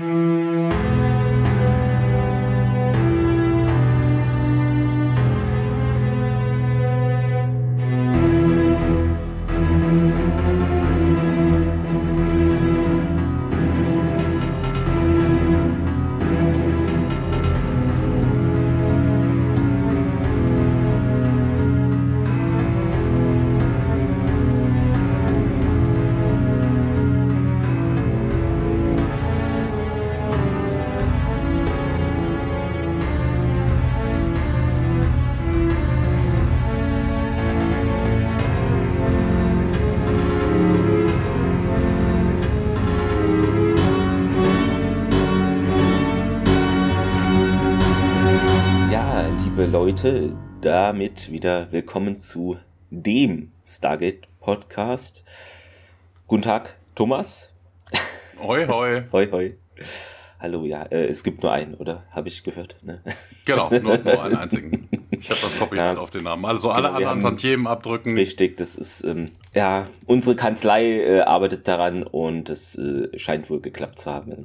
Mm-hmm. Leute, damit wieder willkommen zu dem Stargate Podcast. Guten Tag, Thomas. Hoi, hoi. hoi, hoi. Hallo, ja, äh, es gibt nur einen, oder? Habe ich gehört? Ne? Genau, nur, nur einen einzigen. Ich habe das Copyright ja, auf den Namen. Also alle genau, anderen Tantiemen abdrücken. Richtig, das ist, ähm, ja, unsere Kanzlei äh, arbeitet daran und es äh, scheint wohl geklappt zu haben.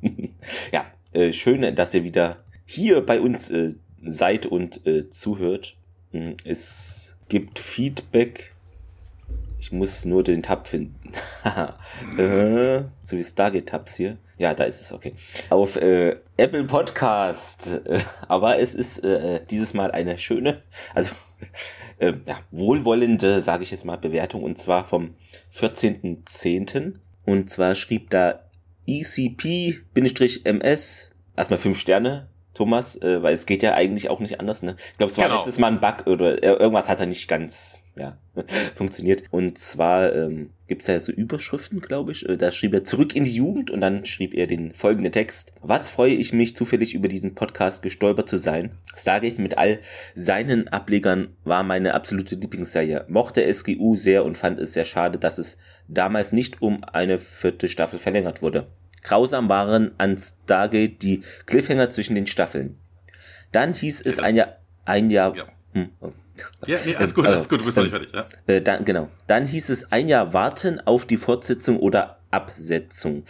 ja, äh, schön, dass ihr wieder hier bei uns äh, seid und äh, zuhört. Hm, es gibt Feedback. Ich muss nur den Tab finden. äh, so wie Stargate-Tabs hier. Ja, da ist es, okay. Auf äh, Apple Podcast. Aber es ist äh, dieses Mal eine schöne, also äh, ja, wohlwollende, sage ich jetzt mal, Bewertung. Und zwar vom 14.10. Und zwar schrieb da ECP-MS, erstmal 5 Sterne, Thomas, äh, weil es geht ja eigentlich auch nicht anders. Ne? Ich glaube, es war genau. letztes Mal ein Bug oder irgendwas hat er nicht ganz ja, funktioniert. Und zwar ähm, gibt es ja so Überschriften, glaube ich. Äh, da schrieb er zurück in die Jugend und dann schrieb er den folgenden Text. Was freue ich mich zufällig über diesen Podcast gestolpert zu sein. Stargate mit all seinen Ablegern war meine absolute Lieblingsserie. Mochte SGU sehr und fand es sehr schade, dass es damals nicht um eine vierte Staffel verlängert wurde. Grausam waren an Stargate die Cliffhanger zwischen den Staffeln. Dann hieß es ja, ein Jahr, ein Jahr, ja. Hm, oh. Ja, nee, alles gut, alles gut, du bist noch nicht fertig, ja. Äh, dann, genau. Dann hieß es ein Jahr warten auf die Fortsetzung oder Absetzung.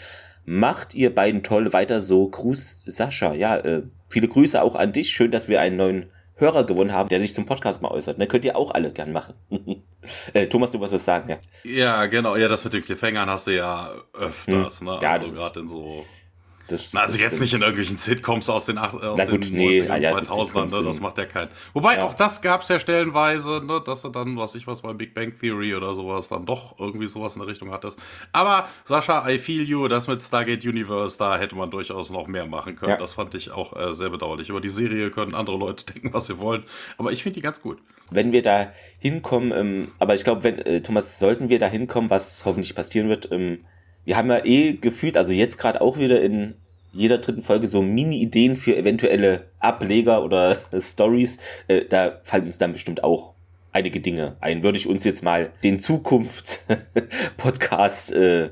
Macht ihr beiden toll weiter so. Gruß Sascha. Ja, äh, viele Grüße auch an dich. Schön, dass wir einen neuen Hörer gewonnen haben, der sich zum Podcast mal äußert. Ne? Könnt ihr auch alle gern machen. äh, Thomas, du was was sagen, ja? Ja, genau. Ja, das mit den Cliffhangern hast du ja öfters. Hm. Ne? Ja, also gerade in so das, Na, also jetzt nicht in irgendwelchen Sitcoms aus den, aus Na gut, den nee, 90er ja, 2000 ne, das macht ja keinen. Wobei ja. auch das gab es ja stellenweise, ne, dass du dann, was ich was bei Big Bang Theory oder sowas, dann doch irgendwie sowas in der Richtung hattest. Aber Sascha, I feel you, das mit Stargate Universe, da hätte man durchaus noch mehr machen können. Ja. Das fand ich auch äh, sehr bedauerlich. Über die Serie können andere Leute denken, was sie wollen. Aber ich finde die ganz gut. Wenn wir da hinkommen, ähm, aber ich glaube, wenn, äh, Thomas, sollten wir da hinkommen, was hoffentlich passieren wird, ähm, wir haben ja eh gefühlt, also jetzt gerade auch wieder in jeder dritten Folge so Mini-Ideen für eventuelle Ableger oder Stories. Äh, da fallen uns dann bestimmt auch einige Dinge ein. Würde ich uns jetzt mal den Zukunft-Podcast äh,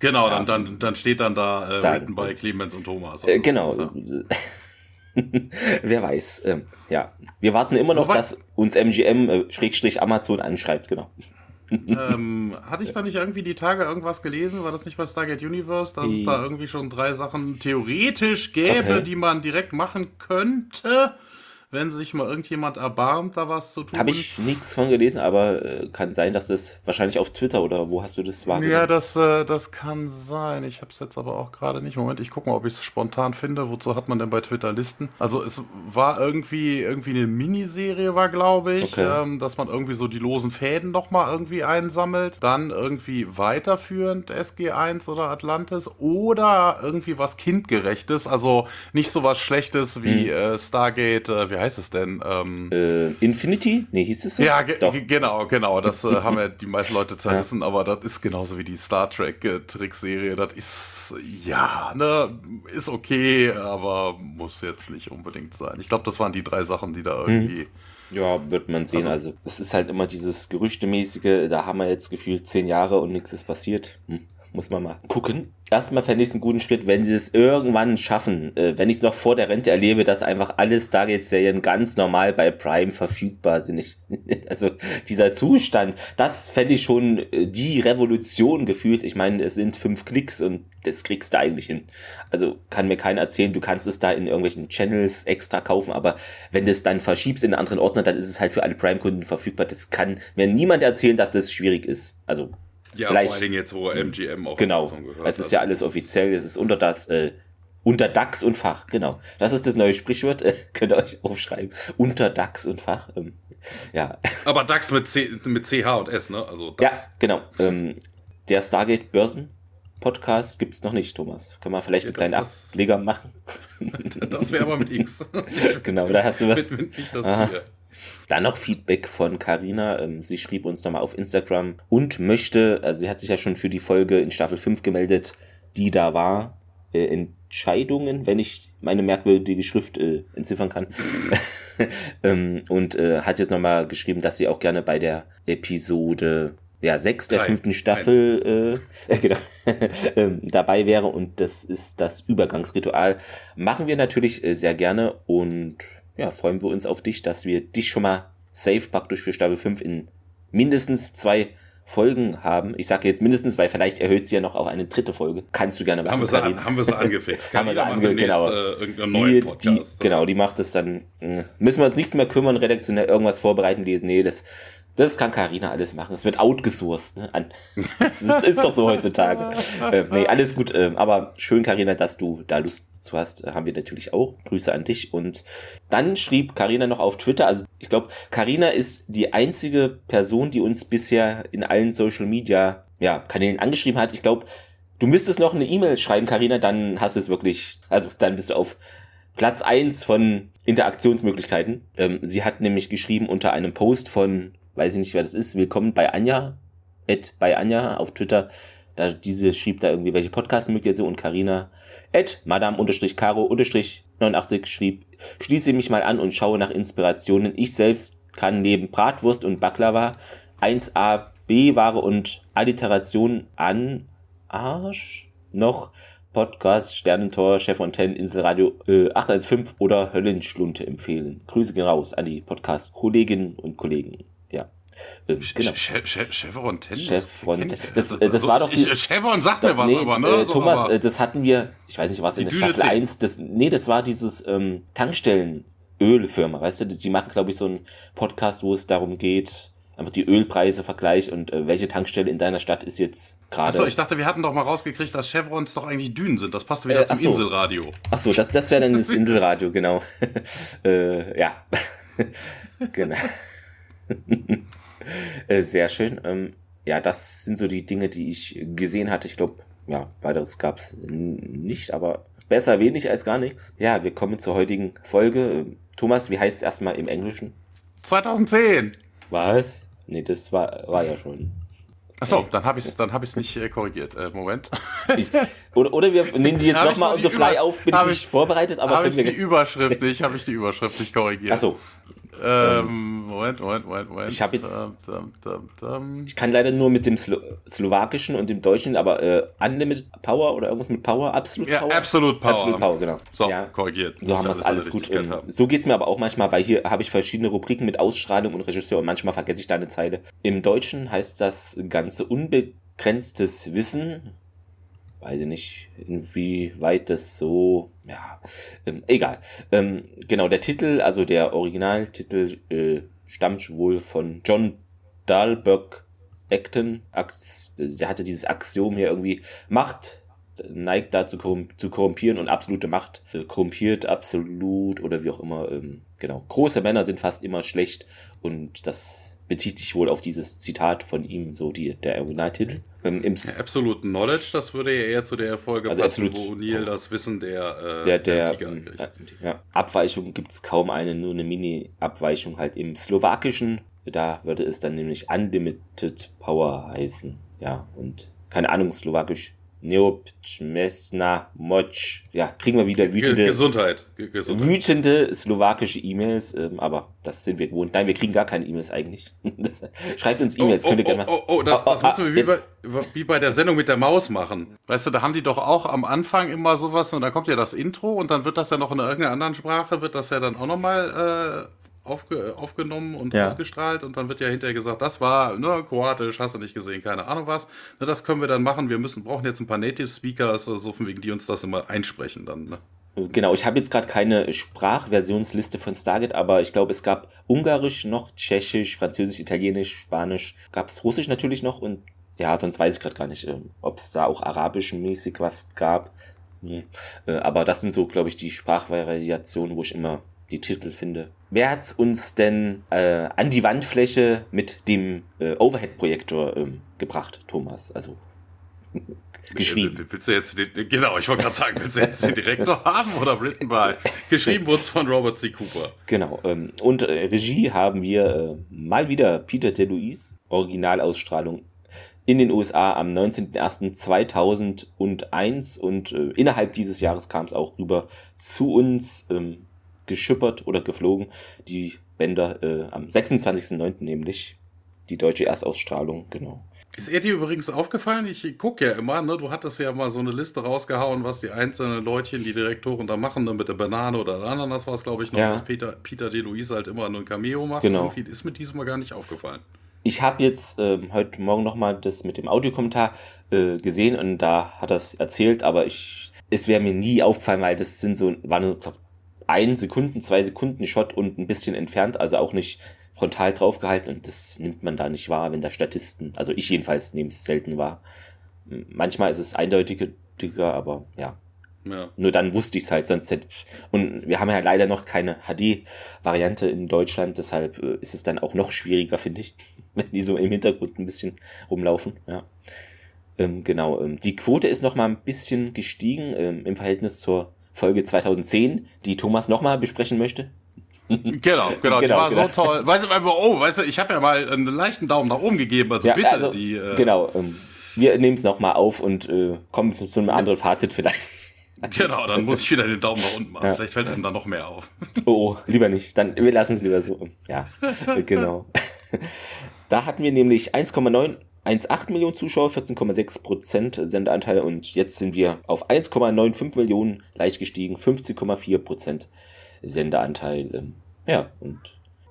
Genau, dann, dann, dann steht dann da äh, by Clemens und Thomas. Äh, genau. So. Wer weiß. Ähm, ja, wir warten immer noch, Wobei, dass uns MGM-Amazon äh, anschreibt, genau ähm, hatte ich da nicht irgendwie die Tage irgendwas gelesen? War das nicht bei Stargate Universe, dass es da irgendwie schon drei Sachen theoretisch gäbe, okay. die man direkt machen könnte? Wenn sich mal irgendjemand erbarmt, da was zu tun. Habe ich nichts von gelesen, aber äh, kann sein, dass das wahrscheinlich auf Twitter oder wo hast du das wahrgenommen? Ja, das, äh, das kann sein. Ich habe es jetzt aber auch gerade nicht. Moment, ich gucke mal, ob ich es spontan finde. Wozu hat man denn bei Twitter Listen? Also es war irgendwie irgendwie eine Miniserie, war glaube ich, okay. ähm, dass man irgendwie so die losen Fäden noch mal irgendwie einsammelt, dann irgendwie weiterführend SG1 oder Atlantis oder irgendwie was kindgerechtes, also nicht so was Schlechtes wie hm. äh, Stargate. Äh, wie heißt es denn? Ähm, äh, Infinity? Nee, hieß es so? Ja, ge genau, genau. Das äh, haben ja die meisten Leute zerrissen, ja. aber das ist genauso wie die Star Trek-Trickserie. Das ist, ja, ne, ist okay, aber muss jetzt nicht unbedingt sein. Ich glaube, das waren die drei Sachen, die da hm. irgendwie. Ja, wird man sehen. Also, also, es ist halt immer dieses Gerüchtemäßige, da haben wir jetzt gefühlt zehn Jahre und nichts ist passiert. Hm muss man mal gucken. erstmal fände ich es einen guten Schritt, wenn sie es irgendwann schaffen, äh, wenn ich es noch vor der Rente erlebe, dass einfach alle Stargate-Serien ganz normal bei Prime verfügbar sind. Ich, also dieser Zustand, das fände ich schon äh, die Revolution gefühlt. Ich meine, es sind fünf Klicks und das kriegst du eigentlich hin. Also kann mir keiner erzählen, du kannst es da in irgendwelchen Channels extra kaufen, aber wenn du es dann verschiebst in einen anderen Ordner, dann ist es halt für alle Prime-Kunden verfügbar. Das kann mir niemand erzählen, dass das schwierig ist. Also ja, Vielleicht, vor allen Dingen jetzt, wo MGM auch genau. gehört. Es ist ja alles offiziell, es ist unter das, äh, unter DAX und Fach, genau. Das ist das neue Sprichwort, äh, könnt ihr euch aufschreiben. Unter DAX und Fach. Ähm, ja. Aber DAX mit, C, mit CH und S, ne? Also DAX. Ja, genau. Ähm, der Stargate Börsen Podcast gibt es noch nicht, Thomas. Kann man vielleicht ja, einen kleinen Ableger machen? das wäre aber mit X. genau, da hast du was. Mit, mit nicht das Tier. Dann noch Feedback von Carina. Ähm, sie schrieb uns nochmal auf Instagram und möchte, also sie hat sich ja schon für die Folge in Staffel 5 gemeldet, die da war. Äh, Entscheidungen, wenn ich meine merkwürdige Schrift äh, entziffern kann. ähm, und äh, hat jetzt nochmal geschrieben, dass sie auch gerne bei der Episode ja, 6 der fünften Staffel äh, genau, ähm, dabei wäre und das ist das Übergangsritual. Machen wir natürlich äh, sehr gerne und ja, freuen wir uns auf dich, dass wir dich schon mal safe praktisch für Staffel 5 in mindestens zwei Folgen haben. Ich sage jetzt mindestens, weil vielleicht erhöht sie ja noch auf eine dritte Folge. Kannst du gerne machen. Haben wir sie, an, haben wir sie angefixt. haben wir sie angefixt, genau. Äh, Podcast. Die, genau, die macht es dann. Äh, müssen wir uns nichts mehr kümmern, redaktionell irgendwas vorbereiten, lesen. Nee, das das kann Karina alles machen. Es wird outgesourced. Ne? Das ist, ist, doch so heutzutage. äh, nee, alles gut. Äh, aber schön, Karina, dass du da Lust zu hast. Äh, haben wir natürlich auch. Grüße an dich. Und dann schrieb Karina noch auf Twitter. Also ich glaube, Karina ist die einzige Person, die uns bisher in allen Social Media ja, Kanälen angeschrieben hat. Ich glaube, du müsstest noch eine E-Mail schreiben, Karina. Dann hast du es wirklich. Also dann bist du auf Platz eins von Interaktionsmöglichkeiten. Ähm, sie hat nämlich geschrieben unter einem Post von weiß ich nicht, wer das ist, willkommen bei Anja, at bei Anja auf Twitter. Da, diese schrieb da irgendwie, welche Podcasts mögt ihr so und Karina at madame-caro-89 schrieb, schließe mich mal an und schaue nach Inspirationen. Ich selbst kann neben Bratwurst und Baklava 1A B-Ware und Alliteration an Arsch noch Podcast, Sternentor, Chef Fontaine, Inselradio äh, 815 oder Höllenschlunte empfehlen. Grüße gehen raus an die Podcast-Kolleginnen und Kollegen. Ähm, genau. Chevron Tennis? Chevron das, das, das, das war doch die, Chevron sagt mir was, nee, aber ne? Äh, Thomas, aber äh, das hatten wir, ich weiß nicht, was in der Staffel 1, das, nee, das war dieses ähm, Tankstellen-Ölfirma, weißt du, die machen, glaube ich, so einen Podcast, wo es darum geht, einfach die Ölpreise vergleicht und äh, welche Tankstelle in deiner Stadt ist jetzt gerade. Achso, ich dachte, wir hatten doch mal rausgekriegt, dass Chevrons doch eigentlich Dünen sind. Das passt wieder äh, zum achso. Inselradio. Achso, das, das wäre dann das Inselradio, genau. äh, ja. genau. Äh, sehr schön. Ähm, ja, das sind so die Dinge, die ich gesehen hatte. Ich glaube, ja, weiteres gab es nicht, aber besser wenig als gar nichts. Ja, wir kommen zur heutigen Folge. Ähm, Thomas, wie heißt es erstmal im Englischen? 2010. Was? Nee, das war, war ja schon. Achso, dann habe ich es hab nicht äh, korrigiert. Äh, Moment. Ich, oder, oder wir nehmen die jetzt nochmal on the fly auf, bin ich nicht vorbereitet, aber habe ich die Überschrift nicht, habe ich die Überschrift nicht korrigiert. Achso, ähm, Moment, Moment, Moment, Moment. Ich habe jetzt. Ich kann leider nur mit dem Slo Slowakischen und dem Deutschen, aber äh, Unlimited Power oder irgendwas mit Power, Absolute ja, Power. Absolute Power. Absolute Power, genau. So, ja, korrigiert. So haben wir es alles gut. Ähm, so geht es mir aber auch manchmal, weil hier habe ich verschiedene Rubriken mit Ausstrahlung und Regisseur und manchmal vergesse ich da eine Zeile. Im Deutschen heißt das Ganze unbegrenztes Wissen weiß ich nicht, inwieweit das so, ja, ähm, egal. Ähm, genau, der Titel, also der Originaltitel, äh, stammt wohl von John Dahlberg Acton. Der hatte dieses Axiom hier irgendwie, Macht neigt dazu zu korrumpieren und absolute Macht äh, korrumpiert absolut oder wie auch immer. Ähm, genau, große Männer sind fast immer schlecht und das bezieht sich wohl auf dieses Zitat von ihm, so die, der Originaltitel. Ähm, im ja, Absolute Knowledge, das würde ja eher zu der Folge also passen, wo Neil das Wissen der, äh, der, der, der Tiger kriegt. Ja, Abweichung gibt es kaum eine, nur eine Mini-Abweichung halt im Slowakischen. Da würde es dann nämlich Unlimited Power heißen. Ja, und keine Ahnung, Slowakisch Neopčmesna Moč. Ja, kriegen wir wieder wütende. Gesundheit. Gesundheit. Wütende slowakische E-Mails, ähm, aber das sind wir gewohnt. Nein, wir kriegen gar keine E-Mails eigentlich. Das, schreibt uns E-Mails, oh, könnt ihr oh, gerne mal. Oh, oh, das, das oh, müssen wir wie bei, wie bei der Sendung mit der Maus machen. Weißt du, da haben die doch auch am Anfang immer sowas und dann kommt ja das Intro und dann wird das ja noch in irgendeiner anderen Sprache, wird das ja dann auch nochmal äh, aufge, aufgenommen und ja. ausgestrahlt und dann wird ja hinterher gesagt, das war ne, kroatisch, hast du nicht gesehen, keine Ahnung was. Ne, das können wir dann machen. Wir müssen brauchen jetzt ein paar Native Speakers, so von wegen die uns das immer einsprechen dann. Ne? Genau, ich habe jetzt gerade keine Sprachversionsliste von Stargate, aber ich glaube, es gab Ungarisch noch, Tschechisch, Französisch, Italienisch, Spanisch, gab es Russisch natürlich noch und ja, sonst weiß ich gerade gar nicht, ähm, ob es da auch arabisch-mäßig was gab. Nee. Äh, aber das sind so, glaube ich, die Sprachvariationen, wo ich immer die Titel finde. Wer hat's uns denn äh, an die Wandfläche mit dem äh, Overhead-Projektor ähm, gebracht, Thomas? Also geschrieben. Willst du jetzt den, genau, ich wollte gerade sagen, willst du jetzt den Direktor haben oder written by? Geschrieben wurde es von Robert C. Cooper. Genau. Ähm, und äh, Regie haben wir äh, mal wieder Peter DeLuise, Originalausstrahlung in den USA am 19.01.2001 und äh, innerhalb dieses Jahres kam es auch rüber zu uns. Ähm, geschippert oder geflogen. Die Bänder äh, am 26.09. nämlich. Die deutsche Erstausstrahlung, genau. Ist er dir übrigens aufgefallen? Ich gucke ja immer, ne? Du hattest ja mal so eine Liste rausgehauen, was die einzelnen Leutchen, die Direktoren da machen, ne? mit der Banane oder der Ananas war es, glaube ich, noch, ja. dass Peter, Peter DeLuise halt immer nur ein Cameo macht. Genau. Irgendwie ist mir diesmal gar nicht aufgefallen. Ich habe jetzt ähm, heute Morgen nochmal das mit dem Audiokommentar äh, gesehen und da hat er es erzählt, aber ich, es wäre mir nie aufgefallen, weil das sind so, waren nur, glaub, ein Sekunden, zwei Sekunden Shot und ein bisschen entfernt, also auch nicht frontal draufgehalten und das nimmt man da nicht wahr, wenn da Statisten, also ich jedenfalls nehme es selten wahr. Manchmal ist es eindeutiger, aber ja. ja. Nur dann wusste ich es halt, sonst hätte. Und wir haben ja leider noch keine HD-Variante in Deutschland, deshalb äh, ist es dann auch noch schwieriger, finde ich, wenn die so im Hintergrund ein bisschen rumlaufen, ja. Ähm, genau, ähm, die Quote ist noch mal ein bisschen gestiegen ähm, im Verhältnis zur Folge 2010, die Thomas nochmal besprechen möchte. Genau, genau, die genau, war genau. so toll. Weißt du, oh, weißt du, ich habe ja mal einen leichten Daumen nach oben gegeben, also ja, bitte also, die. Äh genau, ähm, wir nehmen es nochmal auf und äh, kommen zu einem anderen Fazit vielleicht. Genau, dann muss ich wieder den Daumen nach unten machen. Ja. Vielleicht fällt einem da noch mehr auf. Oh, lieber nicht. Dann wir lassen es lieber so. Ja, genau. Da hatten wir nämlich 1,9 1,8 Millionen Zuschauer, 14,6 Prozent Sendeanteil und jetzt sind wir auf 1,95 Millionen leicht gestiegen, 15,4 Prozent Sendeanteil. Ähm, ja, und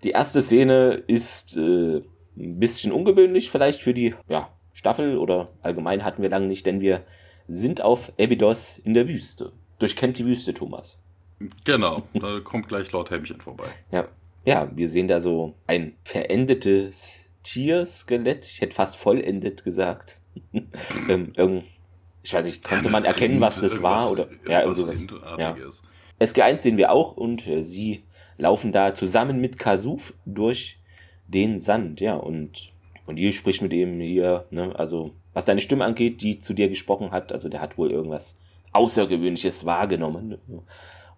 die erste Szene ist äh, ein bisschen ungewöhnlich vielleicht für die ja, Staffel oder allgemein hatten wir lange nicht, denn wir sind auf Abydos in der Wüste. Durchkennt die Wüste, Thomas. Genau, da kommt gleich Lord Helmchen vorbei. Ja. ja, wir sehen da so ein verendetes Tierskelett. Ich hätte fast vollendet gesagt. ähm, ich weiß nicht, konnte man erkennen, was das war? Oder ja, irgendwas. Ja. SG1 sehen wir auch und äh, sie laufen da zusammen mit Kasuf durch den Sand, ja, und, und hier spricht mit ihm hier, ne, also was deine Stimme angeht, die zu dir gesprochen hat, also der hat wohl irgendwas Außergewöhnliches wahrgenommen.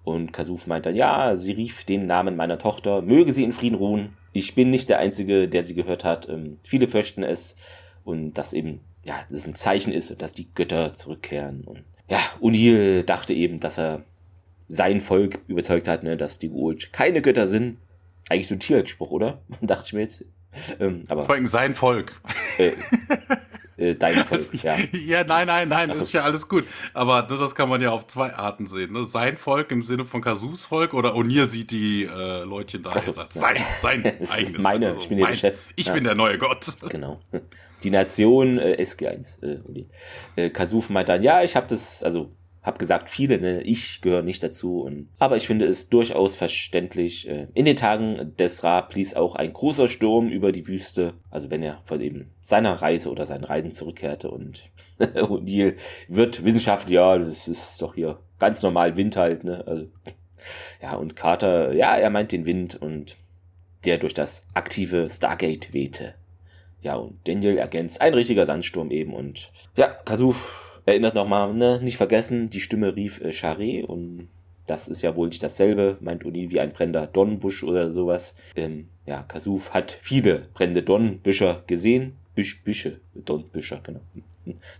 Und Kasuf meint dann, ja, sie rief den Namen meiner Tochter, möge sie in Frieden ruhen ich bin nicht der Einzige, der sie gehört hat. Ähm, viele fürchten es und dass eben, ja, das ein Zeichen ist, dass die Götter zurückkehren. Und ja, O'Neill dachte eben, dass er sein Volk überzeugt hat, ne, dass die Gould keine Götter sind. Eigentlich so ein Tierspruch, oder? Dachte ich mir jetzt. Ähm, aber, Vor allem sein Volk. Äh, äh, dein Volk, ja. Ja, nein, nein, nein, so. ist ja alles gut. Aber das kann man ja auf zwei Arten sehen. Ne? Sein Volk im Sinne von Kasus Volk oder O'Neill sieht die äh, Leutchen da so, und sagt, sein, sein eigenes. Meine, also, ich bin mein, der Chef. Ich ja. bin der neue Gott. Genau. Die Nation äh, SG1. Äh, äh, Kasuf meint dann, ja, ich habe das, also hab gesagt, viele, ne, ich gehöre nicht dazu. Und, aber ich finde es durchaus verständlich. Äh, in den Tagen des Ra blies auch ein großer Sturm über die Wüste. Also wenn er von eben seiner Reise oder seinen Reisen zurückkehrte und O'Neill wird wissenschaftlich, ja, das ist doch hier ganz normal Wind halt, ne? Also, ja, und Carter, ja, er meint den Wind und der durch das aktive Stargate wehte. Ja, und Daniel ergänzt, ein richtiger Sandsturm eben und ja, Kasuf erinnert nochmal, ne, nicht vergessen, die Stimme rief äh, Charret und das ist ja wohl nicht dasselbe, meint Uni, wie ein brennender Dornbusch oder sowas. Ähm, ja, Kasuf hat viele brennende Dornbüscher gesehen Bisch, Bische, Don Bischof, genau.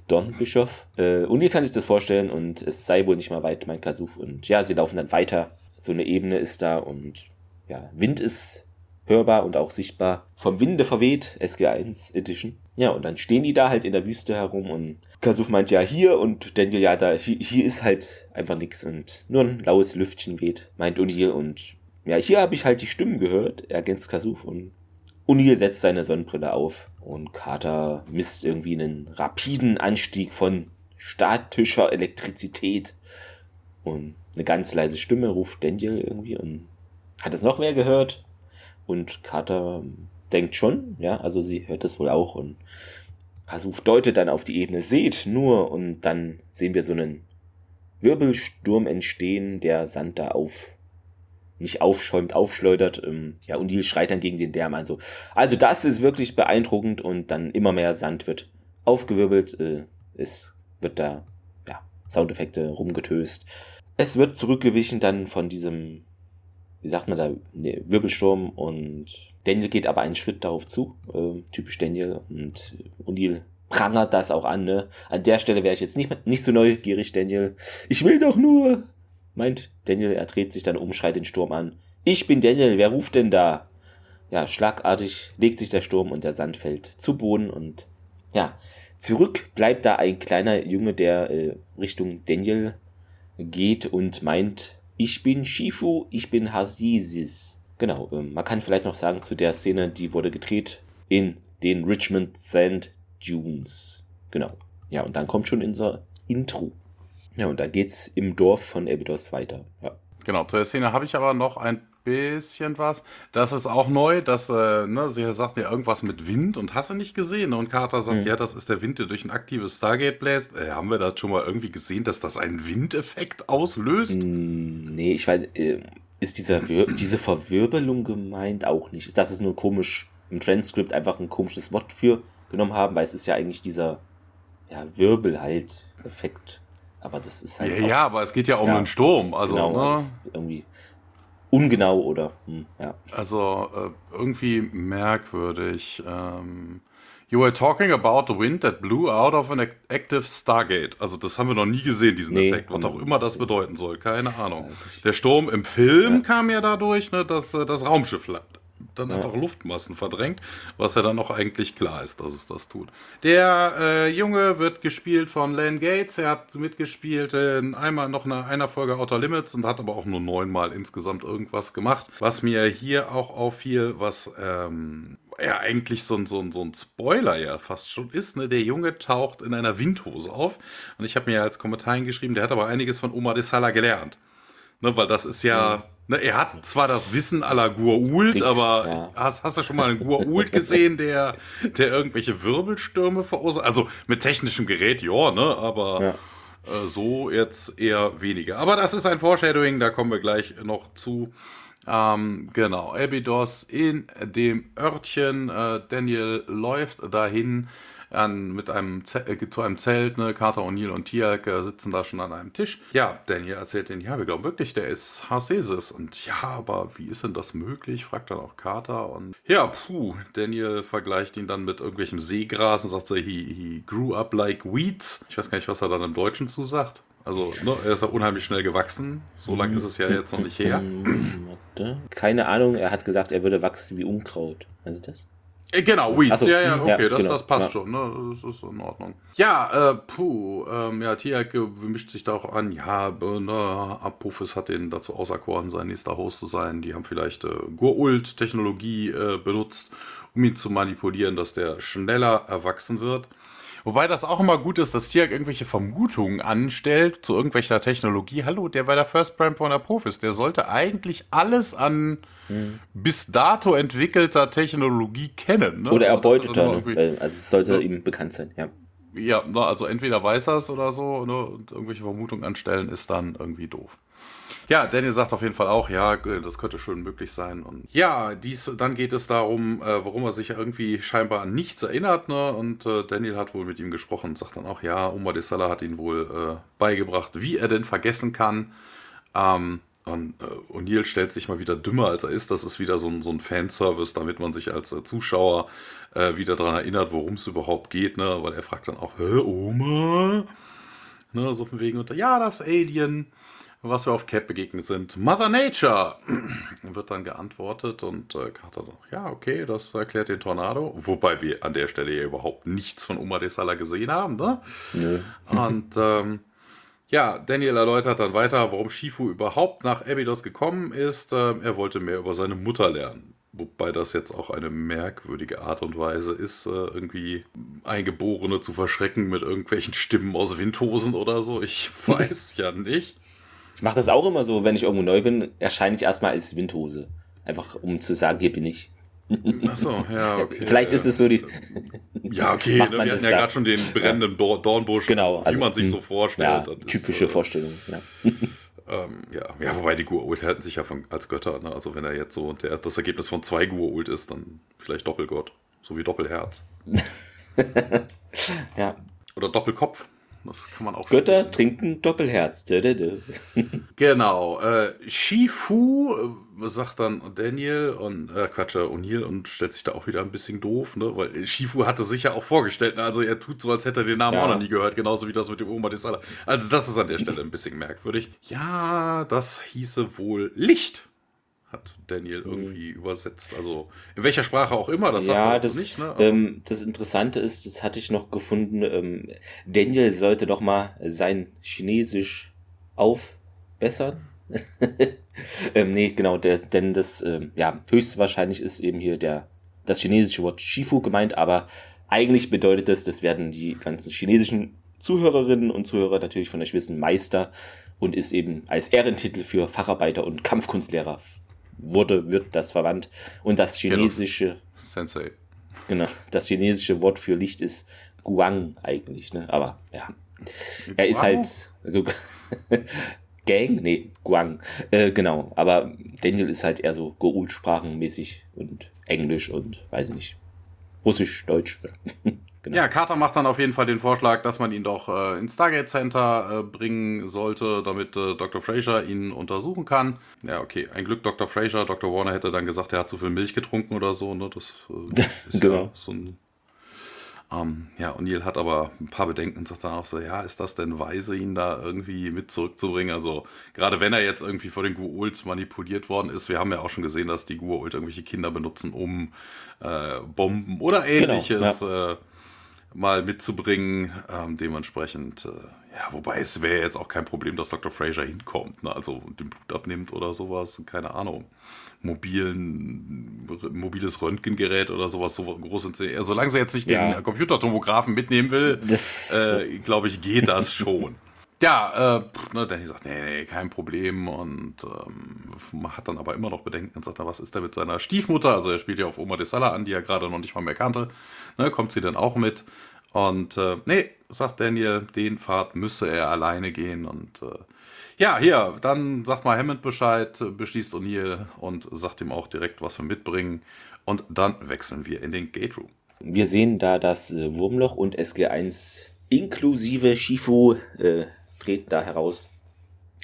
Don Bischof. Äh, und ihr kann sich das vorstellen und es sei wohl nicht mal weit, mein Kasuf. Und ja, sie laufen dann weiter. So eine Ebene ist da und ja, Wind ist hörbar und auch sichtbar. Vom Winde verweht, SG1 Edition. Ja, und dann stehen die da halt in der Wüste herum und Kasuf meint ja hier und Daniel ja da, hier, ist halt einfach nichts und nur ein laues Lüftchen weht, meint O'Neill und ja, hier habe ich halt die Stimmen gehört, ergänzt Kasuf und O'Neill setzt seine Sonnenbrille auf und Carter misst irgendwie einen rapiden Anstieg von statischer Elektrizität. Und eine ganz leise Stimme ruft Daniel irgendwie und hat das noch wer gehört? Und Carter denkt schon, ja, also sie hört es wohl auch und Kasuf deutet dann auf die Ebene, seht nur und dann sehen wir so einen Wirbelsturm entstehen, der Sand da auf nicht aufschäumt, aufschleudert. Ähm, ja, und Neil schreit dann gegen den Lärm an. So. Also das ist wirklich beeindruckend und dann immer mehr Sand wird aufgewirbelt. Äh, es wird da, ja, Soundeffekte rumgetöst. Es wird zurückgewichen dann von diesem, wie sagt man da, nee, Wirbelsturm und Daniel geht aber einen Schritt darauf zu. Äh, typisch Daniel und O'Neill prangert das auch an. Ne? An der Stelle wäre ich jetzt nicht, nicht so neugierig, Daniel. Ich will doch nur meint Daniel, er dreht sich dann um, schreit den Sturm an. Ich bin Daniel, wer ruft denn da? Ja, schlagartig legt sich der Sturm und der Sand fällt zu Boden und ja, zurück bleibt da ein kleiner Junge, der äh, Richtung Daniel geht und meint, ich bin Shifu, ich bin Hasisis. Genau, ähm, man kann vielleicht noch sagen zu der Szene, die wurde gedreht in den Richmond Sand Dunes. Genau. Ja, und dann kommt schon unser Intro. Ja, und dann geht's im Dorf von Abydos weiter. Ja. Genau, zu der Szene habe ich aber noch ein bisschen was. Das ist auch neu, dass äh, ne, sie sagt ja irgendwas mit Wind und hast du nicht gesehen. Und Carter sagt, mhm. ja, das ist der Wind, der durch ein aktives Stargate bläst. Äh, haben wir das schon mal irgendwie gesehen, dass das einen Windeffekt auslöst? Mm, nee, ich weiß, äh, ist dieser diese Verwirbelung gemeint auch nicht. Das ist nur komisch im Transkript einfach ein komisches Wort für genommen haben, weil es ist ja eigentlich dieser ja, Wirbel halt Effekt. Aber das ist halt. Ja, ja aber es geht ja um ja, einen Sturm. Also, genau, ne? irgendwie ungenau oder. Hm, ja. Also äh, irgendwie merkwürdig. Ähm, you were talking about the wind that blew out of an active Stargate. Also das haben wir noch nie gesehen, diesen nee, Effekt, was auch immer das bedeuten soll. Keine Ahnung. Der Sturm im Film ja. kam ja dadurch, ne, dass äh, das Raumschiff dann ja. einfach Luftmassen verdrängt, was ja dann auch eigentlich klar ist, dass es das tut. Der äh, Junge wird gespielt von Len Gates. Er hat mitgespielt in einmal noch in einer Folge Outer Limits und hat aber auch nur neunmal insgesamt irgendwas gemacht. Was mir hier auch auffiel, was ähm, ja eigentlich so ein, so, ein, so ein Spoiler ja fast schon ist. Ne? Der Junge taucht in einer Windhose auf. Und ich habe mir ja als Kommentar hingeschrieben, der hat aber einiges von Oma de Sala gelernt. Ne, weil das ist ja. Ne, er hat zwar das Wissen aller Gua'uld, aber ja. hast, hast du schon mal einen Gua'uld gesehen, der, der irgendwelche Wirbelstürme verursacht? Also mit technischem Gerät, ja, ne? Aber ja. Äh, so jetzt eher weniger. Aber das ist ein Foreshadowing, da kommen wir gleich noch zu. Ähm, genau, Abydos in dem Örtchen. Äh, Daniel läuft dahin an, mit einem äh, zu einem Zelt, ne? Carter O'Neill und Tiak äh, sitzen da schon an einem Tisch. Ja, Daniel erzählt denen, ja, wir glauben wirklich, der ist Harcesis. Und ja, aber wie ist denn das möglich? fragt dann auch Carter. Und ja, puh, Daniel vergleicht ihn dann mit irgendwelchem Seegras und sagt so, he, he grew up like weeds. Ich weiß gar nicht, was er dann im Deutschen zusagt. Also, ne, er ist ja unheimlich schnell gewachsen. So lange ist es ja jetzt noch nicht her. Keine Ahnung, er hat gesagt, er würde wachsen wie Unkraut. Also das? Äh, genau, Weeds. So, ja, ja, okay, ja, das, genau, das passt ja. schon, ne? Das ist in Ordnung. Ja, äh, puh, ähm, ja, Tiak mischt sich da auch an. Ja, äh, ne, Apophis hat den dazu auserkoren, sein nächster Host zu sein. Die haben vielleicht äh, Gurult-Technologie äh, benutzt, um ihn zu manipulieren, dass der schneller erwachsen wird. Wobei das auch immer gut ist, dass Tiak irgendwelche Vermutungen anstellt zu irgendwelcher Technologie. Hallo, der war der First Prime von der Profis. Der sollte eigentlich alles an hm. bis dato entwickelter Technologie kennen. Ne? Oder also erbeutet er. Ne? Also es sollte ja. ihm bekannt sein, ja. Ja, also entweder weiß er es oder so, ne? und irgendwelche Vermutungen anstellen ist dann irgendwie doof. Ja, Daniel sagt auf jeden Fall auch, ja, das könnte schon möglich sein. Und ja, dies, dann geht es darum, äh, warum er sich irgendwie scheinbar an nichts erinnert. Ne? Und äh, Daniel hat wohl mit ihm gesprochen und sagt dann auch, ja, Oma de Sala hat ihn wohl äh, beigebracht, wie er denn vergessen kann. Ähm, Und äh, O'Neill stellt sich mal wieder dümmer, als er ist. Das ist wieder so ein, so ein Fanservice, damit man sich als äh, Zuschauer äh, wieder daran erinnert, worum es überhaupt geht. Ne? Weil er fragt dann auch, Hä, Oma? Ne, so von wegen, ja, das Alien, was wir auf Cap begegnet sind. Mother Nature! Wird dann geantwortet und äh, Carter doch, ja, okay, das erklärt den Tornado. Wobei wir an der Stelle ja überhaupt nichts von Oma de Sala gesehen haben, ne? Nö. Und ähm, ja, Daniel erläutert dann weiter, warum Shifu überhaupt nach Abydos gekommen ist. Ähm, er wollte mehr über seine Mutter lernen. Wobei das jetzt auch eine merkwürdige Art und Weise ist, äh, irgendwie Eingeborene zu verschrecken mit irgendwelchen Stimmen aus Windhosen oder so. Ich weiß ja nicht. Ich mache das auch immer so, wenn ich irgendwo neu bin, erscheine ich erstmal als Windhose. Einfach um zu sagen, hier bin ich. Achso, ja, okay. Vielleicht ist es so die. Ja, okay, ne, wir hatten ja gerade schon den brennenden ja. Dornbusch, genau, also, wie man sich so vorstellt. Ja, typische ist, äh, Vorstellung, ja. Ähm, ja. ja, wobei die Gua'uld halten sich ja von, als Götter. Ne? Also wenn er jetzt so der, das Ergebnis von zwei Gua'uld ist, dann vielleicht Doppelgott. So wie Doppelherz. ja. Oder Doppelkopf. Das kann man auch Götter schon trinken Doppelherz. genau. Äh, Shifu äh, sagt dann Daniel und äh, Quatsch, äh, O'Neill und stellt sich da auch wieder ein bisschen doof, ne? Weil Shifu hatte sich ja auch vorgestellt, ne? also er tut so, als hätte er den Namen ja. auch noch nie gehört, genauso wie das mit dem Oma des. Also das ist an der Stelle ein bisschen merkwürdig. Ja, das hieße wohl Licht hat Daniel hm. irgendwie mhm. übersetzt. Also in welcher Sprache auch immer, das ja, sagt das, nicht. Ne? Ähm, das Interessante ist, das hatte ich noch gefunden, ähm, Daniel sollte doch mal sein Chinesisch aufbessern. ähm, nee, genau, der, denn das, ähm, ja, höchstwahrscheinlich ist eben hier der, das chinesische Wort Shifu gemeint, aber eigentlich bedeutet das, das werden die ganzen chinesischen Zuhörerinnen und Zuhörer natürlich von euch wissen, Meister und ist eben als Ehrentitel für Facharbeiter und Kampfkunstlehrer wurde, wird das verwandt. Und das chinesische. Sensei. Genau, das chinesische Wort für Licht ist Guang eigentlich, ne? Aber ja. Er ist halt. Gang? Nee, Guang. Äh, genau. Aber Daniel ist halt eher so Goul-sprachenmäßig und Englisch und weiß ich nicht. Russisch, Deutsch. Genau. Ja, Carter macht dann auf jeden Fall den Vorschlag, dass man ihn doch äh, ins Stargate Center äh, bringen sollte, damit äh, Dr. Fraser ihn untersuchen kann. Ja, okay, ein Glück Dr. Fraser. Dr. Warner hätte dann gesagt, er hat zu viel Milch getrunken oder so. Ne? Das äh, ist genau. ja so ein ähm, ja, O'Neill hat aber ein paar Bedenken und sagt dann auch so, ja, ist das denn weise, ihn da irgendwie mit zurückzubringen? Also gerade wenn er jetzt irgendwie vor den Gua'uld manipuliert worden ist, wir haben ja auch schon gesehen, dass die Gua'uld irgendwelche Kinder benutzen, um äh, Bomben oder ähnliches genau, ja. Mal mitzubringen. Ähm, dementsprechend, äh, ja, wobei es wäre jetzt auch kein Problem, dass Dr. Fraser hinkommt, ne? also den Blut abnimmt oder sowas, keine Ahnung. Mobilen, mobiles Röntgengerät oder sowas, so groß sind sie. Solange sie jetzt nicht ja. den Computertomographen mitnehmen will, äh, glaube ich, geht das schon. Ja, äh, ne, Danny sagt, nee, nee, kein Problem und ähm, hat dann aber immer noch Bedenken und sagt, was ist denn mit seiner Stiefmutter? Also er spielt ja auf Oma de Sala an, die er gerade noch nicht mal mehr kannte. Ne, kommt sie dann auch mit? Und äh, nee, sagt Daniel, den Pfad müsse er alleine gehen und äh, ja, hier, dann sagt mal Hammond Bescheid, beschließt O'Neill und sagt ihm auch direkt, was wir mitbringen. Und dann wechseln wir in den Gate Room. Wir sehen da das äh, Wurmloch und SG1 inklusive Shifu äh, treten da heraus.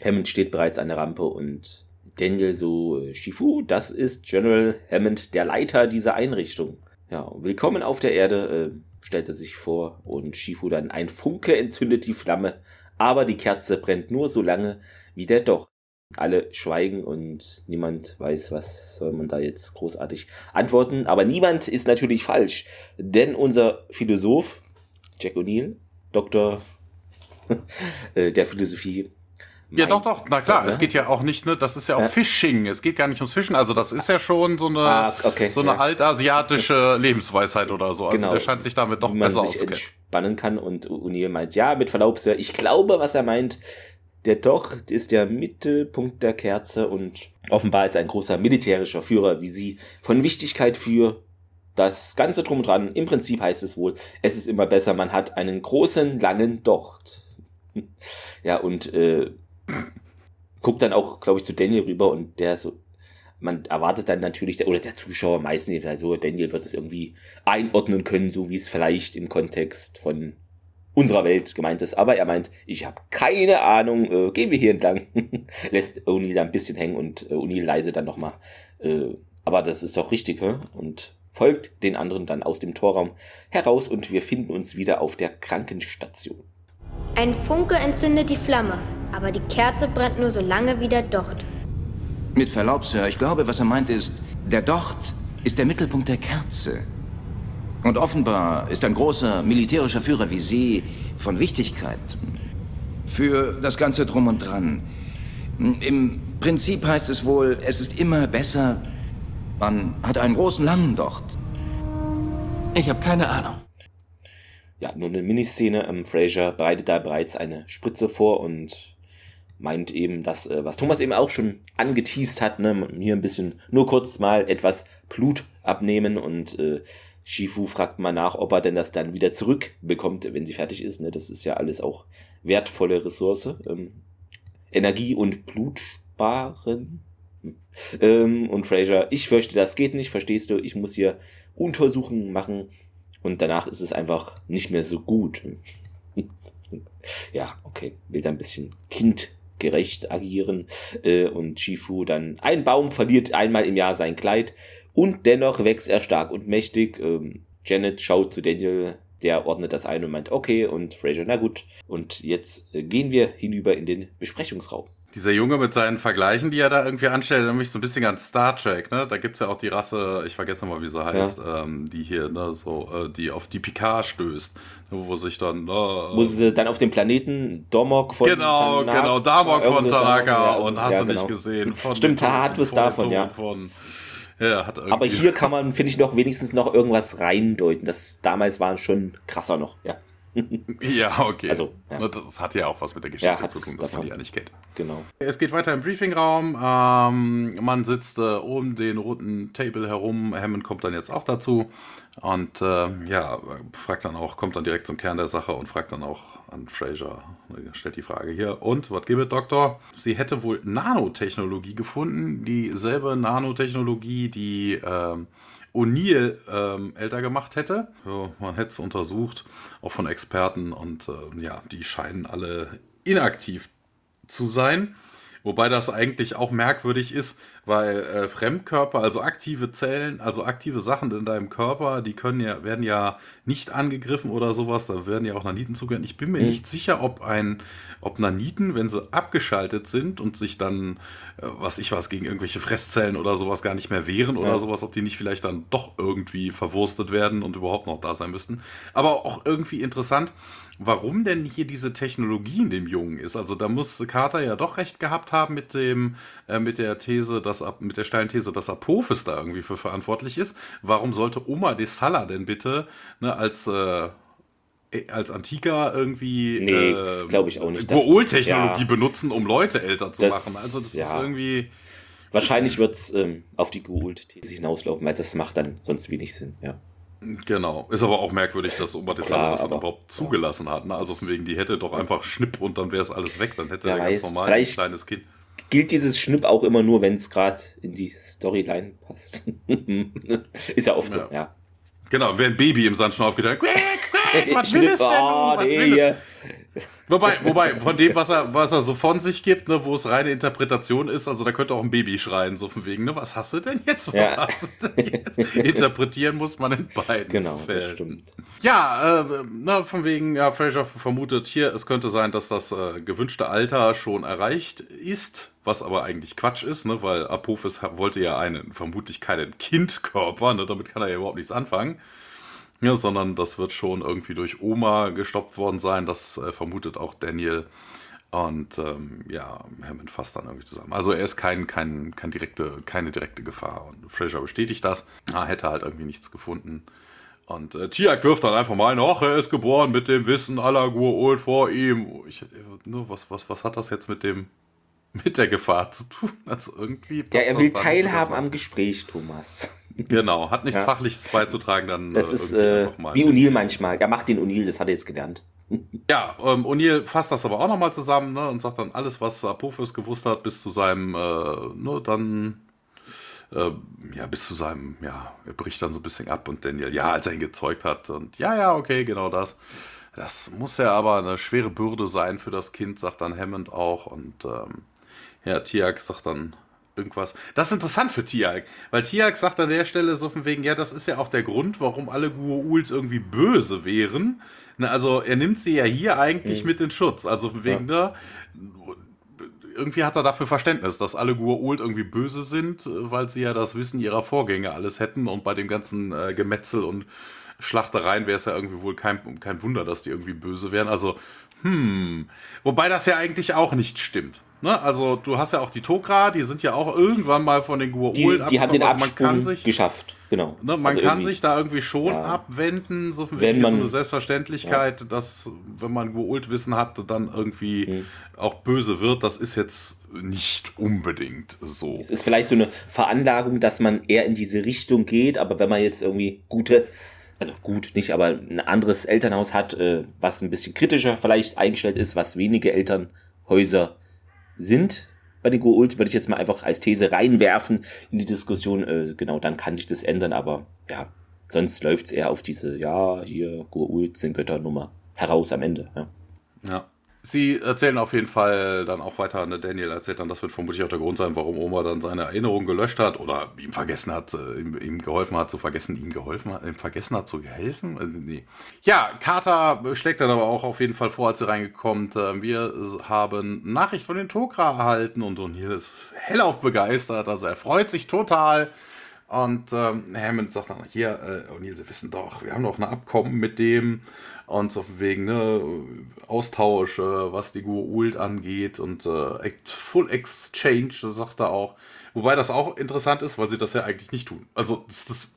Hammond steht bereits an der Rampe und Daniel so, äh, Shifu, das ist General Hammond, der Leiter dieser Einrichtung. Ja, willkommen auf der Erde, äh, stellt er sich vor und Shifu dann, ein Funke entzündet die Flamme, aber die Kerze brennt nur so lange, wie der Doch. Alle schweigen und niemand weiß, was soll man da jetzt großartig antworten. Aber niemand ist natürlich falsch, denn unser Philosoph, Jack O'Neill, Dr. Äh, der Philosophie. Ja, doch, doch, na klar, es geht ja auch nicht, ne, das ist ja auch ja. Fishing, es geht gar nicht ums Fischen, also das ist ja schon so eine, ah, okay, so eine ja. altasiatische Lebensweisheit oder so, also genau. der scheint sich damit doch besser auszukennen. entspannen kann und O'Neill meint, ja, mit Verlaub, Sir, ich glaube, was er meint, der Docht ist der Mittelpunkt der Kerze und offenbar ist er ein großer militärischer Führer, wie sie von Wichtigkeit für das Ganze drum dran. Im Prinzip heißt es wohl, es ist immer besser, man hat einen großen, langen Docht. Ja, und äh, guckt dann auch, glaube ich, zu Daniel rüber und der so, man erwartet dann natürlich, oder der Zuschauer meistens, also Daniel wird es irgendwie einordnen können, so wie es vielleicht im Kontext von unserer Welt gemeint ist. Aber er meint, ich habe keine Ahnung, äh, gehen wir hier entlang. Lässt O'Neill da ein bisschen hängen und äh, O'Neill leise dann nochmal. Äh, aber das ist doch richtig, hä? Und folgt den anderen dann aus dem Torraum heraus und wir finden uns wieder auf der Krankenstation. Ein Funke entzündet die Flamme, aber die Kerze brennt nur so lange wie der Docht. Mit Verlaub, Sir, ich glaube, was er meint ist, der Docht ist der Mittelpunkt der Kerze. Und offenbar ist ein großer militärischer Führer wie Sie von Wichtigkeit für das Ganze drum und dran. Im Prinzip heißt es wohl, es ist immer besser, man hat einen großen langen Docht. Ich habe keine Ahnung. Ja, nur eine Miniszene. Ähm, Fraser bereitet da bereits eine Spritze vor und meint eben, dass, äh, was Thomas eben auch schon angeteased hat, ne, hier ein bisschen, nur kurz mal etwas Blut abnehmen und äh, Shifu fragt mal nach, ob er denn das dann wieder zurückbekommt, wenn sie fertig ist. Ne? Das ist ja alles auch wertvolle Ressource. Ähm, Energie und Blut sparen. Hm. Ähm, und Fraser, ich fürchte, das geht nicht, verstehst du? Ich muss hier Untersuchungen machen und danach ist es einfach nicht mehr so gut. ja, okay, will da ein bisschen kindgerecht agieren äh, und Shifu dann ein Baum verliert einmal im Jahr sein Kleid und dennoch wächst er stark und mächtig. Ähm, Janet schaut zu Daniel, der ordnet das ein und meint, okay, und Fraser, na gut. Und jetzt äh, gehen wir hinüber in den Besprechungsraum. Dieser Junge mit seinen Vergleichen, die er da irgendwie anstellt, nämlich so ein bisschen an Star Trek, ne? Da gibt's ja auch die Rasse, ich vergesse mal, wie sie heißt, ja. ähm, die hier, ne, so, äh, die auf die Picard stößt, ne, wo sich dann. Äh, wo sie dann auf dem Planeten Domok von Genau, Tanak, genau, Damok von Tanaka ja, und hast ja, du genau. nicht gesehen. Von Stimmt, hat was davon, ja. Von, ja, Aber hier kann man, finde ich, noch wenigstens noch irgendwas reindeuten. Das damals war schon krasser noch, ja. ja, okay. Also, ja. Das hat ja auch was mit der Geschichte ja, zu tun, dass man die ja nicht kennt. Genau. Es geht weiter im Briefingraum. Ähm, man sitzt äh, um den roten Table herum. Hammond kommt dann jetzt auch dazu. Und äh, ja, fragt dann auch, kommt dann direkt zum Kern der Sache und fragt dann auch an Fraser, stellt die Frage hier. Und, was gibt es, Doktor? Sie hätte wohl Nanotechnologie gefunden. Dieselbe Nanotechnologie, die äh, O'Neill ähm, älter gemacht hätte. So, man hätte es untersucht, auch von Experten. Und äh, ja, die scheinen alle inaktiv zu sein. Wobei das eigentlich auch merkwürdig ist, weil äh, Fremdkörper, also aktive Zellen, also aktive Sachen in deinem Körper, die können ja, werden ja nicht angegriffen oder sowas, da werden ja auch Naniten zugehören. Ich bin mir mhm. nicht sicher, ob ein, ob Naniten, wenn sie abgeschaltet sind und sich dann, äh, was ich was, gegen irgendwelche Fresszellen oder sowas gar nicht mehr wehren oder ja. sowas, ob die nicht vielleicht dann doch irgendwie verwurstet werden und überhaupt noch da sein müssten. Aber auch irgendwie interessant, warum denn hier diese Technologie in dem Jungen ist. Also da muss Carter ja doch recht gehabt haben mit dem, äh, mit der These, dass mit der steilen These, dass Apophis da irgendwie für verantwortlich ist. Warum sollte Oma de Sala denn bitte ne, als äh, als Antiker irgendwie nee, äh, glaube ich auch nicht. Gool-Technologie ja, benutzen, um Leute älter zu das, machen. Also das ja. ist irgendwie. Wahrscheinlich wird es ähm, auf die Gould-These hinauslaufen, weil das macht dann sonst wenig Sinn, ja. Genau. Ist aber auch merkwürdig, dass Oma de Sala das dann überhaupt zugelassen hat. Ne? Also von wegen, die hätte doch einfach Schnipp und dann wäre es alles weg. Dann hätte er ganz normal ein kleines Kind. Gilt dieses Schnipp auch immer nur, wenn es gerade in die Storyline passt. ist ja oft ja. so, ja. Genau, wäre ein Baby im Sand schon aufgedacht. was will es denn? Oh, nee, Wobei, wobei, von dem, was er, was er so von sich gibt, ne, wo es reine Interpretation ist, also da könnte auch ein Baby schreien, so von wegen, ne, was hast du denn jetzt? Was ja. hast du denn jetzt? Interpretieren muss man in beiden genau, Fällen. das stimmt. Ja, äh, ne, von wegen, ja, Fraser vermutet hier, es könnte sein, dass das äh, gewünschte Alter schon erreicht ist, was aber eigentlich Quatsch ist, ne, weil Apophis wollte ja einen, vermutlich keinen Kindkörper, ne, damit kann er ja überhaupt nichts anfangen. Ja, sondern das wird schon irgendwie durch Oma gestoppt worden sein. Das äh, vermutet auch Daniel. Und ähm, ja, Hammond fasst dann irgendwie zusammen. Also er ist kein, kein, kein direkte, keine direkte Gefahr. Und Fraser bestätigt das. Er hätte halt irgendwie nichts gefunden. Und äh, Tiak wirft dann einfach mal ach, er ist geboren mit dem Wissen aller Gua'uld vor ihm. Ich, ne, was, was, was hat das jetzt mit dem mit der Gefahr zu tun. Also irgendwie. Ja, er will teilhaben am Gespräch, Thomas. Genau, hat nichts ja. Fachliches beizutragen, dann. Das äh, ist äh, wie O'Neill manchmal. Er macht den O'Neill, das hat er jetzt gelernt. Ja, ähm, O'Neill fasst das aber auch nochmal zusammen ne, und sagt dann alles, was Apophis gewusst hat, bis zu seinem, äh, ne, dann, äh, ja, bis zu seinem, ja, er bricht dann so ein bisschen ab und Daniel, ja, als er ihn gezeugt hat und ja, ja, okay, genau das. Das muss ja aber eine schwere Bürde sein für das Kind, sagt dann Hammond auch. Und ähm, ja, Tiag sagt dann irgendwas. Das ist interessant für Tiag, weil Tiag sagt an der Stelle so von wegen, ja, das ist ja auch der Grund, warum alle Gua'uls irgendwie böse wären. Also er nimmt sie ja hier eigentlich mhm. mit in Schutz. Also von wegen, ja. ne, irgendwie hat er dafür Verständnis, dass alle Gua'uld irgendwie böse sind, weil sie ja das Wissen ihrer Vorgänger alles hätten und bei dem ganzen äh, Gemetzel und Schlachtereien wäre es ja irgendwie wohl kein, kein Wunder, dass die irgendwie böse wären. Also, hm. Wobei das ja eigentlich auch nicht stimmt. Ne? Also, du hast ja auch die Tok'ra, die sind ja auch irgendwann mal von den Gua'uld Die, die haben den also Absprung sich, geschafft, genau. Ne, man also kann sich da irgendwie schon ja. abwenden, so wenn man, so eine Selbstverständlichkeit, ja. dass, wenn man Gua'uld-Wissen hat, dann irgendwie mhm. auch böse wird. Das ist jetzt nicht unbedingt so. Es ist vielleicht so eine Veranlagung, dass man eher in diese Richtung geht, aber wenn man jetzt irgendwie gute also gut, nicht, aber ein anderes Elternhaus hat, äh, was ein bisschen kritischer vielleicht eingestellt ist, was wenige Elternhäuser sind bei den Goult, würde ich jetzt mal einfach als These reinwerfen in die Diskussion. Äh, genau, dann kann sich das ändern, aber ja, sonst läuft es eher auf diese, ja, hier, Goult sind Götternummer heraus am Ende. Ja. ja. Sie erzählen auf jeden Fall dann auch weiter, ne, Daniel erzählt dann, das wird vermutlich auch der Grund sein, warum Oma dann seine Erinnerung gelöscht hat oder ihm vergessen hat, äh, ihm, ihm, geholfen hat zu vergessen, ihm geholfen hat, ihm vergessen hat zu helfen. Also, nee. Ja, Carter schlägt dann aber auch auf jeden Fall vor, als sie reingekommen äh, Wir haben Nachricht von den Tokra erhalten und O'Neill ist hellauf begeistert, also er freut sich total. Und ähm, Hammond sagt dann, hier, äh, O'Neill, Sie wissen doch, wir haben doch ein Abkommen mit dem und so wegen ne, Austausch, was die Gua'uld angeht und äh, Full Exchange, das sagt er auch. Wobei das auch interessant ist, weil sie das ja eigentlich nicht tun. Also das, das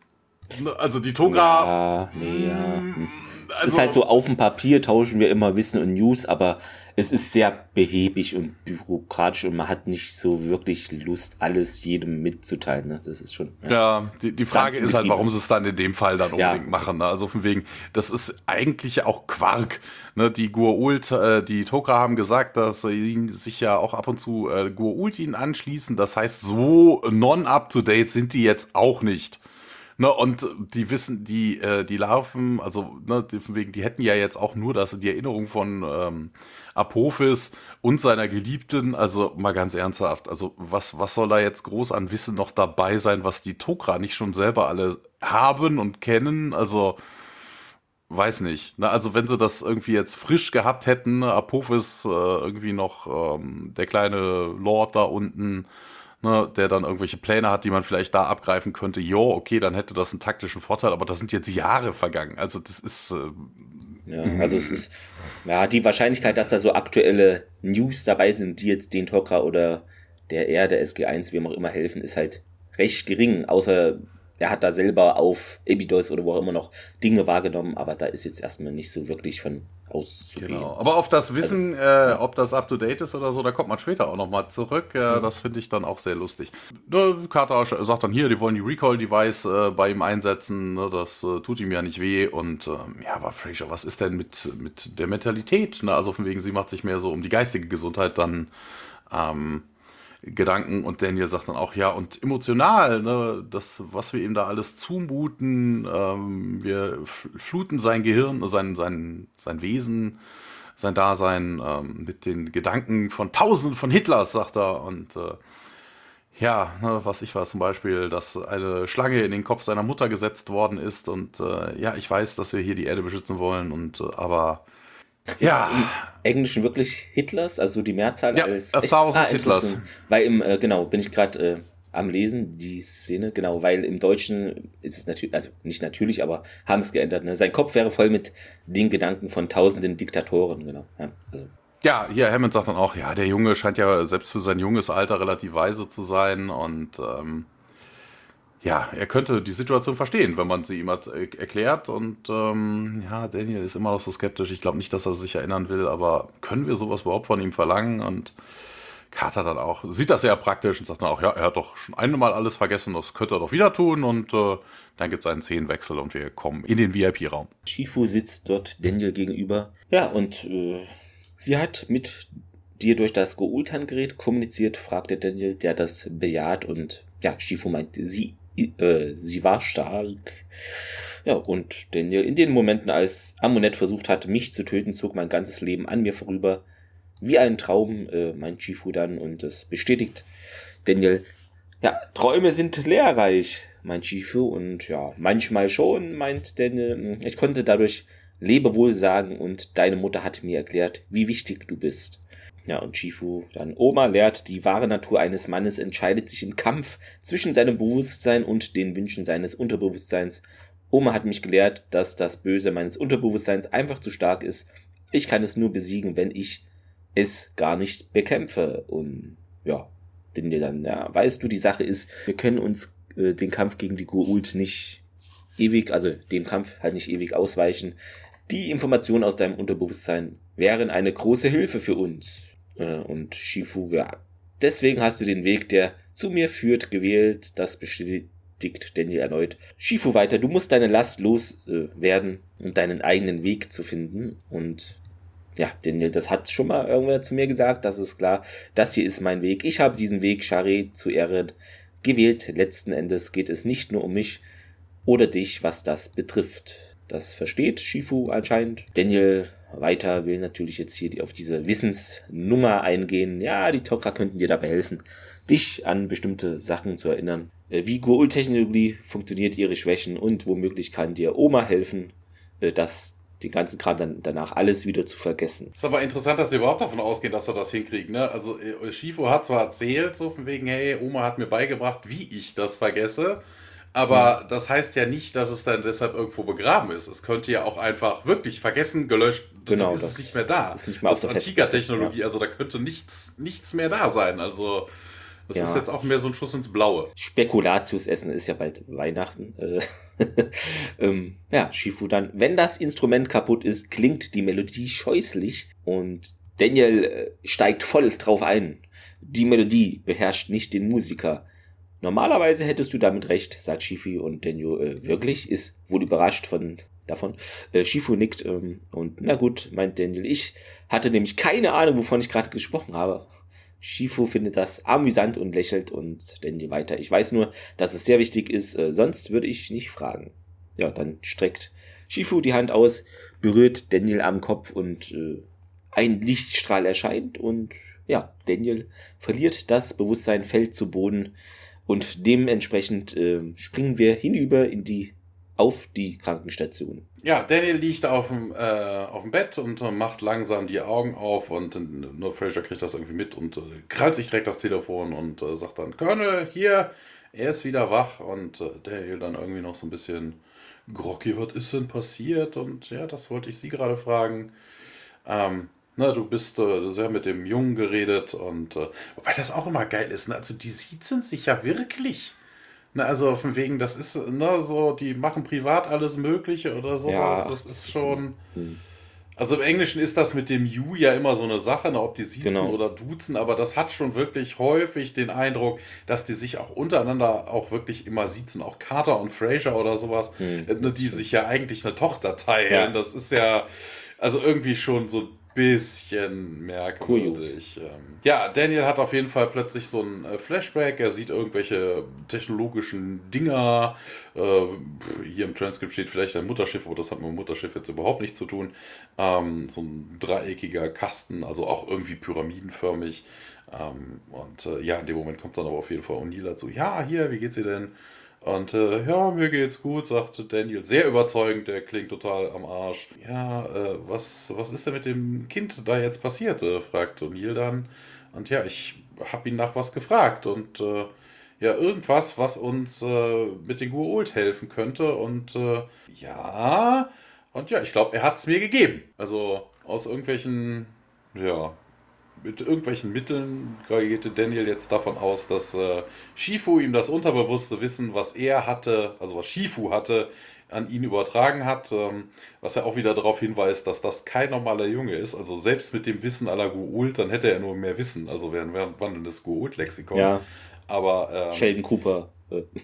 ne, also die Toga. Ja, ja. Mm, es also, ist halt so, auf dem Papier tauschen wir immer Wissen und News, aber es ist sehr behäbig und bürokratisch und man hat nicht so wirklich Lust, alles jedem mitzuteilen. Ne? Das ist schon. Ja, ja die, die Frage ist halt, warum sie es dann in dem Fall dann unbedingt ja. machen. Ne? Also von wegen, das ist eigentlich auch Quark. Ne? Die Gua'uld, äh, die Toka haben gesagt, dass sie sich ja auch ab und zu äh, Gua'uld ihnen anschließen. Das heißt, so non-up-to-date sind die jetzt auch nicht. Ne, und die wissen, die, äh, die Larven, also ne, die, wegen, die hätten ja jetzt auch nur das, die Erinnerung von ähm, Apophis und seiner Geliebten. Also mal ganz ernsthaft, also was, was soll da jetzt groß an Wissen noch dabei sein, was die Tokra nicht schon selber alle haben und kennen? Also weiß nicht. Ne? Also wenn sie das irgendwie jetzt frisch gehabt hätten, Apophis äh, irgendwie noch ähm, der kleine Lord da unten, ne, der dann irgendwelche Pläne hat, die man vielleicht da abgreifen könnte, jo, okay, dann hätte das einen taktischen Vorteil, aber da sind jetzt Jahre vergangen. Also das ist. Äh, ja, also es ist, ja, die Wahrscheinlichkeit, dass da so aktuelle News dabei sind, die jetzt den Tokra oder der R, der SG1, wie auch immer helfen, ist halt recht gering, außer er hat da selber auf Abydos oder wo auch immer noch Dinge wahrgenommen, aber da ist jetzt erstmal nicht so wirklich von auszugehen. Genau, aber auf das Wissen, also, äh, ob das up to date ist oder so, da kommt man später auch nochmal zurück. Äh, mhm. Das finde ich dann auch sehr lustig. Ne, Carter sagt dann hier, die wollen die Recall-Device äh, bei ihm einsetzen, ne, das äh, tut ihm ja nicht weh. Und ähm, ja, aber Fraser, was ist denn mit, mit der Mentalität? Ne? Also von wegen, sie macht sich mehr so um die geistige Gesundheit dann. Ähm, Gedanken und Daniel sagt dann auch, ja, und emotional, ne, das, was wir ihm da alles zumuten, ähm, wir fluten sein Gehirn, sein, sein, sein Wesen, sein Dasein ähm, mit den Gedanken von Tausenden von Hitlers, sagt er, und äh, ja, ne, was ich weiß zum Beispiel, dass eine Schlange in den Kopf seiner Mutter gesetzt worden ist und äh, ja, ich weiß, dass wir hier die Erde beschützen wollen und äh, aber ja. Im Englischen wirklich Hitlers, also die Mehrzahl ja, als. A thousand ah, Hitlers. Weil im, äh, genau, bin ich gerade äh, am Lesen, die Szene, genau, weil im Deutschen ist es natürlich, also nicht natürlich, aber haben es geändert. Ne? Sein Kopf wäre voll mit den Gedanken von tausenden Diktatoren, genau. Ja, also. ja, hier Hammond sagt dann auch, ja, der Junge scheint ja selbst für sein junges Alter relativ weise zu sein und ähm, ja, er könnte die Situation verstehen, wenn man sie ihm hat äh, erklärt. Und ähm, ja, Daniel ist immer noch so skeptisch. Ich glaube nicht, dass er sich erinnern will, aber können wir sowas überhaupt von ihm verlangen? Und Carter dann auch, sieht das sehr praktisch und sagt dann auch, ja, er hat doch schon einmal alles vergessen, das könnte er doch wieder tun. Und äh, dann gibt es einen Zehnwechsel und wir kommen in den VIP-Raum. Shifu sitzt dort Daniel gegenüber. Ja, und äh, sie hat mit dir durch das Goultan-Gerät kommuniziert, fragte Daniel, der das bejaht und ja, Shifu meint, sie äh, sie war stark. Ja, und Daniel, in den Momenten, als Amunet versucht hat, mich zu töten, zog mein ganzes Leben an mir vorüber. Wie ein Traum, äh, mein Chifu dann, und das bestätigt Daniel. Ja, Träume sind lehrreich, mein Chifu, und ja, manchmal schon, meint Daniel. Ich konnte dadurch Lebewohl sagen und deine Mutter hat mir erklärt, wie wichtig du bist. Ja, und Shifu dann Oma lehrt, die wahre Natur eines Mannes entscheidet sich im Kampf zwischen seinem Bewusstsein und den Wünschen seines Unterbewusstseins. Oma hat mich gelehrt, dass das Böse meines Unterbewusstseins einfach zu stark ist. Ich kann es nur besiegen, wenn ich es gar nicht bekämpfe. Und ja, denn dir dann, ja, weißt du, die Sache ist, wir können uns äh, den Kampf gegen die Guult nicht ewig, also dem Kampf halt nicht ewig ausweichen. Die Informationen aus deinem Unterbewusstsein wären eine große Hilfe für uns. Äh, und Shifu, ja, deswegen hast du den Weg, der zu mir führt, gewählt. Das bestätigt Daniel erneut. Shifu weiter, du musst deine Last loswerden, äh, um deinen eigenen Weg zu finden. Und ja, Daniel, das hat schon mal irgendwer zu mir gesagt, das ist klar. Das hier ist mein Weg. Ich habe diesen Weg, Shari, zu Ehre gewählt. Letzten Endes geht es nicht nur um mich oder dich, was das betrifft. Das versteht Shifu anscheinend. Daniel weiter will natürlich jetzt hier auf diese Wissensnummer eingehen. Ja, die Tokra könnten dir dabei helfen, dich an bestimmte Sachen zu erinnern. Äh, wie Goul-Technologie funktioniert, ihre Schwächen und womöglich kann dir Oma helfen, äh, das den ganzen Kram dann danach alles wieder zu vergessen. Ist aber interessant, dass sie überhaupt davon ausgehen, dass er das hinkriegt. Ne? Also äh, Shifu hat zwar erzählt, so von wegen, hey, Oma hat mir beigebracht, wie ich das vergesse. Aber mhm. das heißt ja nicht, dass es dann deshalb irgendwo begraben ist. Es könnte ja auch einfach wirklich vergessen, gelöscht, genau, ist es nicht mehr da. Ist nicht mehr das ist Antiker-Technologie, ja. also da könnte nichts, nichts mehr da sein. Also das ja. ist jetzt auch mehr so ein Schuss ins Blaue. Spekulatius essen ist ja bald Weihnachten. Äh, ähm, ja, Shifu dann. Wenn das Instrument kaputt ist, klingt die Melodie scheußlich und Daniel äh, steigt voll drauf ein. Die Melodie beherrscht nicht den Musiker. Normalerweise hättest du damit recht, sagt Shifu und Daniel äh, wirklich, ist wohl überrascht von davon. Äh, Shifu nickt ähm, und na gut, meint Daniel, ich hatte nämlich keine Ahnung, wovon ich gerade gesprochen habe. Shifu findet das amüsant und lächelt und Daniel weiter. Ich weiß nur, dass es sehr wichtig ist, äh, sonst würde ich nicht fragen. Ja, dann streckt Shifu die Hand aus, berührt Daniel am Kopf und äh, ein Lichtstrahl erscheint und ja, Daniel verliert das Bewusstsein, fällt zu Boden und dementsprechend äh, springen wir hinüber in die auf die Krankenstation. Ja, Daniel liegt auf dem, äh, auf dem Bett und äh, macht langsam die Augen auf und äh, nur Fraser kriegt das irgendwie mit und äh, krallt sich direkt das Telefon und äh, sagt dann, Colonel, hier, er ist wieder wach und äh, Daniel dann irgendwie noch so ein bisschen groggy, was ist denn passiert? Und ja, das wollte ich Sie gerade fragen. Ähm, Ne, du bist äh, sehr mit dem Jungen geredet und äh, wobei das auch immer geil ist. Ne? Also die siezen sich ja wirklich. Ne, also von wegen, das ist ne, so, die machen privat alles Mögliche oder sowas. Ja, das ist schon. Hm. Also im Englischen ist das mit dem You ja immer so eine Sache, ne, ob die siezen genau. oder duzen, aber das hat schon wirklich häufig den Eindruck, dass die sich auch untereinander auch wirklich immer siezen. Auch Carter und Fraser oder sowas, hm, ne, die sich ja eigentlich eine Tochter teilen. Ja. Das ist ja also irgendwie schon so bisschen merkwürdig. Ähm, ja, Daniel hat auf jeden Fall plötzlich so ein äh, Flashback. Er sieht irgendwelche technologischen Dinger. Äh, hier im Transkript steht vielleicht ein Mutterschiff, aber das hat mit dem Mutterschiff jetzt überhaupt nichts zu tun. Ähm, so ein dreieckiger Kasten, also auch irgendwie pyramidenförmig. Ähm, und äh, ja, in dem Moment kommt dann aber auf jeden Fall O'Neill dazu. Ja, hier, wie geht's dir denn? Und äh, ja, mir geht's gut, sagte Daniel. Sehr überzeugend, der klingt total am Arsch. Ja, äh, was, was ist denn mit dem Kind da jetzt passiert? Äh, fragt O'Neill dann. Und ja, ich habe ihn nach was gefragt. Und äh, ja, irgendwas, was uns äh, mit den Gua'uld helfen könnte. Und äh, ja, und ja, ich glaube, er hat es mir gegeben. Also aus irgendwelchen, ja, mit irgendwelchen Mitteln geht Daniel jetzt davon aus, dass äh, Shifu ihm das unterbewusste Wissen, was er hatte, also was Shifu hatte, an ihn übertragen hat, ähm, was ja auch wieder darauf hinweist, dass das kein normaler Junge ist. Also selbst mit dem Wissen aller Guult, dann hätte er nur mehr Wissen. Also wäre ein wandelndes Guult-Lexikon. Ja. Aber ähm, Sheldon Cooper.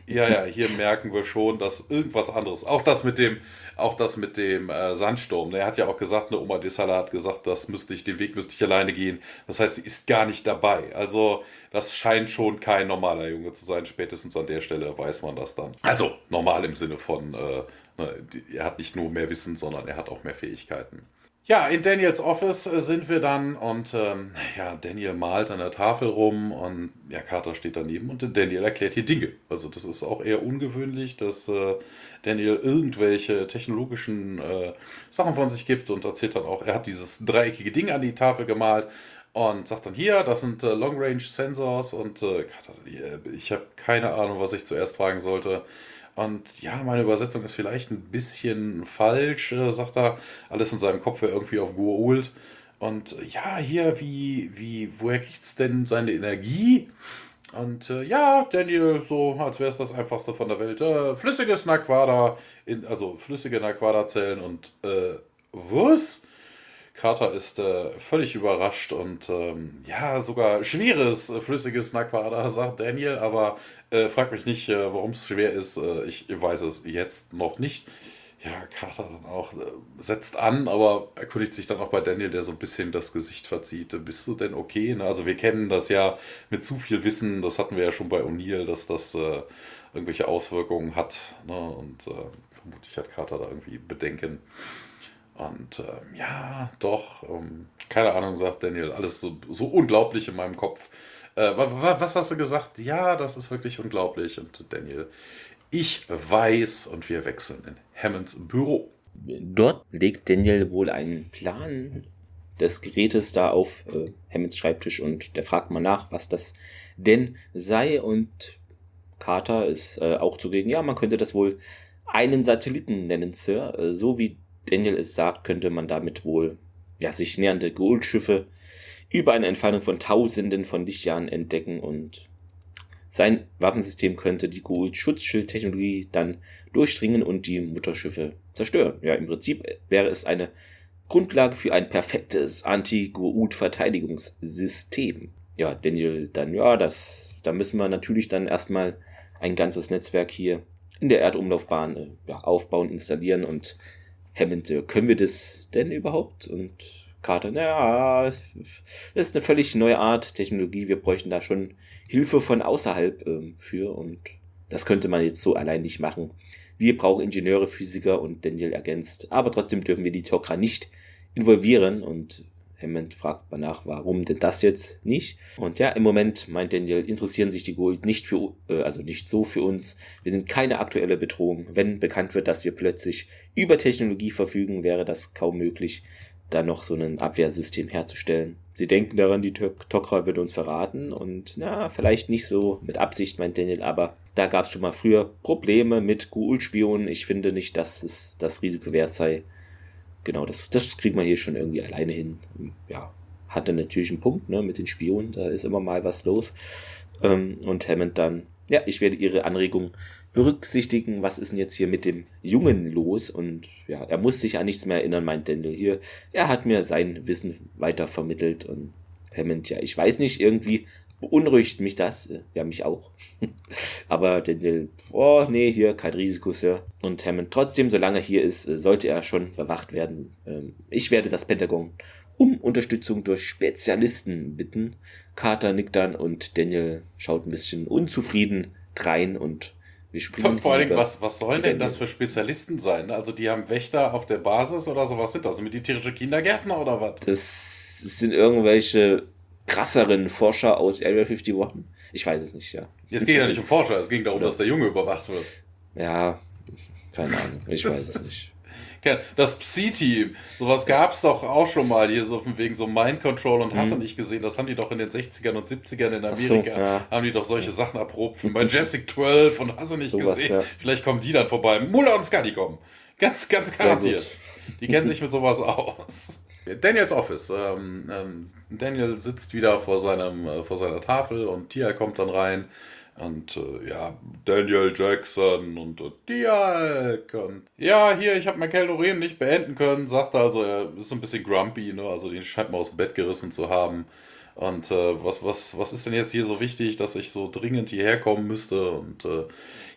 Ja, ja, hier merken wir schon, dass irgendwas anderes. Auch das mit dem, auch das mit dem äh, Sandsturm. Er hat ja auch gesagt, eine Oma Dessala hat gesagt, das müsste ich, den Weg müsste ich alleine gehen. Das heißt, sie ist gar nicht dabei. Also, das scheint schon kein normaler Junge zu sein. Spätestens an der Stelle weiß man das dann. Also, normal im Sinne von, äh, Ne, er hat nicht nur mehr Wissen, sondern er hat auch mehr Fähigkeiten. Ja, in Daniels Office äh, sind wir dann und ähm, ja, Daniel malt an der Tafel rum und ja, Carter steht daneben und Daniel erklärt hier Dinge. Also das ist auch eher ungewöhnlich, dass äh, Daniel irgendwelche technologischen äh, Sachen von sich gibt und erzählt dann auch, er hat dieses dreieckige Ding an die Tafel gemalt und sagt dann hier, das sind äh, Long Range Sensors und äh, ich habe keine Ahnung, was ich zuerst fragen sollte. Und ja, meine Übersetzung ist vielleicht ein bisschen falsch, äh, sagt er. Alles in seinem Kopf wäre irgendwie auf Goa'uld. Und äh, ja, hier, wie, wie, woher kriegt es denn seine Energie? Und äh, ja, Daniel, so als wäre es das einfachste von der Welt. Äh, flüssiges Naquada, in, also flüssige Naquada-Zellen und äh, was? Carter ist äh, völlig überrascht und ähm, ja, sogar schweres, äh, flüssiges Naquada, sagt Daniel, aber äh, fragt mich nicht, äh, warum es schwer ist. Äh, ich weiß es jetzt noch nicht. Ja, Carter dann auch äh, setzt an, aber erkundigt sich dann auch bei Daniel, der so ein bisschen das Gesicht verzieht. Bist du denn okay? Ne? Also wir kennen das ja mit zu viel Wissen, das hatten wir ja schon bei O'Neill, dass das irgendwelche Auswirkungen hat. Ne? Und vermutlich hat Carter da irgendwie Bedenken. Und ähm, ja, doch, ähm, keine Ahnung, sagt Daniel, alles so, so unglaublich in meinem Kopf. Äh, was hast du gesagt? Ja, das ist wirklich unglaublich. Und Daniel, ich weiß und wir wechseln in Hammonds Büro. Dort legt Daniel wohl einen Plan des Gerätes da auf äh, Hammonds Schreibtisch und der fragt mal nach, was das denn sei. Und Carter ist äh, auch zugegen, ja, man könnte das wohl einen Satelliten nennen, Sir, äh, so wie Daniel es sagt, könnte man damit wohl ja, sich nähernde Goldschiffe über eine Entfernung von Tausenden von Lichtjahren entdecken und sein Waffensystem könnte die Gould-Schutzschildtechnologie dann durchdringen und die Mutterschiffe zerstören. Ja, im Prinzip wäre es eine Grundlage für ein perfektes Anti-Goa'uld-Verteidigungssystem. Ja, Daniel dann, ja, das, da müssen wir natürlich dann erstmal ein ganzes Netzwerk hier in der Erdumlaufbahn äh, ja, aufbauen, installieren und Hammond, können wir das denn überhaupt? Und Carter, naja, das ist eine völlig neue Art Technologie, wir bräuchten da schon Hilfe von außerhalb ähm, für und das könnte man jetzt so allein nicht machen. Wir brauchen Ingenieure, Physiker und Daniel ergänzt, aber trotzdem dürfen wir die Tok'ra nicht involvieren und Hammond fragt mal nach, warum denn das jetzt nicht? Und ja, im Moment, meint Daniel, interessieren sich die Gold nicht für, äh, also nicht so für uns. Wir sind keine aktuelle Bedrohung. Wenn bekannt wird, dass wir plötzlich über Technologie verfügen, wäre das kaum möglich, da noch so ein Abwehrsystem herzustellen. Sie denken daran, die Tok'ra wird uns verraten und na, vielleicht nicht so mit Absicht, meint Daniel, aber da gab es schon mal früher Probleme mit Ghoul-Spionen. Ich finde nicht, dass es das Risiko wert sei, genau, das, das kriegt man hier schon irgendwie alleine hin. Ja, hatte natürlich einen Punkt, ne, mit den Spionen, da ist immer mal was los. Ähm, und Hammond dann, ja, ich werde Ihre Anregung berücksichtigen, was ist denn jetzt hier mit dem Jungen los? Und ja, er muss sich an nichts mehr erinnern, meint Dendel hier. Er hat mir sein Wissen weiter vermittelt und Hammond, ja, ich weiß nicht, irgendwie beunruhigt mich das. Ja, mich auch. Aber Daniel, oh nee, hier kein Risiko, Sir. Und Hammond, trotzdem, solange er hier ist, sollte er schon bewacht werden. Ähm, ich werde das Pentagon um Unterstützung durch Spezialisten bitten. Carter nickt dann und Daniel schaut ein bisschen unzufrieden drein und wir springen. Vor allem, was, was sollen denn das für Spezialisten sein? Also die haben Wächter auf der Basis oder sowas sind das? Militärische Kindergärtner oder was? Das sind irgendwelche krasseren Forscher aus Area 51? Ich weiß es nicht, ja. Es ging ja nicht um Forscher, es ging darum, Oder? dass der Junge überwacht wird. Ja, keine Ahnung, ich weiß es nicht. Das Psi-Team, sowas gab es doch auch schon mal hier so von wegen so Mind Control und hast du mhm. nicht gesehen, das haben die doch in den 60ern und 70ern in Amerika, so, ja. haben die doch solche Sachen erprobt, wie Majestic 12 und hast du nicht sowas, gesehen. Ja. Vielleicht kommen die dann vorbei. Mullah und Scotty kommen. Ganz, ganz garantiert. Die kennen sich mit sowas aus. Daniels Office. Ähm, ähm, Daniel sitzt wieder vor, seinem, äh, vor seiner Tafel und Tia kommt dann rein. Und äh, ja, Daniel Jackson und äh, Dialk. Und ja, hier, ich habe mein Kalorien nicht beenden können, sagt er. Also, er ist ein bisschen grumpy, ne? Also, den scheint mal aus dem Bett gerissen zu haben. Und äh, was, was, was ist denn jetzt hier so wichtig, dass ich so dringend hierher kommen müsste? Und äh,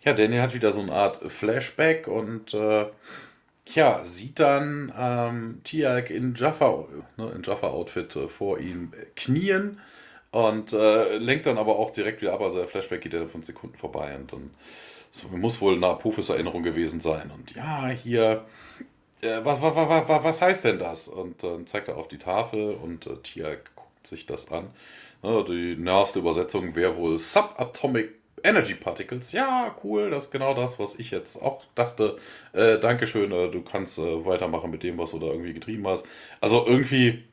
ja, Daniel hat wieder so eine Art Flashback und äh, ja, sieht dann ähm, Tiag in Jaffa, ne, in Jaffa-Outfit äh, vor ihm knien und äh, lenkt dann aber auch direkt wieder ab. Also der Flashback geht ja fünf Sekunden vorbei und dann Das muss wohl eine Apophis-Erinnerung gewesen sein. Und ja, hier, äh, was, was, was, was heißt denn das? Und dann zeigt er auf die Tafel und äh, Tia guckt sich das an. Ne, die nächste Übersetzung wäre wohl Subatomic Energy Particles. Ja, cool, das ist genau das, was ich jetzt auch dachte. Äh, Dankeschön, äh, du kannst äh, weitermachen mit dem, was du da irgendwie getrieben hast. Also irgendwie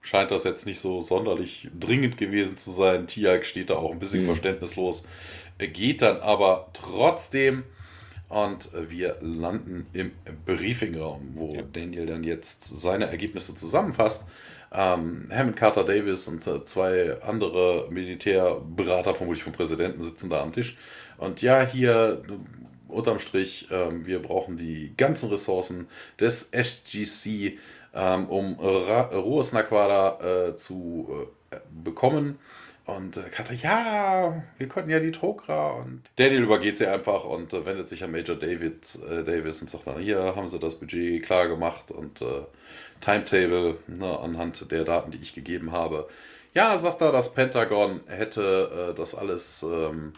scheint das jetzt nicht so sonderlich dringend gewesen zu sein. Tiag steht da auch ein bisschen mhm. verständnislos, geht dann aber trotzdem und wir landen im Briefingraum, wo ja. Daniel dann jetzt seine Ergebnisse zusammenfasst. Ähm, Hammond Carter Davis und äh, zwei andere Militärberater, vermutlich vom Präsidenten, sitzen da am Tisch. Und ja, hier unterm Strich, äh, wir brauchen die ganzen Ressourcen des SGC ähm, um Ruas Naquada äh, zu äh, bekommen. Und äh, Kata, ja, wir konnten ja die Tokra. Und Daniel übergeht sie einfach und äh, wendet sich an Major David äh, Davis und sagt dann, hier haben sie das Budget klar gemacht und äh, Timetable ne, anhand der Daten, die ich gegeben habe. Ja, sagt er, das Pentagon hätte das alles ähm,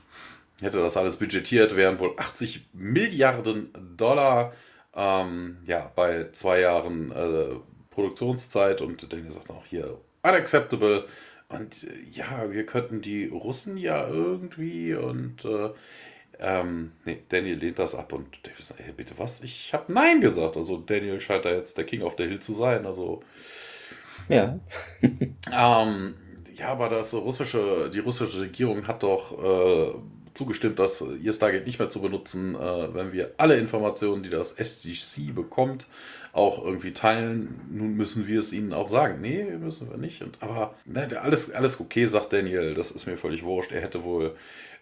hätte das alles budgetiert, wären wohl 80 Milliarden Dollar ähm, ja, bei zwei Jahren äh, Produktionszeit und Daniel sagt auch hier unacceptable. Und äh, ja, wir könnten die Russen ja irgendwie und äh, ähm, nee, Daniel lehnt das ab und Davis sagt, hey, bitte was? Ich habe Nein gesagt. Also Daniel scheint da jetzt der King of the Hill zu sein. Also ja. ähm, ja, aber das russische, die russische Regierung hat doch äh, zugestimmt, dass ihr Stargate nicht mehr zu benutzen, äh, wenn wir alle Informationen, die das SCC bekommt, auch irgendwie teilen. Nun müssen wir es ihnen auch sagen. Nee, müssen wir nicht. Und, aber ne, alles, alles okay, sagt Daniel. Das ist mir völlig wurscht. Er hätte wohl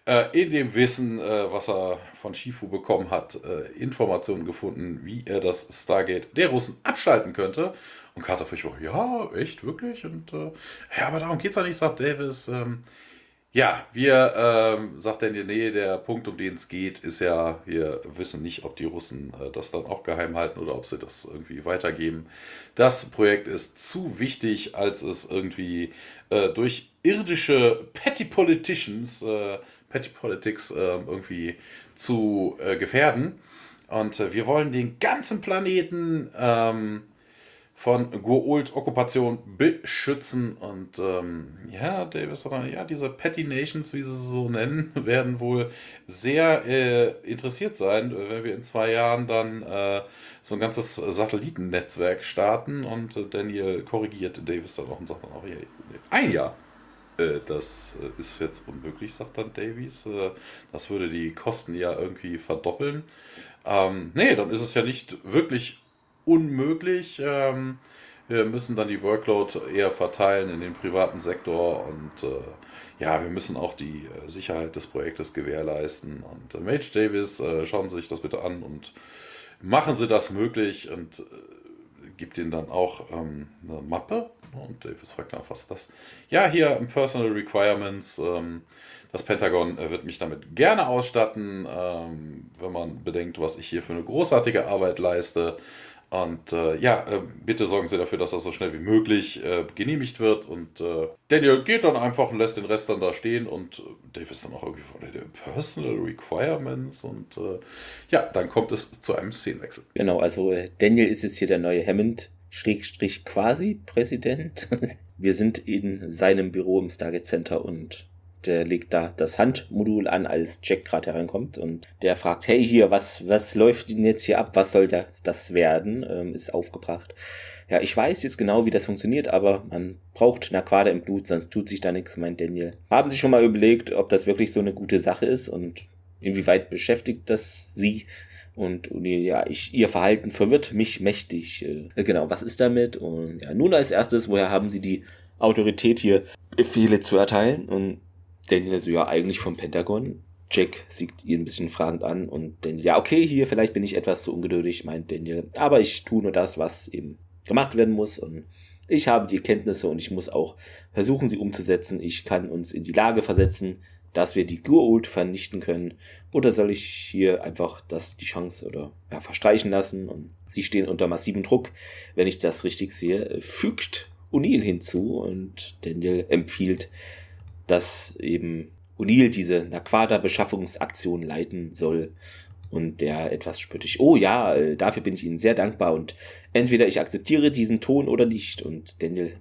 äh, in dem Wissen, äh, was er von Shifu bekommen hat, äh, Informationen gefunden, wie er das Stargate der Russen abschalten könnte. Und Carter fürchtet, ja, echt, wirklich? Und äh, ja, aber darum geht es ja nicht, sagt Davis. Ähm, ja, wir, ähm, sagt Daniel, nee, der Punkt, um den es geht, ist ja, wir wissen nicht, ob die Russen äh, das dann auch geheim halten oder ob sie das irgendwie weitergeben. Das Projekt ist zu wichtig, als es irgendwie äh, durch irdische Petty Politicians, äh, Petty Politics äh, irgendwie zu äh, gefährden. Und äh, wir wollen den ganzen Planeten ähm, von Goult Okkupation beschützen. Und ähm, ja, Davis hat dann, ja, diese Petty Nations, wie sie so nennen, werden wohl sehr äh, interessiert sein, wenn wir in zwei Jahren dann äh, so ein ganzes Satellitennetzwerk starten. Und äh, Daniel korrigiert Davis dann auch und sagt dann auch, ja, ein Jahr. Äh, das äh, ist jetzt unmöglich, sagt dann Davies. Äh, das würde die Kosten ja irgendwie verdoppeln. Ähm, nee, dann ist es ja nicht wirklich unmöglich. Ähm, wir müssen dann die Workload eher verteilen in den privaten Sektor und äh, ja, wir müssen auch die äh, Sicherheit des Projektes gewährleisten. Und äh, Mage Davis, äh, schauen Sie sich das bitte an und machen Sie das möglich und äh, gibt Ihnen dann auch ähm, eine Mappe. Und Davis fragt nach, was ist das? Ja, hier im Personal Requirements. Ähm, das Pentagon wird mich damit gerne ausstatten, ähm, wenn man bedenkt, was ich hier für eine großartige Arbeit leiste. Und äh, ja, äh, bitte sorgen Sie dafür, dass das so schnell wie möglich äh, genehmigt wird. Und äh, Daniel geht dann einfach und lässt den Rest dann da stehen. Und äh, Dave ist dann auch irgendwie von den Personal Requirements. Und äh, ja, dann kommt es zu einem Szenenwechsel. Genau, also Daniel ist jetzt hier der neue Hammond. Schrägstrich quasi Präsident. Wir sind in seinem Büro im Stargate Center und der legt da das Handmodul an, als Jack gerade hereinkommt und der fragt, hey hier, was, was läuft denn jetzt hier ab? Was soll das, werden? Ähm, ist aufgebracht. Ja, ich weiß jetzt genau, wie das funktioniert, aber man braucht Naquada im Blut, sonst tut sich da nichts, meint Daniel. Haben Sie schon mal überlegt, ob das wirklich so eine gute Sache ist und inwieweit beschäftigt das Sie? Und, und ja, ich, ihr Verhalten verwirrt mich mächtig. Äh, genau, was ist damit? Und ja, nun als erstes, woher haben Sie die Autorität hier Befehle zu erteilen? Und Daniel so, ja, eigentlich vom Pentagon. Jack sieht ihn ein bisschen fragend an und Daniel, ja, okay, hier, vielleicht bin ich etwas zu ungeduldig, meint Daniel. Aber ich tue nur das, was eben gemacht werden muss und ich habe die Kenntnisse und ich muss auch versuchen, sie umzusetzen. Ich kann uns in die Lage versetzen, dass wir die Gurult vernichten können. Oder soll ich hier einfach das, die Chance oder ja, verstreichen lassen? Und sie stehen unter massivem Druck, wenn ich das richtig sehe. Fügt O'Neill hinzu und Daniel empfiehlt, dass eben O'Neill diese Naquada-Beschaffungsaktion leiten soll. Und der etwas spöttisch, oh ja, äh, dafür bin ich Ihnen sehr dankbar und entweder ich akzeptiere diesen Ton oder nicht. Und Daniel,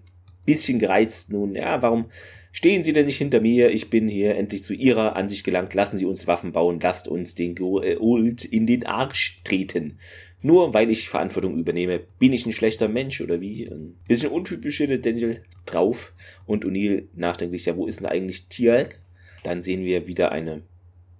bisschen gereizt nun, ja, warum stehen Sie denn nicht hinter mir? Ich bin hier endlich zu Ihrer Ansicht gelangt. Lassen Sie uns Waffen bauen, lasst uns den Gold in den Arsch treten. Nur weil ich Verantwortung übernehme, bin ich ein schlechter Mensch oder wie? Ein bisschen untypisch hier Daniel drauf und O'Neill nachdenklich, ja, wo ist denn eigentlich Tialk? Dann sehen wir wieder eine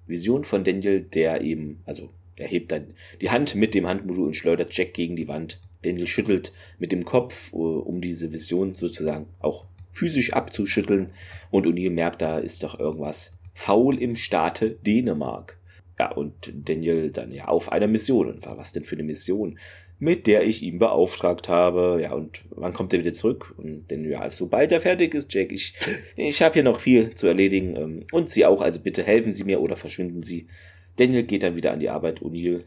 Vision von Daniel, der eben, also er hebt dann die Hand mit dem Handmodul und schleudert Jack gegen die Wand. Daniel schüttelt mit dem Kopf, äh, um diese Vision sozusagen auch physisch abzuschütteln. Und O'Neill merkt, da ist doch irgendwas faul im Staate Dänemark. Ja, und Daniel dann ja auf einer Mission. Und was denn für eine Mission? Mit der ich ihn beauftragt habe. Ja, und wann kommt er wieder zurück? Und denn ja, sobald er fertig ist, Jack, ich, ich habe hier noch viel zu erledigen. Ähm, und Sie auch, also bitte helfen Sie mir oder verschwinden Sie. Daniel geht dann wieder an die Arbeit. O'Neill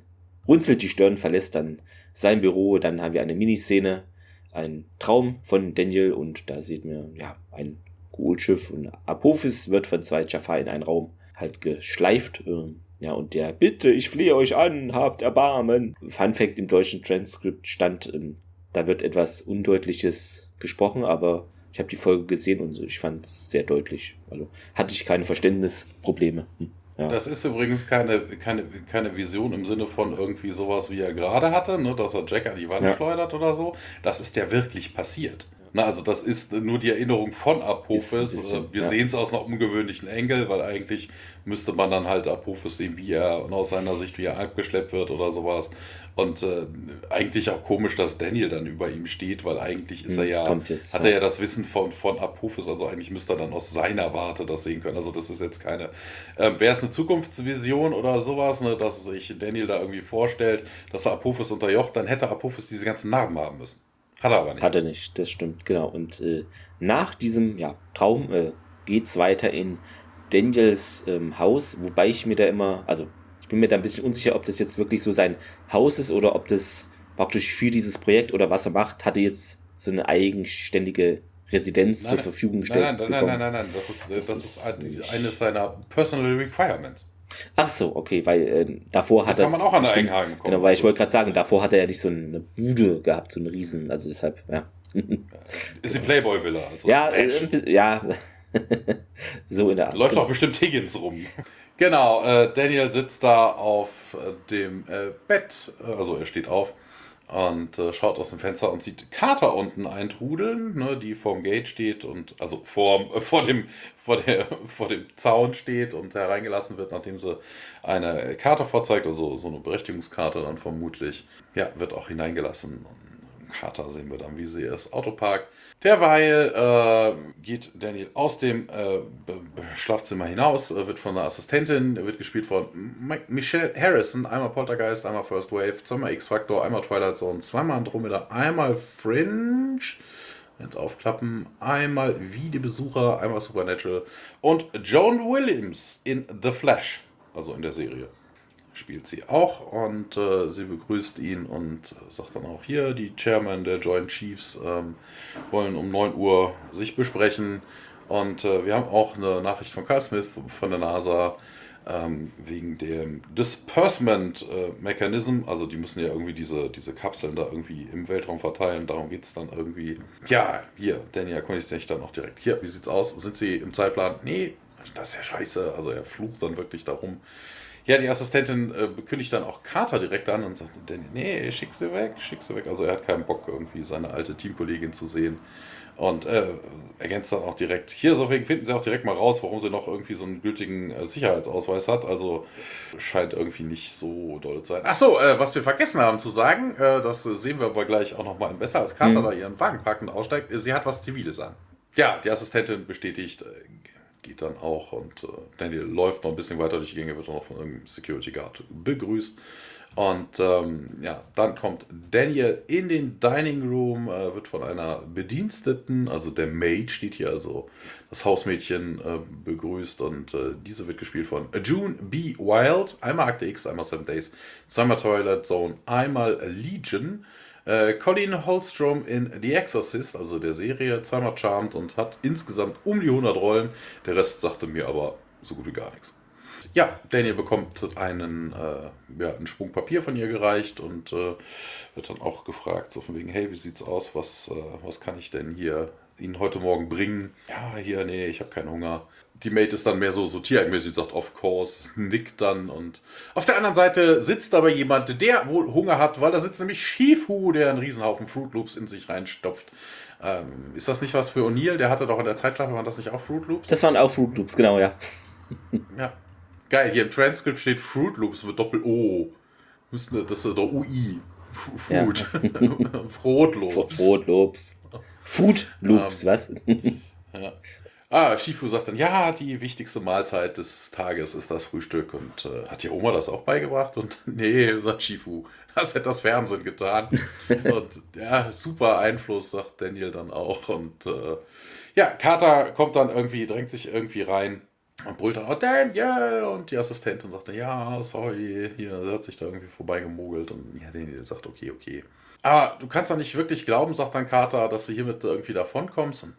runzelt die Stirn, verlässt dann sein Büro. Dann haben wir eine Miniszene, ein Traum von Daniel. Und da sieht man, ja, ein Goldschiff. Und Apophis wird von zwei Jafar in einen Raum halt geschleift. Ähm, ja, und der Bitte, ich flehe euch an, habt Erbarmen. Fun Fact im deutschen Transkript stand, ähm, da wird etwas Undeutliches gesprochen, aber ich habe die Folge gesehen und ich fand es sehr deutlich. Also hatte ich keine Verständnisprobleme. Hm, ja. Das ist übrigens keine, keine, keine Vision im Sinne von irgendwie sowas, wie er gerade hatte, ne, dass er Jack an die Wand ja. schleudert oder so. Das ist ja wirklich passiert. Na, also das ist nur die Erinnerung von Apophis. Ist so, Wir ja. sehen es aus einer ungewöhnlichen Engel, weil eigentlich müsste man dann halt Apophis sehen, wie er und aus seiner Sicht, wie er abgeschleppt wird oder sowas. Und äh, eigentlich auch komisch, dass Daniel dann über ihm steht, weil eigentlich ist er ja, jetzt, hat er ja das Wissen von, von Apophis, also eigentlich müsste er dann aus seiner Warte das sehen können. Also das ist jetzt keine, äh, wäre es eine Zukunftsvision oder sowas, ne, dass sich Daniel da irgendwie vorstellt, dass er Apophis unterjocht, dann hätte Apophis diese ganzen Narben haben müssen. Hat er aber nicht. Hat er nicht, das stimmt, genau. Und äh, nach diesem ja, Traum äh, geht es weiter in Daniels ähm, Haus, wobei ich mir da immer, also ich bin mir da ein bisschen unsicher, ob das jetzt wirklich so sein Haus ist oder ob das praktisch für dieses Projekt oder was er macht, hat er jetzt so eine eigenständige Residenz nein, zur Verfügung gestellt. Nein, nein, nein, nein, nein, nein, das ist, das, das ist, ist eines seiner Personal Requirements. Ach so, okay, weil äh, davor so hat er. Kann man auch an der Eigenhagen kommen. Genau, weil ich wollte gerade sagen, davor hat er ja nicht so eine Bude gehabt, so eine Riesen, also deshalb, ja. Ist die Playboy-Villa. Also ja, äh, ja. so in der Art. Läuft genau. auch bestimmt Higgins rum. Genau, äh, Daniel sitzt da auf äh, dem äh, Bett, also er steht auf und äh, schaut aus dem Fenster und sieht Carter unten eintrudeln, ne, die vorm Gate steht und also vor, äh, vor, dem, vor, der, vor dem Zaun steht und hereingelassen wird, nachdem sie eine Karte vorzeigt, also so eine Berechtigungskarte dann vermutlich. Ja, wird auch hineingelassen. Und Carter sehen wir dann, wie sie das Auto parkt. Derweil äh, geht Daniel aus dem äh, Schlafzimmer hinaus, äh, wird von der Assistentin, wird gespielt von Michelle Harrison, einmal Poltergeist, einmal First Wave, zweimal X-Factor, einmal Twilight Zone, zweimal Andromeda, einmal Fringe. Aufklappen, einmal wie die Besucher, einmal Supernatural und Joan Williams in The Flash, also in der Serie spielt sie auch und äh, sie begrüßt ihn und sagt dann auch hier, die Chairman der Joint Chiefs ähm, wollen um 9 Uhr sich besprechen und äh, wir haben auch eine Nachricht von Carl Smith von der NASA ähm, wegen dem Disbursement äh, Mechanism, also die müssen ja irgendwie diese, diese Kapseln da irgendwie im Weltraum verteilen, darum geht es dann irgendwie. Ja, hier, Danny erkundigt sich dann auch direkt. Hier, wie sieht's aus? Sind sie im Zeitplan? Nee, das ist ja scheiße. Also er flucht dann wirklich darum. Ja, die Assistentin äh, bekündigt dann auch Carter direkt an und sagt, nee, schick sie weg, schick sie weg. Also er hat keinen Bock, irgendwie seine alte Teamkollegin zu sehen. Und äh, ergänzt dann auch direkt, hier, deswegen finden sie auch direkt mal raus, warum sie noch irgendwie so einen gültigen äh, Sicherheitsausweis hat. Also scheint irgendwie nicht so doll zu sein. Achso, äh, was wir vergessen haben zu sagen, äh, das sehen wir aber gleich auch nochmal besser, als Carter mhm. da ihren Wagen packend aussteigt. Sie hat was Ziviles an. Ja, die Assistentin bestätigt, äh, geht dann auch und äh, Daniel läuft noch ein bisschen weiter durch die Gänge, wird auch noch von irgendeinem Security Guard begrüßt. Und ähm, ja, dann kommt Daniel in den Dining Room, äh, wird von einer Bediensteten, also der Maid steht hier, also das Hausmädchen äh, begrüßt und äh, diese wird gespielt von June B. Wild, einmal Akte X, einmal Seven Days, zweimal Twilight Zone, einmal Legion. Äh, Colleen Holstrom in The Exorcist, also der Serie, zweimal Charmed und hat insgesamt um die 100 Rollen. Der Rest sagte mir aber so gut wie gar nichts. Ja, Daniel bekommt einen, äh, ja, einen Sprung Papier von ihr gereicht und äh, wird dann auch gefragt, so von wegen, hey, wie sieht's aus? Was, äh, was kann ich denn hier Ihnen heute Morgen bringen? Ja, hier, nee, ich habe keinen Hunger. Die Mate ist dann mehr so, so tiermäßig, sagt, of course, nickt dann und auf der anderen Seite sitzt aber jemand, der wohl Hunger hat, weil da sitzt nämlich Shifu, der einen Riesenhaufen Fruit Loops in sich reinstopft. Ähm, ist das nicht was für O'Neill? Der hatte doch in der Zeitklappe, waren das nicht auch Fruit Loops? Das waren auch Fruit Loops, genau, ja. ja. Geil, hier im Transcript steht Fruit Loops mit Doppel-O. Das ist doch UI. Fruit. Ja. Frotlobs. Frotlobs. Food Loops, um, was? ja. Ah, Shifu sagt dann, ja, die wichtigste Mahlzeit des Tages ist das Frühstück. Und äh, hat die Oma das auch beigebracht? Und nee, sagt Shifu, das hätte das Fernsehen getan. und ja, super Einfluss, sagt Daniel dann auch. Und äh, ja, Carter kommt dann irgendwie, drängt sich irgendwie rein und brüllt dann, oh Daniel! Und die Assistentin sagt dann, ja, sorry, hier, sie hat sich da irgendwie vorbeigemogelt. Und ja, Daniel sagt, okay, okay. Aber du kannst doch nicht wirklich glauben, sagt dann Carter, dass du hiermit irgendwie davonkommst. Und,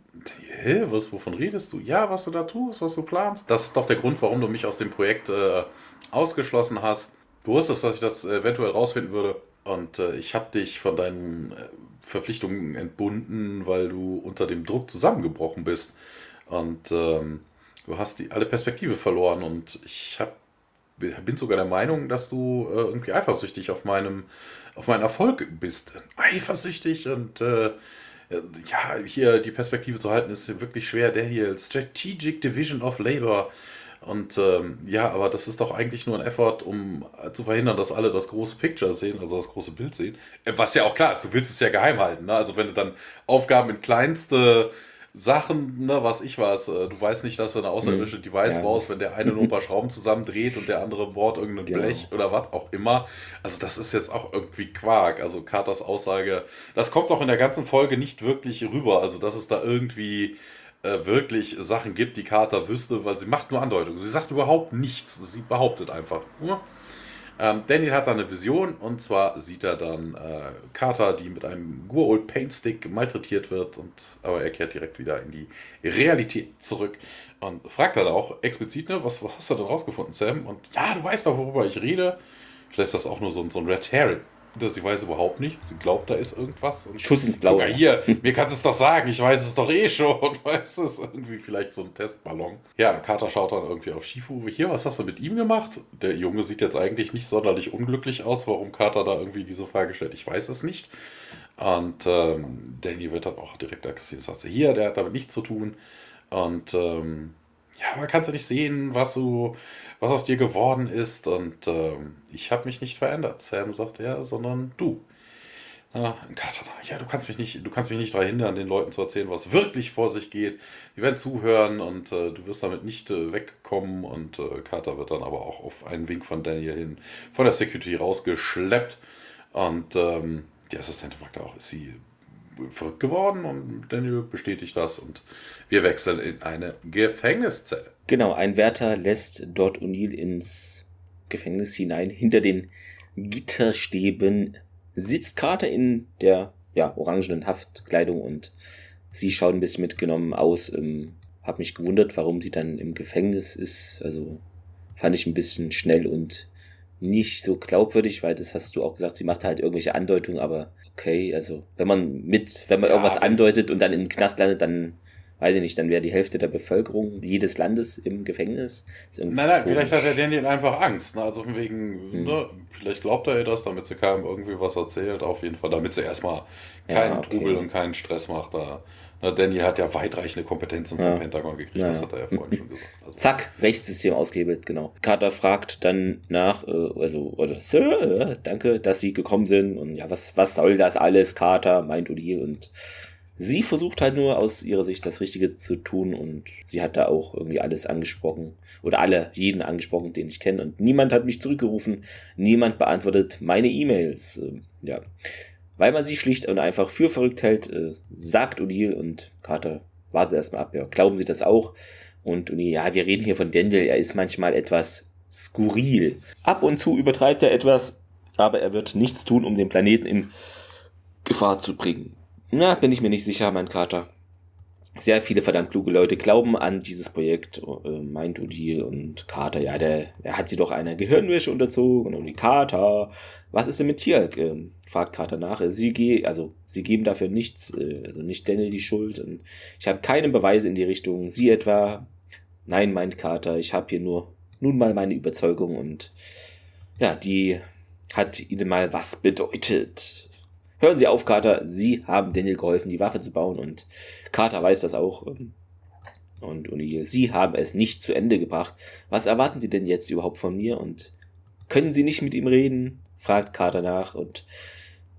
hä, was, wovon redest du? Ja, was du da tust, was du planst. Das ist doch der Grund, warum du mich aus dem Projekt äh, ausgeschlossen hast. Du wusstest, dass ich das eventuell rausfinden würde. Und äh, ich habe dich von deinen äh, Verpflichtungen entbunden, weil du unter dem Druck zusammengebrochen bist. Und ähm, du hast die, alle Perspektive verloren. Und ich hab, bin sogar der Meinung, dass du äh, irgendwie eifersüchtig auf, meinem, auf meinen Erfolg bist. Eifersüchtig und äh, ja, hier die Perspektive zu halten, ist wirklich schwer. Der hier, Strategic Division of Labor. Und ähm, ja, aber das ist doch eigentlich nur ein Effort, um zu verhindern, dass alle das große Picture sehen, also das große Bild sehen. Äh, was ja auch klar ist, du willst es ja geheim halten. Ne? Also wenn du dann Aufgaben in kleinste Sachen, ne, was ich weiß, äh, du weißt nicht, dass du eine außerirdische mhm. Device ja. brauchst, wenn der eine nur ein paar Schrauben zusammendreht und der andere bohrt irgendein genau. Blech oder was auch immer. Also das ist jetzt auch irgendwie Quark. Also Carters Aussage, das kommt auch in der ganzen Folge nicht wirklich rüber. Also dass es da irgendwie äh, wirklich Sachen gibt, die Carter wüsste, weil sie macht nur Andeutungen. Sie sagt überhaupt nichts. Sie behauptet einfach nur. Ähm, Daniel hat da eine Vision und zwar sieht er dann äh, Carter, die mit einem Gurold Paintstick malträtiert wird, und, aber er kehrt direkt wieder in die Realität zurück und fragt dann auch explizit, ne, was, was hast du denn rausgefunden, Sam? Und ja, du weißt doch, worüber ich rede. Vielleicht ist das auch nur so, so ein Red Herring dass sie weiß überhaupt nichts. Sie glaubt, da ist irgendwas. Und Schuss ins Blaue. Sogar hier, mir kannst du es doch sagen, ich weiß es doch eh schon. Weißt du, es irgendwie vielleicht so ein Testballon. Ja, Carter schaut dann irgendwie auf Shifu. Hier, was hast du mit ihm gemacht? Der Junge sieht jetzt eigentlich nicht sonderlich unglücklich aus, warum Carter da irgendwie diese Frage stellt. Ich weiß es nicht. Und ähm, Danny wird dann auch direkt aggressiv. Sagt sie, hier, der hat damit nichts zu tun. Und ähm, ja, aber kannst du nicht sehen, was du was aus dir geworden ist. Und ähm, ich habe mich nicht verändert. Sam sagt ja, sondern du. Ja, ja, du kannst mich nicht, du kannst mich nicht daran hindern, den Leuten zu erzählen, was wirklich vor sich geht. Die werden zuhören und äh, du wirst damit nicht äh, wegkommen. Und äh, Carter wird dann aber auch auf einen Wink von Daniel hin von der Security rausgeschleppt. Und ähm, die Assistentin fragt auch, ist sie verrückt geworden? Und Daniel bestätigt das und wir wechseln in eine Gefängniszelle. Genau, ein Wärter lässt dort O'Neill ins Gefängnis hinein. Hinter den Gitterstäben sitzt Carter in der ja, orangenen Haftkleidung und sie schaut ein bisschen mitgenommen aus. Ähm, hab mich gewundert, warum sie dann im Gefängnis ist. Also fand ich ein bisschen schnell und nicht so glaubwürdig, weil das hast du auch gesagt, sie macht halt irgendwelche Andeutungen, aber okay, also wenn man mit, wenn man ja, irgendwas andeutet und dann in den Knast landet, dann weiß ich nicht, dann wäre die Hälfte der Bevölkerung jedes Landes im Gefängnis. Nein, nein, komisch. vielleicht hat der Daniel einfach Angst. Ne? Also von wegen, hm. ne? vielleicht glaubt er ihr das, damit sie keinem irgendwie was erzählt, auf jeden Fall, damit sie erstmal keinen ja, okay. Trubel und keinen Stress macht da. Ne, Daniel hat ja weitreichende Kompetenzen vom ja. Pentagon gekriegt, ja. das hat er ja vorhin schon gesagt. Also Zack, Rechtssystem ausgehebelt, genau. Carter fragt dann nach, äh, also, oder Sir, äh, danke, dass Sie gekommen sind und ja, was, was soll das alles, Carter, meint O'Neill und Sie versucht halt nur aus ihrer Sicht das Richtige zu tun und sie hat da auch irgendwie alles angesprochen oder alle, jeden angesprochen, den ich kenne und niemand hat mich zurückgerufen, niemand beantwortet meine E-Mails. Ähm, ja, weil man sie schlicht und einfach für verrückt hält, äh, sagt O'Neill und Carter wartet erstmal ab. Ja, glauben Sie das auch? Und O'Neill, ja, wir reden hier von Daniel, er ist manchmal etwas skurril. Ab und zu übertreibt er etwas, aber er wird nichts tun, um den Planeten in Gefahr zu bringen. Na, bin ich mir nicht sicher, mein Kater. Sehr viele verdammt kluge Leute glauben an dieses Projekt, äh, meint Odile und Carter, ja, der, er hat sie doch einer Gehirnwäsche unterzogen und die Carter, was ist denn mit Tierk? Ähm, fragt Carter nach. Sie, ge also, sie geben dafür nichts, äh, also nicht Daniel die Schuld und ich habe keine Beweise in die Richtung. Sie etwa? Nein, meint Carter, ich habe hier nur nun mal meine Überzeugung und ja, die hat ihnen mal was bedeutet. Hören Sie auf, Carter, Sie haben Daniel geholfen, die Waffe zu bauen und Carter weiß das auch. Ähm, und O'Neill, Sie haben es nicht zu Ende gebracht. Was erwarten Sie denn jetzt überhaupt von mir? Und können Sie nicht mit ihm reden? fragt Carter nach und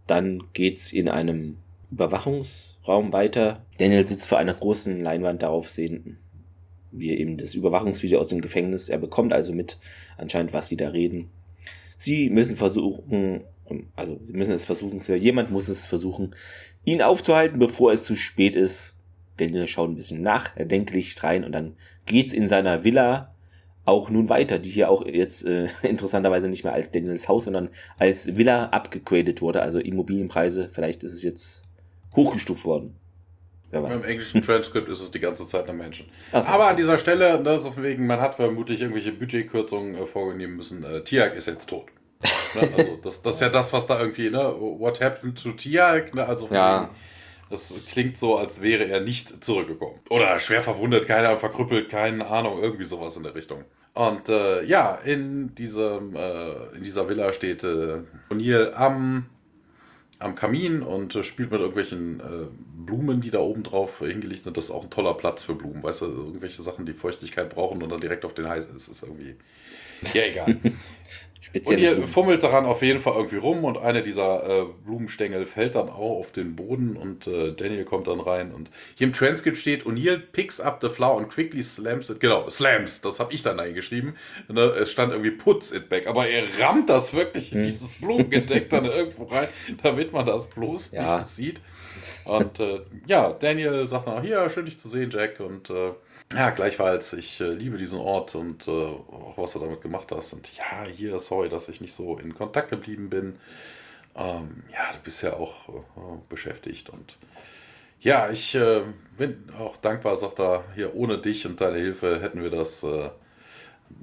dann geht's in einem Überwachungsraum weiter. Daniel sitzt vor einer großen Leinwand darauf sehen wir eben das Überwachungsvideo aus dem Gefängnis. Er bekommt also mit anscheinend, was sie da reden. Sie müssen versuchen, also sie müssen es versuchen, jemand muss es versuchen, ihn aufzuhalten, bevor es zu spät ist. Daniel schaut ein bisschen nachdenklich rein und dann geht's in seiner Villa auch nun weiter, die hier auch jetzt äh, interessanterweise nicht mehr als Daniels Haus, sondern als Villa abgegradet wurde, also Immobilienpreise, vielleicht ist es jetzt hochgestuft worden. Im englischen Transkript ist es die ganze Zeit eine Menschen. So. Aber an dieser Stelle, ne, so wegen, man hat vermutlich irgendwelche Budgetkürzungen äh, vorgenommen müssen. Äh, Tiag ist jetzt tot. Ne? Also das, das ist ja das, was da irgendwie, ne? What happened to Tiag? Ne? Also ja. das klingt so, als wäre er nicht zurückgekommen. Oder schwer verwundet, keiner verkrüppelt, keine Ahnung, irgendwie sowas in der Richtung. Und äh, ja, in, diesem, äh, in dieser Villa steht äh, O'Neill am am Kamin und äh, spielt mit irgendwelchen äh, Blumen, die da oben drauf hingelegt sind. Das ist auch ein toller Platz für Blumen, weißt du, irgendwelche Sachen, die Feuchtigkeit brauchen und dann direkt auf den heiß ist, ist irgendwie. Ja, egal. und ihr fummelt daran auf jeden Fall irgendwie rum und eine dieser äh, Blumenstängel fällt dann auch auf den Boden und äh, Daniel kommt dann rein und hier im Transkript steht O'Neill picks up the flower and quickly slams it. Genau, slams, das habe ich dann eingeschrieben. Ne, es stand irgendwie puts it back, aber er rammt das wirklich in hm. dieses Blumengedeck dann irgendwo rein, damit man das bloß ja. nicht sieht. Und äh, ja, Daniel sagt dann, hier, schön dich zu sehen, Jack und äh, ja, gleichfalls, ich äh, liebe diesen Ort und äh, auch was du damit gemacht hast. Und ja, hier, sorry, dass ich nicht so in Kontakt geblieben bin. Ähm, ja, du bist ja auch äh, beschäftigt und ja, ich äh, bin auch dankbar, sagt er, hier ohne dich und deine Hilfe hätten wir das, äh,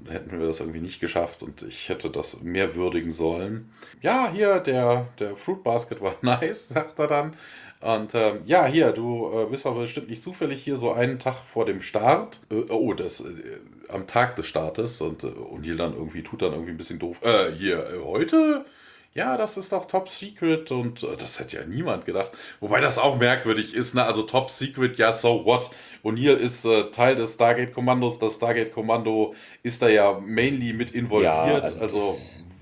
hätten wir das irgendwie nicht geschafft und ich hätte das mehr würdigen sollen. Ja, hier, der, der Fruit Basket war nice, sagt er dann. Und ähm, ja, hier, du äh, bist aber bestimmt nicht zufällig hier so einen Tag vor dem Start. Äh, oh, das äh, am Tag des Startes und äh, O'Neill dann irgendwie tut dann irgendwie ein bisschen doof. Äh, hier, äh, heute? Ja, das ist doch Top Secret und äh, das hätte ja niemand gedacht. Wobei das auch merkwürdig ist, ne? Also Top Secret, ja, so what? O'Neill ist äh, Teil des Stargate-Kommandos. Das Stargate-Kommando ist da ja mainly mit involviert. Ja, also, also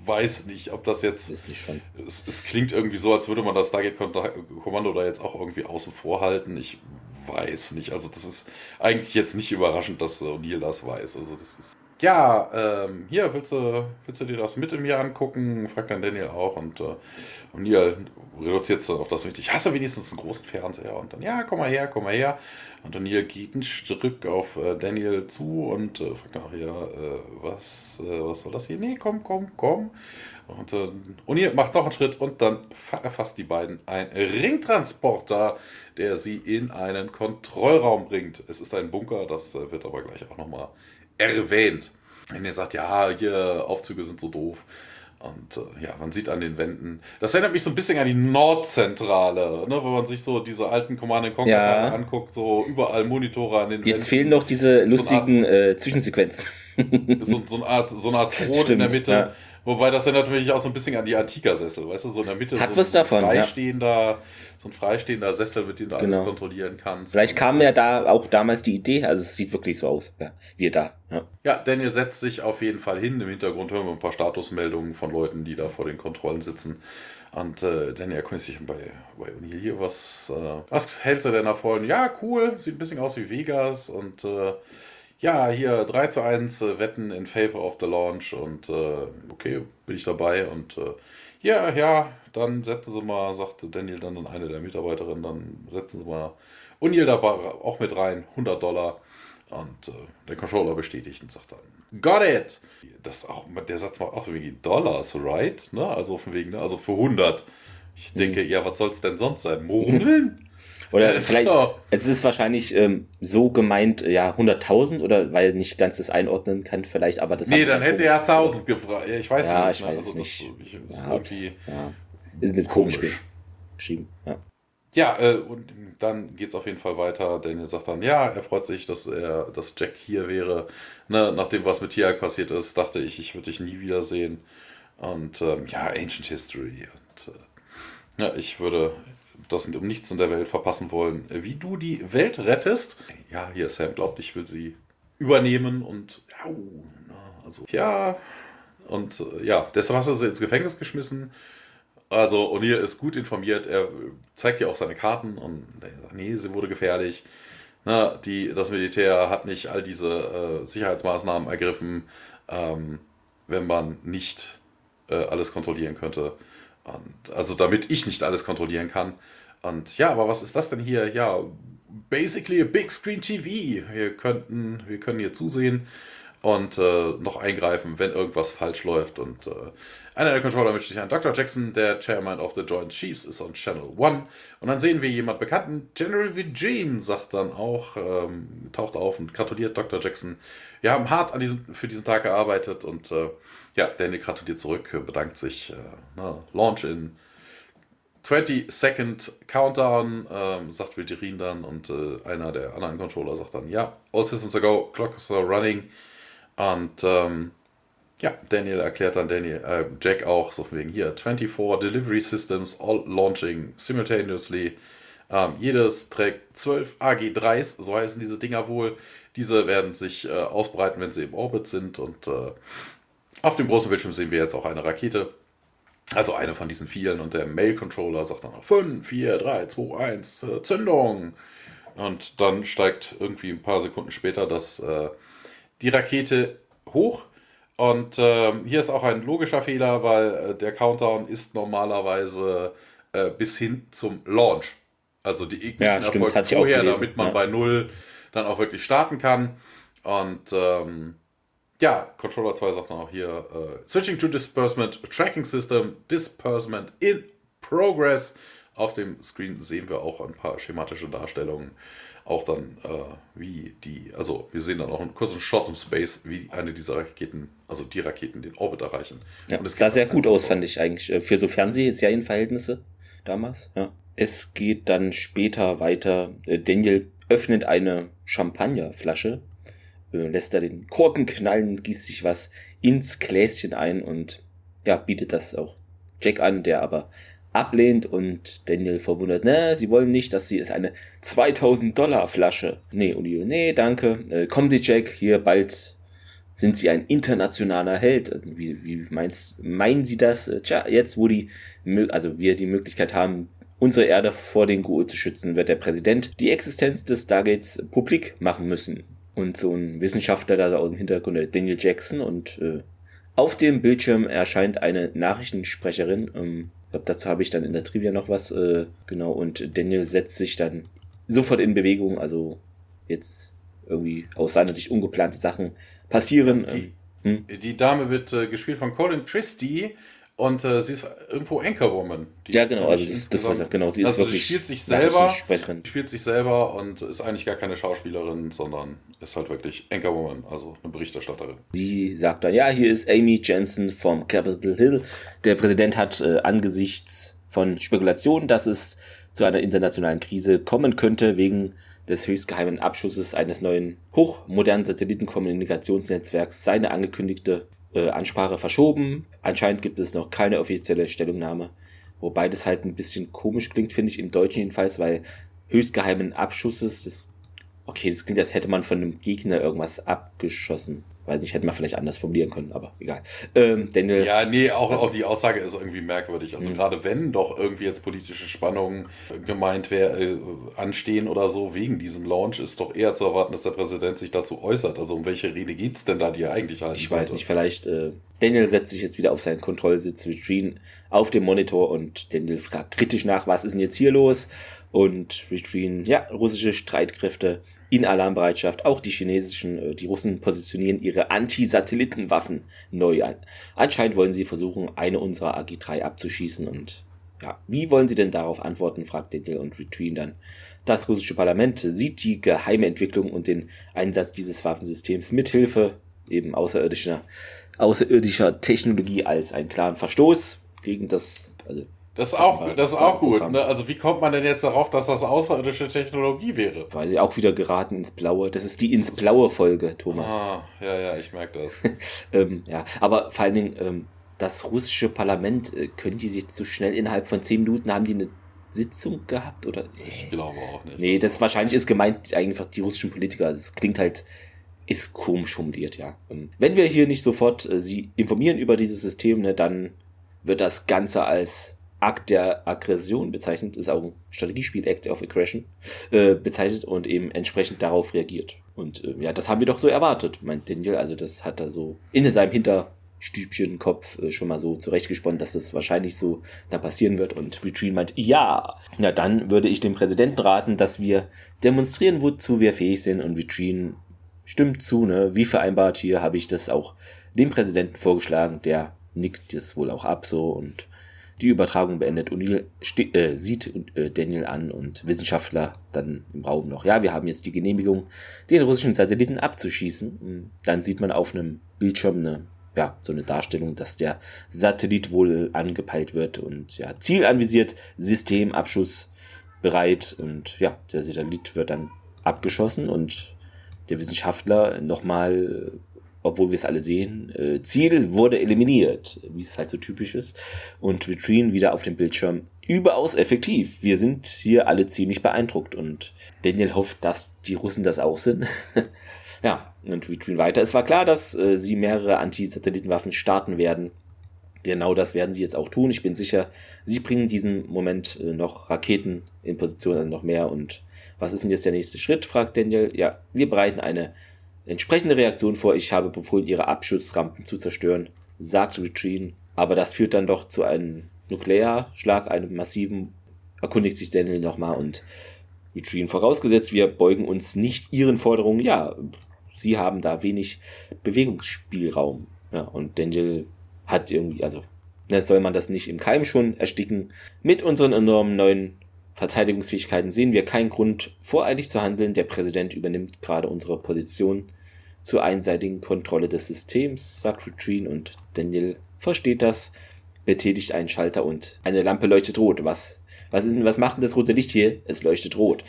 weiß nicht, ob das jetzt. Ist nicht schon. Es, es, klingt irgendwie so, als würde man das Stargate-Kommando da jetzt auch irgendwie außen vor halten. Ich weiß nicht. Also, das ist eigentlich jetzt nicht überraschend, dass O'Neill das weiß. Also, das ist. Ja, ähm, hier, willst du, willst du dir das mit im Jahr angucken? Fragt dann Daniel auch. Und äh, O'Neill reduziert es auf das wichtig. Hast du wenigstens einen großen Fernseher? Und dann, ja, komm mal her, komm mal her. Und O'Neill geht ein Stück auf äh, Daniel zu und äh, fragt nachher, äh, was, äh, was soll das hier? Nee, komm, komm, komm. Und äh, O'Neill macht noch einen Schritt und dann erfasst die beiden ein Ringtransporter, der sie in einen Kontrollraum bringt. Es ist ein Bunker, das äh, wird aber gleich auch nochmal erwähnt. Wenn ihr sagt, ja, hier Aufzüge sind so doof. Und äh, ja, man sieht an den Wänden. Das erinnert mich so ein bisschen an die Nordzentrale, ne, wenn man sich so diese alten Command Conquer ja. anguckt, so überall Monitore an den Jetzt Wänden. Jetzt fehlen noch diese lustigen so Art, äh, Zwischensequenzen. so, so, eine Art, so eine Art Thron in der Mitte. Ja. Wobei das erinnert mich auch so ein bisschen an die Antiker-Sessel, weißt du, so in der Mitte Hat so was davon, freistehender, ja. so ein freistehender Sessel, mit dem du genau. alles kontrollieren kannst. Vielleicht kam ja da auch damals die Idee, also es sieht wirklich so aus, ja, wie da. Ja. ja, Daniel setzt sich auf jeden Fall hin. Im Hintergrund hören wir ein paar Statusmeldungen von Leuten, die da vor den Kontrollen sitzen. Und äh, Daniel erkundigt sich bei, bei O'Neill hier, was, äh, was hältst du denn davon? Ja, cool, sieht ein bisschen aus wie Vegas und äh, ja, hier 3 zu 1 äh, Wetten in favor of the launch und äh, okay, bin ich dabei und äh, ja, ja, dann setzen Sie mal, sagte Daniel dann an eine der Mitarbeiterinnen, dann setzen Sie mal O'Neill dabei auch mit rein, 100 Dollar und äh, der Controller bestätigt und sagt dann, got it! Das auch, der Satz macht auch wegen Dollars, right? Ne? Also von wegen, ne? also für 100. Ich denke, mhm. ja, was soll es denn sonst sein? Murmeln? Oder ja, vielleicht, so. es ist wahrscheinlich ähm, so gemeint, ja, 100.000 oder weil nicht ganz das einordnen kann, vielleicht, aber das Nee, dann hätte er 1000 gefragt. Ich weiß ja, nicht. Ich weiß also, es nicht. Das, ich, ist, ja, irgendwie ja. ist ein bisschen komisch, komisch geschrieben. Ja, ja äh, und dann geht es auf jeden Fall weiter. Daniel sagt dann, ja, er freut sich, dass er, dass Jack hier wäre. Ne, nach dem, was mit Tia passiert ist, dachte ich, ich würde dich nie wiedersehen. Und ähm, ja, Ancient History. Und äh, ja, ich würde das um nichts in der Welt verpassen wollen. Wie du die Welt rettest. Ja, hier Sam glaubt, ich will sie übernehmen und also ja. Und äh, ja, deshalb hast du sie ins Gefängnis geschmissen. Also O'Neill ist gut informiert, er zeigt ja auch seine Karten und sagt, nee, sie wurde gefährlich. Na, die, das Militär hat nicht all diese äh, Sicherheitsmaßnahmen ergriffen, ähm, wenn man nicht äh, alles kontrollieren könnte. Und, also damit ich nicht alles kontrollieren kann. Und ja, aber was ist das denn hier? Ja, basically a big screen TV. Wir könnten, wir können hier zusehen und äh, noch eingreifen, wenn irgendwas falsch läuft. Und äh, einer der Controller mischt sich an. Dr. Jackson, der Chairman of the Joint Chiefs, ist on Channel 1. Und dann sehen wir jemand Bekannten. General Virgin sagt dann auch, ähm, taucht auf und gratuliert Dr. Jackson. Wir haben hart an diesem, für diesen Tag gearbeitet und äh, ja, Daniel gratuliert zurück, bedankt sich. Äh, na, Launch in 20 Second Countdown, ähm, sagt Virgin dann und äh, einer der anderen Controller sagt dann, ja, all systems are go, clock is running. Und ähm, ja, Daniel erklärt dann Daniel, äh, Jack auch, so von wegen hier, 24 Delivery Systems, all launching simultaneously. Ähm, jedes trägt 12 AG3s, so heißen diese Dinger wohl. Diese werden sich äh, ausbreiten, wenn sie im Orbit sind. Und äh, auf dem großen Bildschirm sehen wir jetzt auch eine Rakete. Also eine von diesen vielen. Und der Mail-Controller sagt dann auch 5, 4, 3, 2, 1, Zündung. Und dann steigt irgendwie ein paar Sekunden später das äh, die Rakete hoch. Und äh, hier ist auch ein logischer Fehler, weil äh, der Countdown ist normalerweise äh, bis hin zum Launch. Also die Ignition ja, erfolgt vorher, damit man ja. bei Null dann auch wirklich starten kann. Und ähm, ja, Controller 2 sagt dann auch hier, äh, Switching to Disbursement Tracking System, Disbursement in Progress. Auf dem Screen sehen wir auch ein paar schematische Darstellungen auch dann äh, wie die, also wir sehen dann auch einen kurzen Shot im Space, wie eine dieser Raketen, also die Raketen den Orbit erreichen. Ja, und es sah sehr gut aus, fand ich eigentlich, äh, für so Fernsehserienverhältnisse damals. Ja. Es geht dann später weiter. Äh, Daniel öffnet eine Champagnerflasche, äh, lässt da den Korken knallen, gießt sich was ins Gläschen ein und ja, bietet das auch Jack an, der aber ablehnt und Daniel verwundert, ne, sie wollen nicht, dass sie ist eine 2000 Dollar Flasche. Nee, O'Neill, nee, danke. Äh, kommen Sie, Jack, hier bald sind Sie ein internationaler Held. Wie, wie meinst, meinen Sie das? Äh, tja, jetzt, wo die, also wir die Möglichkeit haben, unsere Erde vor den GUE zu schützen, wird der Präsident die Existenz des Stargates publik machen müssen. Und so ein Wissenschaftler da aus dem Hintergrund, Daniel Jackson, und äh, auf dem Bildschirm erscheint eine Nachrichtensprecherin, ähm, glaube, dazu habe ich dann in der Trivia noch was. Äh, genau, und Daniel setzt sich dann sofort in Bewegung. Also jetzt irgendwie aus seiner Sicht ungeplante Sachen passieren. Die, ähm, hm? die Dame wird äh, gespielt von Colin Christie und äh, sie ist irgendwo Anchorwoman. ja, genau, also das, das war genau. Sie ist also wirklich sie spielt sich selber, spielt sich selber und ist eigentlich gar keine Schauspielerin, sondern ist halt wirklich Anchorwoman, also eine Berichterstatterin. Sie sagt dann, ja, hier ist Amy Jensen vom Capitol Hill. Der Präsident hat äh, angesichts von Spekulationen, dass es zu einer internationalen Krise kommen könnte, wegen des höchstgeheimen Abschusses eines neuen hochmodernen Satellitenkommunikationsnetzwerks seine angekündigte äh, Ansprache verschoben. Anscheinend gibt es noch keine offizielle Stellungnahme. Wobei das halt ein bisschen komisch klingt, finde ich, im Deutschen jedenfalls, weil höchstgeheimen Abschusses, das, okay, das klingt, als hätte man von einem Gegner irgendwas abgeschossen. Weiß nicht, hätte man vielleicht anders formulieren können, aber egal. Ähm, Daniel, ja, nee, auch, also, auch die Aussage ist irgendwie merkwürdig. Also mhm. gerade wenn doch irgendwie jetzt politische Spannungen gemeint wär, äh, anstehen oder so wegen diesem Launch, ist doch eher zu erwarten, dass der Präsident sich dazu äußert. Also um welche Rede geht es denn da, die er eigentlich halten Ich sollte? weiß nicht, vielleicht äh, Daniel setzt sich jetzt wieder auf seinen Kontrollsitz mit Green auf dem Monitor und Daniel fragt kritisch nach, was ist denn jetzt hier los? Und Vitrine, ja, russische Streitkräfte in Alarmbereitschaft. Auch die chinesischen, äh, die Russen positionieren ihre Anti-Satellitenwaffen neu an. Anscheinend wollen sie versuchen, eine unserer AG3 abzuschießen. Und ja, wie wollen sie denn darauf antworten, fragt Daniel und Retrien dann. Das russische Parlament sieht die geheime Entwicklung und den Einsatz dieses Waffensystems mithilfe eben außerirdischer, außerirdischer Technologie als einen klaren Verstoß gegen das, also das ist auch, das ist auch gut. Ne? Also wie kommt man denn jetzt darauf, dass das außerirdische Technologie wäre? Weil sie auch wieder geraten ins Blaue. Das ist die ins Blaue Folge, Thomas. Ah, ja, ja, ich merke das. ähm, ja, aber vor allen Dingen ähm, das russische Parlament, äh, können die sich zu schnell innerhalb von zehn Minuten haben die eine Sitzung gehabt oder? Ich glaube auch nicht. Nee, das, das wahrscheinlich ist gemeint einfach die russischen Politiker. Das klingt halt ist komisch formuliert, ja. Ähm, wenn wir hier nicht sofort äh, sie informieren über dieses System, ne, dann wird das Ganze als Akt der Aggression bezeichnet, ist auch ein Strategiespiel, Act of Aggression, äh, bezeichnet und eben entsprechend darauf reagiert. Und äh, ja, das haben wir doch so erwartet, meint Daniel. Also das hat er so in seinem Hinterstübchen Kopf äh, schon mal so zurechtgesponnen, dass das wahrscheinlich so dann passieren wird. Und Vitrine meint, ja, na dann würde ich dem Präsidenten raten, dass wir demonstrieren, wozu wir fähig sind. Und Vitrine stimmt zu, ne? Wie vereinbart hier habe ich das auch dem Präsidenten vorgeschlagen, der nickt es wohl auch ab so und die Übertragung beendet. O'Neill äh, sieht äh, Daniel an und Wissenschaftler dann im Raum noch. Ja, wir haben jetzt die Genehmigung, den russischen Satelliten abzuschießen. Dann sieht man auf einem Bildschirm eine, ja, so eine Darstellung, dass der Satellit wohl angepeilt wird und ja, Ziel anvisiert, Systemabschuss bereit und ja, der Satellit wird dann abgeschossen und der Wissenschaftler nochmal obwohl wir es alle sehen. Äh, Ziel wurde eliminiert, wie es halt so typisch ist. Und Vitrine wieder auf dem Bildschirm überaus effektiv. Wir sind hier alle ziemlich beeindruckt und Daniel hofft, dass die Russen das auch sind. ja, und Vitrine weiter. Es war klar, dass äh, sie mehrere Anti-Satellitenwaffen starten werden. Genau das werden sie jetzt auch tun. Ich bin sicher, sie bringen diesen Moment äh, noch Raketen in Position, also noch mehr. Und was ist denn jetzt der nächste Schritt? fragt Daniel. Ja, wir bereiten eine Entsprechende Reaktion vor, ich habe befohlen, ihre Abschussrampen zu zerstören, sagt Retrine, aber das führt dann doch zu einem Nuklearschlag, einem massiven, erkundigt sich Daniel nochmal und Retrine vorausgesetzt, wir beugen uns nicht ihren Forderungen, ja, sie haben da wenig Bewegungsspielraum. Ja, und Daniel hat irgendwie, also ne, soll man das nicht im Keim schon ersticken? Mit unseren enormen neuen Verteidigungsfähigkeiten sehen wir keinen Grund, voreilig zu handeln. Der Präsident übernimmt gerade unsere Position zur einseitigen Kontrolle des Systems, sagt Retrine und Daniel versteht das, betätigt einen Schalter und eine Lampe leuchtet rot. Was, was, ist, was macht denn das rote Licht hier? Es leuchtet rot.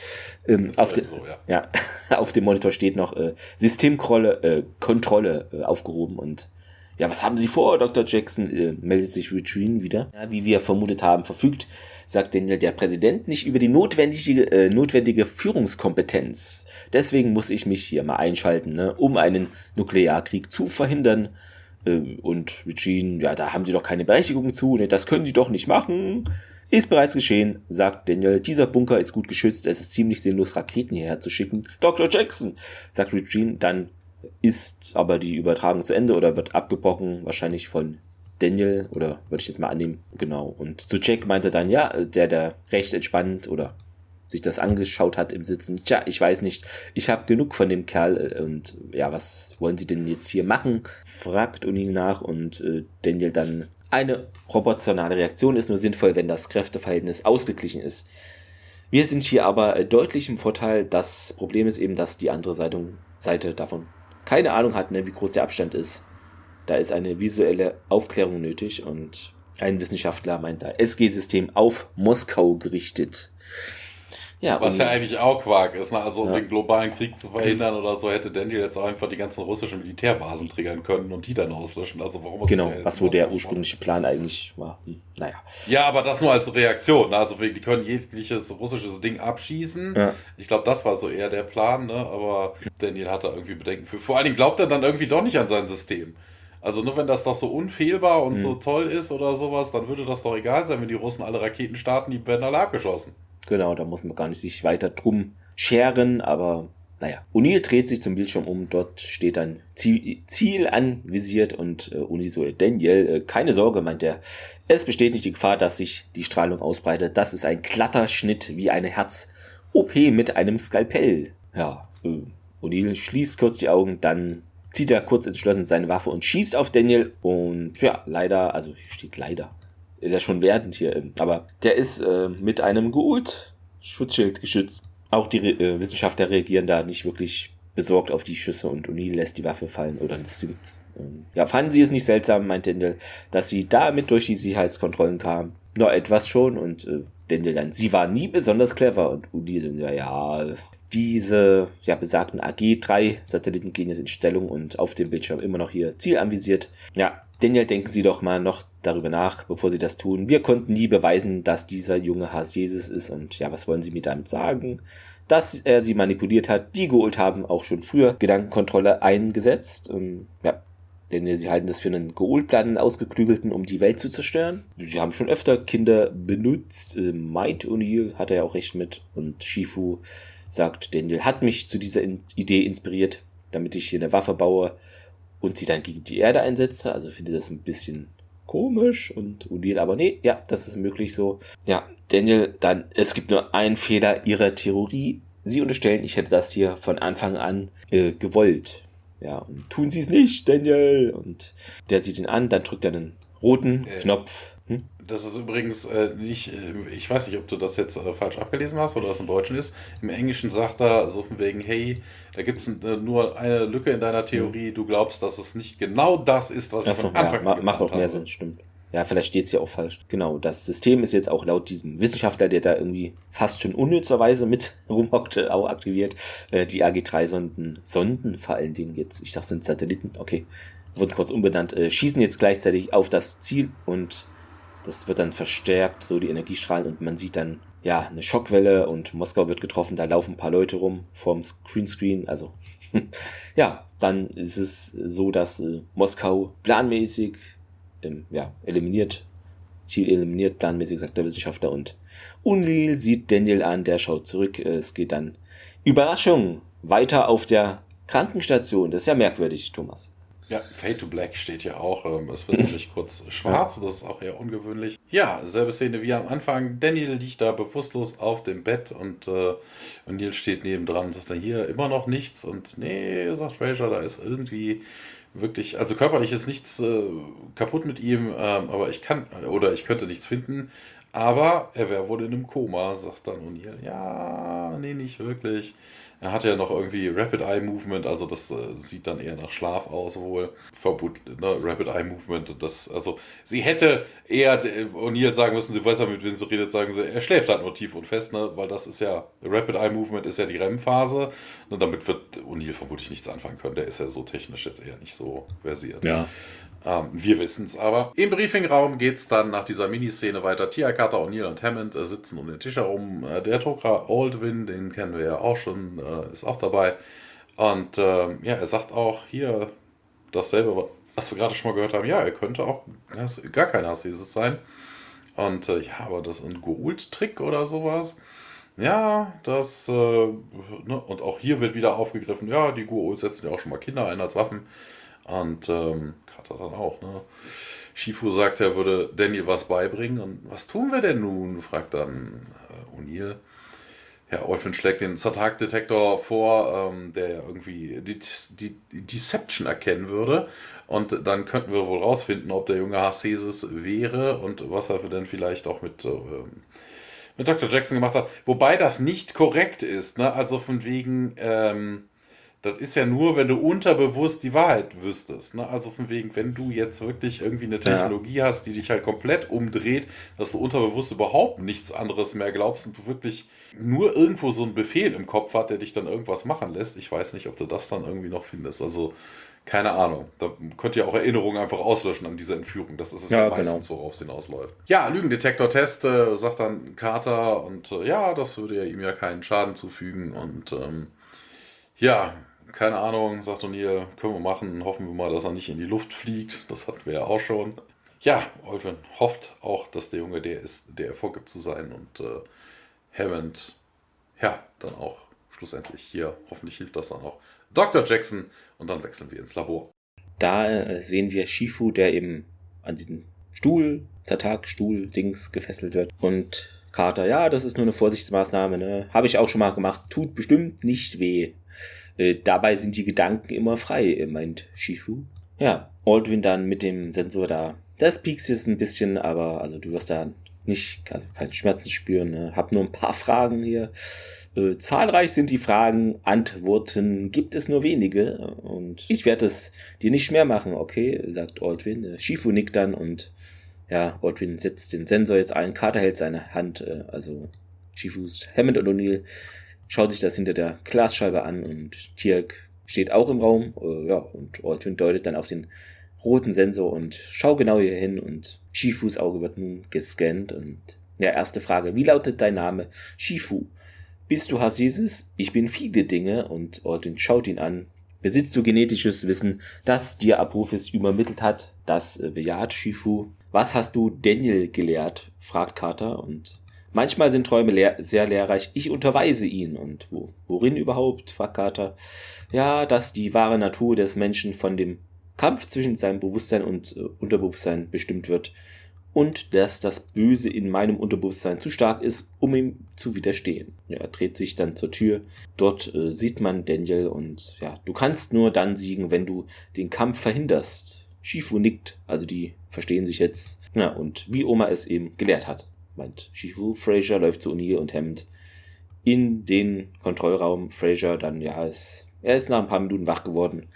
Ähm, auf, de, so, ja. ja. auf dem Monitor steht noch äh, Systemkontrolle äh, Kontrolle, äh, aufgehoben und ja, was haben Sie vor, Dr. Jackson? Äh, meldet sich Retrine wieder. Ja, wie wir vermutet haben, verfügt, sagt Daniel, der Präsident nicht über die notwendige, äh, notwendige Führungskompetenz. Deswegen muss ich mich hier mal einschalten, ne, um einen Nuklearkrieg zu verhindern. Äh, und Retrine, ja, da haben Sie doch keine Berechtigung zu, ne, das können Sie doch nicht machen. Ist bereits geschehen, sagt Daniel. Dieser Bunker ist gut geschützt. Es ist ziemlich sinnlos, Raketen hierher zu schicken. Dr. Jackson, sagt Retrine. Dann ist aber die Übertragung zu Ende oder wird abgebrochen, wahrscheinlich von Daniel, oder würde ich jetzt mal annehmen, genau. Und zu Jack meinte dann, ja, der, der recht entspannt oder sich das angeschaut hat im Sitzen, tja, ich weiß nicht, ich habe genug von dem Kerl äh, und ja, was wollen Sie denn jetzt hier machen? fragt Uni nach und äh, Daniel dann, eine proportionale Reaktion ist nur sinnvoll, wenn das Kräfteverhältnis ausgeglichen ist. Wir sind hier aber äh, deutlich im Vorteil. Das Problem ist eben, dass die andere Seite davon keine Ahnung hat, ne, wie groß der Abstand ist. Da ist eine visuelle Aufklärung nötig und ein Wissenschaftler meint da, SG-System auf Moskau gerichtet. Ja, Was ja eigentlich auch Quark ist, ne? also um ja. den globalen Krieg zu verhindern oder so, hätte Daniel jetzt auch einfach die ganzen russischen Militärbasen triggern können und die dann auslöschen. Also warum Genau, was wo der ursprüngliche Plan eigentlich war. Hm, naja. Ja, aber das nur als Reaktion. Ne? Also die können jegliches russisches Ding abschießen. Ja. Ich glaube, das war so eher der Plan, ne? aber Daniel hat da irgendwie Bedenken für. Vor allen Dingen glaubt er dann irgendwie doch nicht an sein System. Also nur wenn das doch so unfehlbar und mhm. so toll ist oder sowas, dann würde das doch egal sein, wenn die Russen alle Raketen starten, die werden alle abgeschossen. Genau, da muss man gar nicht sich weiter drum scheren, aber naja. O'Neill dreht sich zum Bildschirm um, dort steht dann Ziel, Ziel anvisiert und äh, Uni so, Daniel, äh, keine Sorge, meint er. Es besteht nicht die Gefahr, dass sich die Strahlung ausbreitet. Das ist ein glatter Schnitt wie eine Herz-OP mit einem Skalpell. Ja, äh, O'Neill schließt kurz die Augen, dann zieht er kurz entschlossen seine Waffe und schießt auf Daniel und ja, leider, also steht leider, ist ja schon werdend hier, aber der ist äh, mit einem Geult Schutzschild geschützt Auch die äh, Wissenschaftler reagieren da nicht wirklich besorgt auf die Schüsse und O'Neill lässt die Waffe fallen oder sind, ähm, ja, fanden sie es nicht seltsam, meint Dendel, dass sie damit durch die Sicherheitskontrollen kam. Nur etwas schon und äh, Dendel dann, sie war nie besonders clever und O'Neill, ja, ja, diese ja, besagten AG-3-Satelliten gehen jetzt in Stellung und auf dem Bildschirm immer noch hier Ziel anvisiert. Ja, Daniel, denken Sie doch mal noch darüber nach, bevor Sie das tun. Wir konnten nie beweisen, dass dieser junge Has Jesus ist und ja, was wollen Sie mir damit sagen? Dass er sie manipuliert hat, die geholt haben auch schon früher Gedankenkontrolle eingesetzt. Und, ja, denn sie halten das für einen Geholplan ausgeklügelten, um die Welt zu zerstören. Sie haben schon öfter Kinder benutzt. Äh, O'Neill hat er ja auch recht mit. Und Shifu sagt, Daniel hat mich zu dieser Idee inspiriert, damit ich hier eine Waffe baue und sie dann gegen die Erde einsetze. Also finde das ein bisschen komisch und O'Neill aber nee, ja, das ist möglich so. Ja, Daniel, dann, es gibt nur einen Fehler ihrer Theorie. Sie unterstellen, ich hätte das hier von Anfang an äh, gewollt. Ja, und tun sie es nicht, Daniel. Und der sieht ihn an, dann drückt er einen roten äh, Knopf. Hm? Das ist übrigens äh, nicht, äh, ich weiß nicht, ob du das jetzt äh, falsch abgelesen hast oder das im Deutschen ist. Im Englischen sagt er so von wegen, hey, da gibt es äh, nur eine Lücke in deiner Theorie, du glaubst, dass es nicht genau das ist, was ich Achso, von Anfang ja, an Macht auch mehr habe. Sinn, stimmt. Ja, vielleicht steht es ja auch falsch. Genau, das System ist jetzt auch laut diesem Wissenschaftler, der da irgendwie fast schon unnützerweise mit rumhockte, auch aktiviert. Äh, die AG3-Sonden, Sonden vor allen Dingen jetzt, ich sag, sind Satelliten, okay, wurden kurz umbenannt, äh, schießen jetzt gleichzeitig auf das Ziel und das wird dann verstärkt, so die Energiestrahlen und man sieht dann, ja, eine Schockwelle und Moskau wird getroffen, da laufen ein paar Leute rum vorm Greenscreen, also ja, dann ist es so, dass äh, Moskau planmäßig ähm, ja, eliminiert, Ziel eliminiert, planmäßig, sagt der Wissenschaftler. Und Unlil sieht Daniel an, der schaut zurück. Äh, es geht dann, Überraschung, weiter auf der Krankenstation. Das ist ja merkwürdig, Thomas. Ja, Fade to Black steht ja auch. Ähm, es wird nämlich kurz schwarz, das ist auch eher ungewöhnlich. Ja, selbe Szene wie am Anfang. Daniel liegt da bewusstlos auf dem Bett und, äh, und Neil steht nebendran und sagt dann hier immer noch nichts. Und nee, sagt Fraser, da ist irgendwie wirklich, also körperlich ist nichts äh, kaputt mit ihm, äh, aber ich kann, oder ich könnte nichts finden. Aber er wäre wohl in einem Koma, sagt dann O'Neill. Ja, nee, nicht wirklich. Er hat ja noch irgendwie Rapid Eye Movement, also das äh, sieht dann eher nach Schlaf aus wohl. Verbot, ne? Rapid Eye Movement, das, also sie hätte eher O'Neill sagen müssen, sie weiß ja, mit wem sie redet, sagen sie, er schläft halt nur tief und fest, ne? weil das ist ja, Rapid Eye Movement ist ja die REM-Phase. Und damit wird O'Neill vermutlich nichts anfangen können. Der ist ja so technisch jetzt eher nicht so versiert. Ja. Ähm, wir wissen es aber. Im Briefingraum geht es dann nach dieser Miniszene weiter. Tia, Carter, O'Neill und Hammond äh, sitzen um den Tisch herum. Äh, der Drucker Aldwin, den kennen wir ja auch schon, äh, ist auch dabei. Und ähm, ja, er sagt auch hier dasselbe, was wir gerade schon mal gehört haben. Ja, er könnte auch gar kein Hasseses sein. Und äh, ja, aber das ist ein Goult-Trick oder sowas. Ja, das, äh, ne, und auch hier wird wieder aufgegriffen, ja, die Goa'uld setzen ja auch schon mal Kinder ein als Waffen. Und ähm, Carter dann auch, ne? Shifu sagt, er würde Daniel was beibringen. Und was tun wir denn nun? fragt dann äh, O'Neill. Ja, Ortwin schlägt den Zatak-Detektor vor, ähm, der ja irgendwie die, die, Deception erkennen würde. Und dann könnten wir wohl rausfinden, ob der junge Hasesis wäre und was er denn vielleicht auch mit, äh, mit Dr. Jackson gemacht hat. Wobei das nicht korrekt ist. Ne? Also von wegen, ähm, das ist ja nur, wenn du unterbewusst die Wahrheit wüsstest. Ne? Also von wegen, wenn du jetzt wirklich irgendwie eine Technologie ja. hast, die dich halt komplett umdreht, dass du unterbewusst überhaupt nichts anderes mehr glaubst und du wirklich nur irgendwo so einen Befehl im Kopf hat, der dich dann irgendwas machen lässt. Ich weiß nicht, ob du das dann irgendwie noch findest. Also keine Ahnung. Da könnt ihr auch Erinnerungen einfach auslöschen an diese Entführung. Das ist es ja, meistens, genau. worauf es hinausläuft. Ja, Lügendetektor-Test, äh, sagt dann Carter und äh, ja, das würde ja ihm ja keinen Schaden zufügen und ähm, ja, keine Ahnung, sagt O'Neill, können wir machen. Hoffen wir mal, dass er nicht in die Luft fliegt. Das hatten wir ja auch schon. Ja, Aldrin hofft auch, dass der Junge der ist, der er vorgibt zu sein. Und äh, Hammond, ja, dann auch schlussendlich hier. Hoffentlich hilft das dann auch Dr. Jackson. Und dann wechseln wir ins Labor. Da äh, sehen wir Shifu, der eben an diesen Stuhl, Zertag-Stuhl, Dings gefesselt wird. Und Carter, ja, das ist nur eine Vorsichtsmaßnahme, ne? Habe ich auch schon mal gemacht. Tut bestimmt nicht weh. Äh, dabei sind die Gedanken immer frei, meint Shifu. Ja, Aldwin dann mit dem Sensor da. Das piekst jetzt ein bisschen, aber also du wirst da nicht, also kein Schmerzen spüren. Ne? Hab nur ein paar Fragen hier. Äh, zahlreich sind die Fragen, Antworten gibt es nur wenige. Und ich werde es dir nicht mehr machen, okay, sagt Aldwin. Äh, Shifu nickt dann und ja, Aldwin setzt den Sensor jetzt ein. Carter hält seine Hand, äh, also Shifus Hammond und O'Neill schaut sich das hinter der Glasscheibe an und Tirk steht auch im Raum. Äh, ja, und Aldwin deutet dann auf den roten Sensor und schau genau hier hin und Shifus Auge wird nun gescannt und ja, erste Frage, wie lautet dein Name? Shifu. Bist du Hasjesis? Ich bin viele Dinge und Ordin schaut ihn an. Besitzt du genetisches Wissen, das dir Apophis übermittelt hat? Das äh, bejaht Shifu. Was hast du Daniel gelehrt? fragt Carter und manchmal sind Träume lehr sehr lehrreich. Ich unterweise ihn und wo, worin überhaupt? Carter. Ja, dass die wahre Natur des Menschen von dem Kampf zwischen seinem Bewusstsein und äh, Unterbewusstsein bestimmt wird und dass das Böse in meinem Unterbewusstsein zu stark ist, um ihm zu widerstehen. Ja, er dreht sich dann zur Tür. Dort äh, sieht man Daniel und ja, du kannst nur dann siegen, wenn du den Kampf verhinderst. Shifu nickt, also die verstehen sich jetzt. Ja, und wie Oma es eben gelehrt hat, meint Shifu. Fraser läuft zu O'Neill und Hammond in den Kontrollraum. Fraser dann, ja, ist, er ist nach ein paar Minuten wach geworden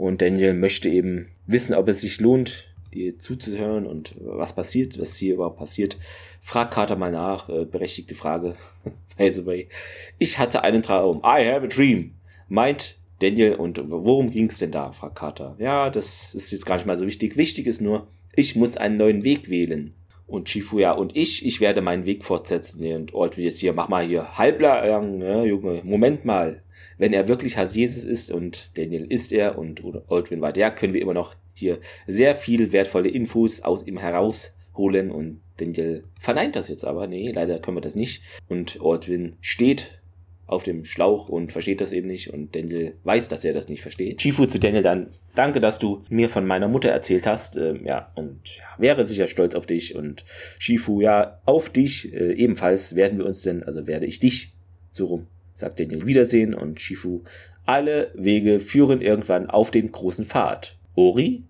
und Daniel möchte eben wissen, ob es sich lohnt, ihr zuzuhören und was passiert, was hier überhaupt passiert. Fragt Carter mal nach, äh, berechtigte Frage. By the way. Ich hatte einen Traum. I have a dream. Meint Daniel und worum ging es denn da? fragt Carter. Ja, das ist jetzt gar nicht mal so wichtig. Wichtig ist nur, ich muss einen neuen Weg wählen. Und Shifuya und ich, ich werde meinen Weg fortsetzen. Und Old wie jetzt hier, mach mal hier halblang, ne, Junge, Moment mal wenn er wirklich Jesus ist und Daniel ist er und Aldwin war der, können wir immer noch hier sehr viel wertvolle Infos aus ihm herausholen und Daniel verneint das jetzt aber. Nee, leider können wir das nicht. Und Aldwin steht auf dem Schlauch und versteht das eben nicht und Daniel weiß, dass er das nicht versteht. Shifu zu Daniel dann, danke, dass du mir von meiner Mutter erzählt hast, ähm, ja, und ja, wäre sicher stolz auf dich und Shifu, ja, auf dich äh, ebenfalls werden wir uns denn, also werde ich dich so rum sagt Daniel Wiedersehen und Shifu. Alle Wege führen irgendwann auf den großen Pfad. Ori?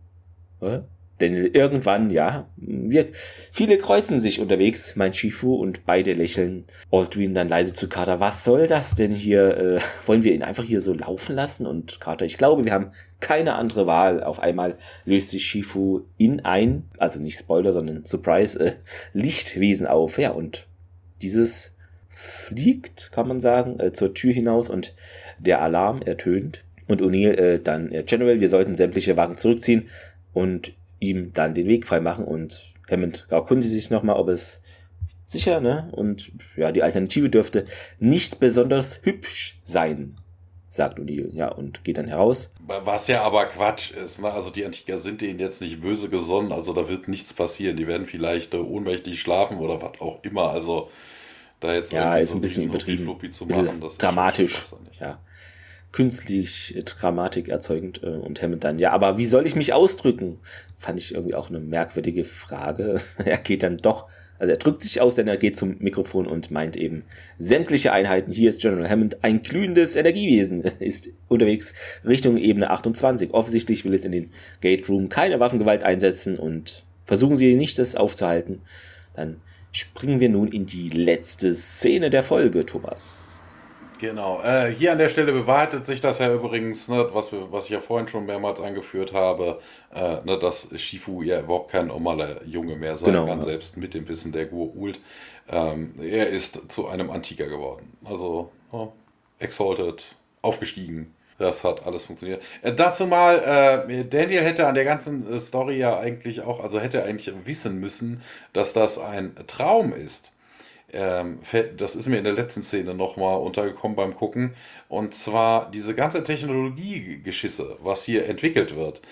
Äh? Daniel, irgendwann, ja, wir, viele kreuzen sich unterwegs, meint Shifu, und beide lächeln. Aldrin dann leise zu Carter, was soll das denn hier? Äh, wollen wir ihn einfach hier so laufen lassen? Und Carter, ich glaube, wir haben keine andere Wahl. Auf einmal löst sich Shifu in ein, also nicht Spoiler, sondern Surprise, äh, Lichtwesen auf. Ja, und dieses fliegt, kann man sagen, äh, zur Tür hinaus und der Alarm ertönt. Und O'Neill äh, dann, äh, General, wir sollten sämtliche Wagen zurückziehen und ihm dann den Weg freimachen. Und Hammond erkundigt sich nochmal, ob es sicher, ne? Und ja, die Alternative dürfte nicht besonders hübsch sein, sagt O'Neill, ja, und geht dann heraus. Was ja aber Quatsch ist, ne? Also die Antiker sind denen jetzt nicht böse gesonnen, also da wird nichts passieren. Die werden vielleicht äh, ohnmächtig schlafen oder was auch immer. Also da jetzt ja, ist so ein bisschen übertrieben. Zu machen, das dramatisch. Ja. Künstlich äh, Dramatik erzeugend äh, und Hammond dann, ja, aber wie soll ich mich ausdrücken? Fand ich irgendwie auch eine merkwürdige Frage. er geht dann doch, also er drückt sich aus, denn er geht zum Mikrofon und meint eben, sämtliche Einheiten, hier ist General Hammond, ein glühendes Energiewesen, ist unterwegs Richtung Ebene 28. Offensichtlich will es in den Gate Room keine Waffengewalt einsetzen und versuchen sie nicht, das aufzuhalten. Dann springen wir nun in die letzte Szene der Folge, Thomas. Genau. Äh, hier an der Stelle bewahrheitet sich das ja übrigens, ne, was, wir, was ich ja vorhin schon mehrmals angeführt habe, äh, ne, dass Shifu ja überhaupt kein normaler Junge mehr sein genau, kann, ja. selbst mit dem Wissen der Gur-Ult. Ähm, er ist zu einem Antiker geworden. Also oh, exalted, aufgestiegen. Das hat alles funktioniert. Äh, dazu mal, äh, Daniel hätte an der ganzen äh, Story ja eigentlich auch, also hätte eigentlich wissen müssen, dass das ein Traum ist. Ähm, das ist mir in der letzten Szene nochmal untergekommen beim Gucken. Und zwar diese ganze Technologiegeschisse, was hier entwickelt wird.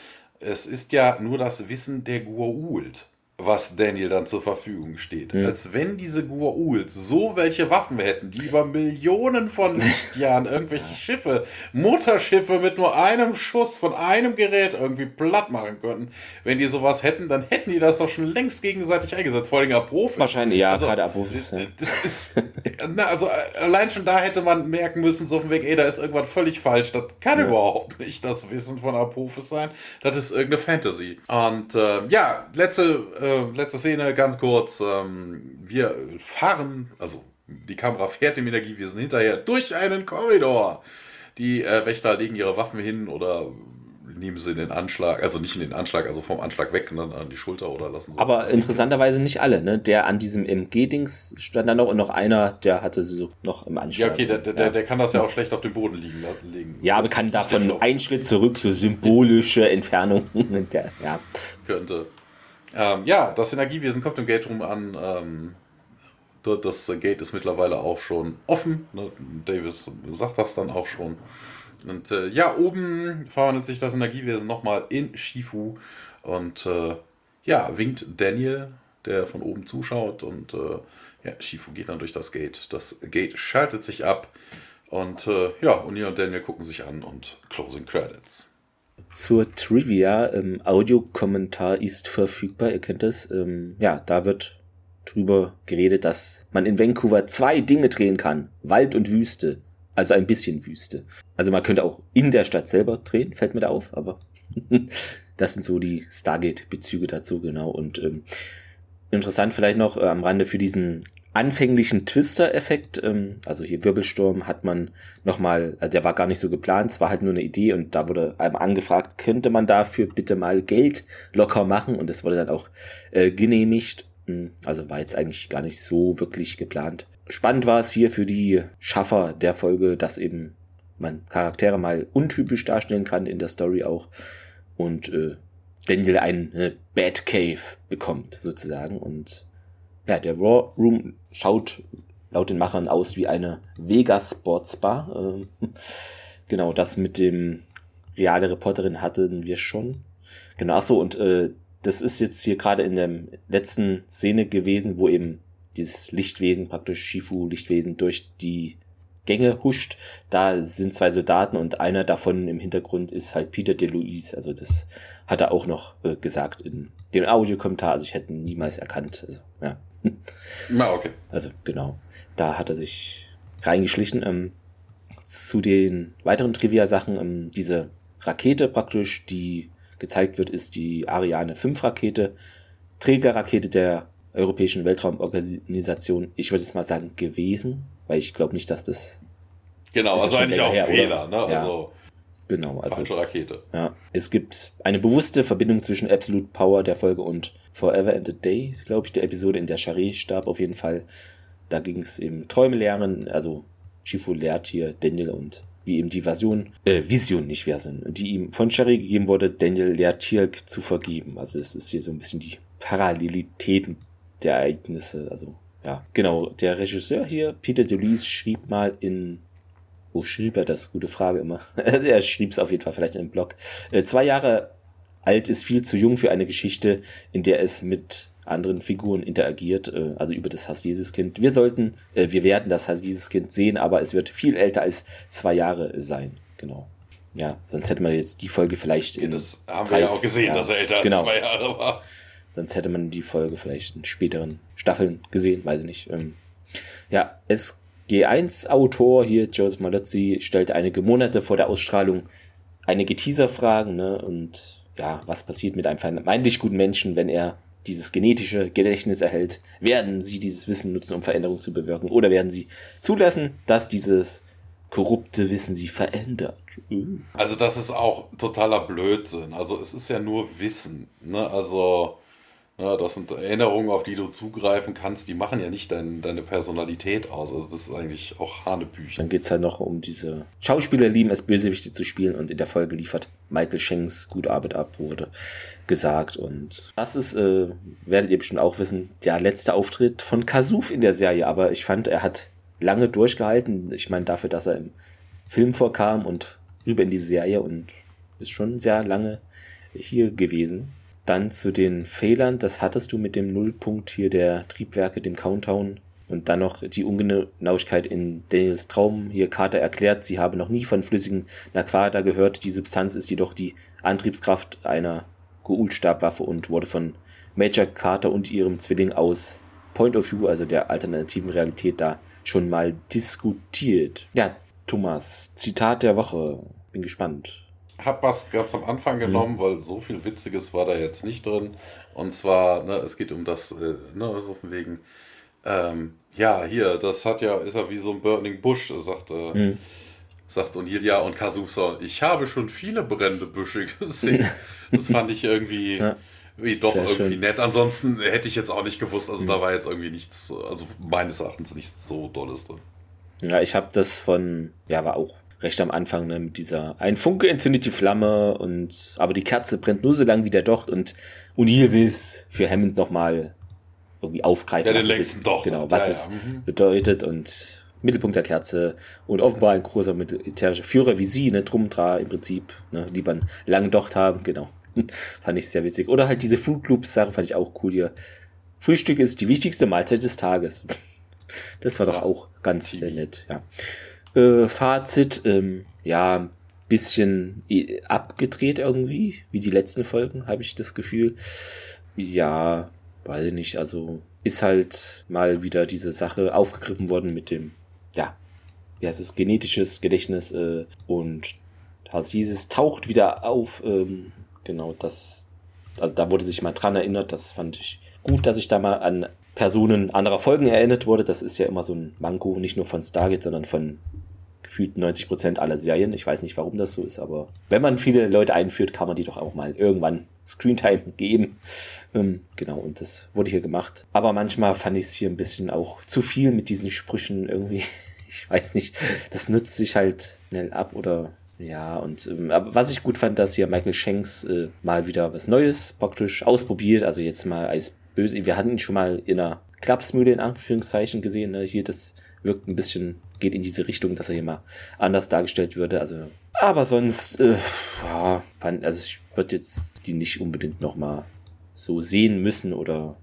Es ist ja nur das Wissen der Gua'uld was Daniel dann zur Verfügung steht. Ja. Als wenn diese Gua'uld so welche Waffen hätten, die über Millionen von Lichtjahren irgendwelche Schiffe, Mutterschiffe mit nur einem Schuss von einem Gerät irgendwie platt machen könnten. Wenn die sowas hätten, dann hätten die das doch schon längst gegenseitig eingesetzt. Vor allem Apophis. Wahrscheinlich, ja, also, gerade Apophis. Ja. Das ist, na, also allein schon da hätte man merken müssen, so von Weg, ey, da ist irgendwas völlig falsch. Das kann ja. überhaupt nicht das Wissen von Apophis sein. Das ist irgendeine Fantasy. Und äh, ja, letzte äh, äh, letzte Szene, ganz kurz. Ähm, wir fahren, also die Kamera fährt dem Energiewesen hinterher durch einen Korridor. Die äh, Wächter legen ihre Waffen hin oder nehmen sie in den Anschlag, also nicht in den Anschlag, also vom Anschlag weg und dann an die Schulter oder lassen sie. Aber interessanterweise nicht alle, ne? Der an diesem MG-Dings stand da noch und noch einer, der hatte sie so noch im Anschlag. Ja, okay, der, der, ja. der kann das ja auch schlecht auf dem Boden liegen. legen. Ja, aber kann davon einen Schritt zurück, so symbolische Entfernung. ja. Könnte. Ähm, ja, das Energiewesen kommt im Gate Room an. Ähm, das Gate ist mittlerweile auch schon offen. Ne? Davis sagt das dann auch schon. Und äh, ja, oben verwandelt sich das Energiewesen nochmal in Shifu und äh, ja, winkt Daniel, der von oben zuschaut und äh, ja, Shifu geht dann durch das Gate. Das Gate schaltet sich ab und äh, ja, O'Neill und Daniel gucken sich an und Closing Credits. Zur Trivia, ähm, Audiokommentar ist verfügbar, ihr kennt es. Ähm, ja, da wird drüber geredet, dass man in Vancouver zwei Dinge drehen kann: Wald und Wüste. Also ein bisschen Wüste. Also man könnte auch in der Stadt selber drehen, fällt mir da auf, aber das sind so die Stargate-Bezüge dazu, genau. Und ähm, interessant vielleicht noch äh, am Rande für diesen anfänglichen Twister-Effekt, ähm, also hier Wirbelsturm hat man nochmal, also der war gar nicht so geplant, es war halt nur eine Idee und da wurde einem angefragt, könnte man dafür bitte mal Geld locker machen und das wurde dann auch äh, genehmigt. Hm, also war jetzt eigentlich gar nicht so wirklich geplant. Spannend war es hier für die Schaffer der Folge, dass eben man Charaktere mal untypisch darstellen kann in der Story auch und äh, Daniel einen äh, Batcave bekommt sozusagen und ja, der Raw Room schaut laut den Machern aus wie eine Vegas Sports Bar. Ähm, genau, das mit dem reale Reporterin hatten wir schon. Genau, achso, und äh, das ist jetzt hier gerade in der letzten Szene gewesen, wo eben dieses Lichtwesen, praktisch Shifu-Lichtwesen, durch die Gänge huscht. Da sind zwei Soldaten und einer davon im Hintergrund ist halt Peter DeLuise. Also das hat er auch noch äh, gesagt in dem Audiokommentar. Also ich hätte ihn niemals erkannt. Also, ja. Na, okay. Also genau. Da hat er sich reingeschlichen. Ähm, zu den weiteren Trivia-Sachen, ähm, diese Rakete praktisch, die gezeigt wird, ist die Ariane 5 Rakete, Trägerrakete der Europäischen Weltraumorganisation, ich würde jetzt mal sagen, gewesen, weil ich glaube nicht, dass das. Genau, also eigentlich auch ein her, Fehler, ne? Ja. Also genau, also das, Rakete. Ja, es gibt eine bewusste Verbindung zwischen Absolute Power der Folge und Forever and a Day, glaube ich, der Episode, in der Charé starb auf jeden Fall. Da ging es eben Träume lehren, also Shifu lehrt hier Daniel und wie eben die Version, äh, Vision, nicht Version, die ihm von Charé gegeben wurde, Daniel lehrt Tirk zu vergeben. Also es ist hier so ein bisschen die Parallelitäten der Ereignisse. Also, ja, genau. Der Regisseur hier, Peter DeLuise, schrieb mal in. Wo schrieb er das? Gute Frage immer. er schrieb es auf jeden Fall vielleicht in einem Blog. Äh, zwei Jahre alt ist viel zu jung für eine Geschichte, in der es mit anderen Figuren interagiert, äh, also über das Hass Jesus Kind. Wir sollten, äh, wir werden das Hass Jesus Kind sehen, aber es wird viel älter als zwei Jahre sein. Genau. Ja, sonst hätte man jetzt die Folge vielleicht. Ja, das haben drei, wir ja auch gesehen, ja, dass er älter genau. als zwei Jahre war. Sonst hätte man die Folge vielleicht in späteren Staffeln gesehen, weiß ich nicht. Ähm, ja, SG1-Autor hier, Joseph Malozzi, stellt einige Monate vor der Ausstrahlung einige Teaser-Fragen, ne? Und ja, was passiert mit einem vermeintlich guten Menschen, wenn er dieses genetische Gedächtnis erhält? Werden sie dieses Wissen nutzen, um Veränderungen zu bewirken? Oder werden sie zulassen, dass dieses korrupte Wissen sie verändert? Also das ist auch totaler Blödsinn. Also es ist ja nur Wissen. Ne? Also ja, das sind Erinnerungen, auf die du zugreifen kannst, die machen ja nicht dein, deine Personalität aus. Also das ist eigentlich auch Hanebüchen. Dann geht es halt noch um diese Schauspieler lieben es, Bösewichte zu spielen und in der Folge liefert Michael Shanks gute Arbeit ab, wurde gesagt. Und das ist, äh, werdet ihr bestimmt auch wissen, der letzte Auftritt von Kasuf in der Serie. Aber ich fand, er hat lange durchgehalten. Ich meine, dafür, dass er im Film vorkam und rüber in die Serie und ist schon sehr lange hier gewesen. Dann zu den Fehlern, das hattest du mit dem Nullpunkt hier der Triebwerke, dem Countdown. Und dann noch die Ungenauigkeit in Daniels Traum. Hier Carter erklärt, sie habe noch nie von flüssigen Naquata gehört. Die Substanz ist jedoch die Antriebskraft einer Goul-Stabwaffe und wurde von Major Carter und ihrem Zwilling aus Point of View, also der alternativen Realität, da schon mal diskutiert. Ja, Thomas, Zitat der Woche. Bin gespannt. Habe was ganz am Anfang mhm. genommen, mhm. weil so viel Witziges war da jetzt nicht drin. Und zwar, ne, es geht um das, äh, ne, so von wegen, ähm, ja, hier, das hat ja, ist ja wie so ein Burning Bush, sagt, äh, mhm. sagt O'Neill, ja, und Kazusa, ich habe schon viele brennende Büsche gesehen. das fand ich irgendwie. Ja. Wie doch Sehr irgendwie schön. nett. Ansonsten hätte ich jetzt auch nicht gewusst, also mhm. da war jetzt irgendwie nichts, also meines Erachtens nichts so Dolles drin. Ja, ich habe das von, ja, war auch recht am Anfang ne, mit dieser ein Funke entzündet die Flamme und aber die Kerze brennt nur so lange wie der Docht und O'Neill will es für Hammond nochmal irgendwie aufgreifen. Ja, den längsten Docht. Genau, was ja, es mhm. bedeutet und Mittelpunkt der Kerze und offenbar ein großer militärischer Führer wie sie, ne, Trumtra im Prinzip, ne, lieber einen langen Docht haben, genau. fand ich sehr witzig. Oder halt diese Food Loops Sache fand ich auch cool hier. Frühstück ist die wichtigste Mahlzeit des Tages. Das war doch auch ganz äh, nett, ja. Äh, Fazit, ähm, ja, bisschen abgedreht irgendwie, wie die letzten Folgen, habe ich das Gefühl. Ja, weiß ich nicht, also ist halt mal wieder diese Sache aufgegriffen worden mit dem, ja, wie heißt es, genetisches Gedächtnis äh, und Tarsises taucht wieder auf, ähm, genau, das, also da wurde sich mal dran erinnert, das fand ich gut, dass ich da mal an Personen anderer Folgen erinnert wurde. Das ist ja immer so ein Manko, nicht nur von Stargate, sondern von gefühlt 90 Prozent aller Serien. Ich weiß nicht, warum das so ist, aber wenn man viele Leute einführt, kann man die doch auch mal irgendwann Screentime geben. Ähm, genau, und das wurde hier gemacht. Aber manchmal fand ich es hier ein bisschen auch zu viel mit diesen Sprüchen irgendwie. Ich weiß nicht, das nutzt sich halt schnell ab oder ja, und ähm, aber was ich gut fand, dass hier Michael Shanks äh, mal wieder was Neues praktisch ausprobiert. Also jetzt mal als böse. Wir hatten ihn schon mal in einer Klapsmühle in Anführungszeichen gesehen. Ne? Hier das wirkt ein bisschen, geht in diese Richtung, dass er hier mal anders dargestellt würde. Also, aber sonst, äh, ja, also ich würde jetzt die nicht unbedingt nochmal so sehen müssen oder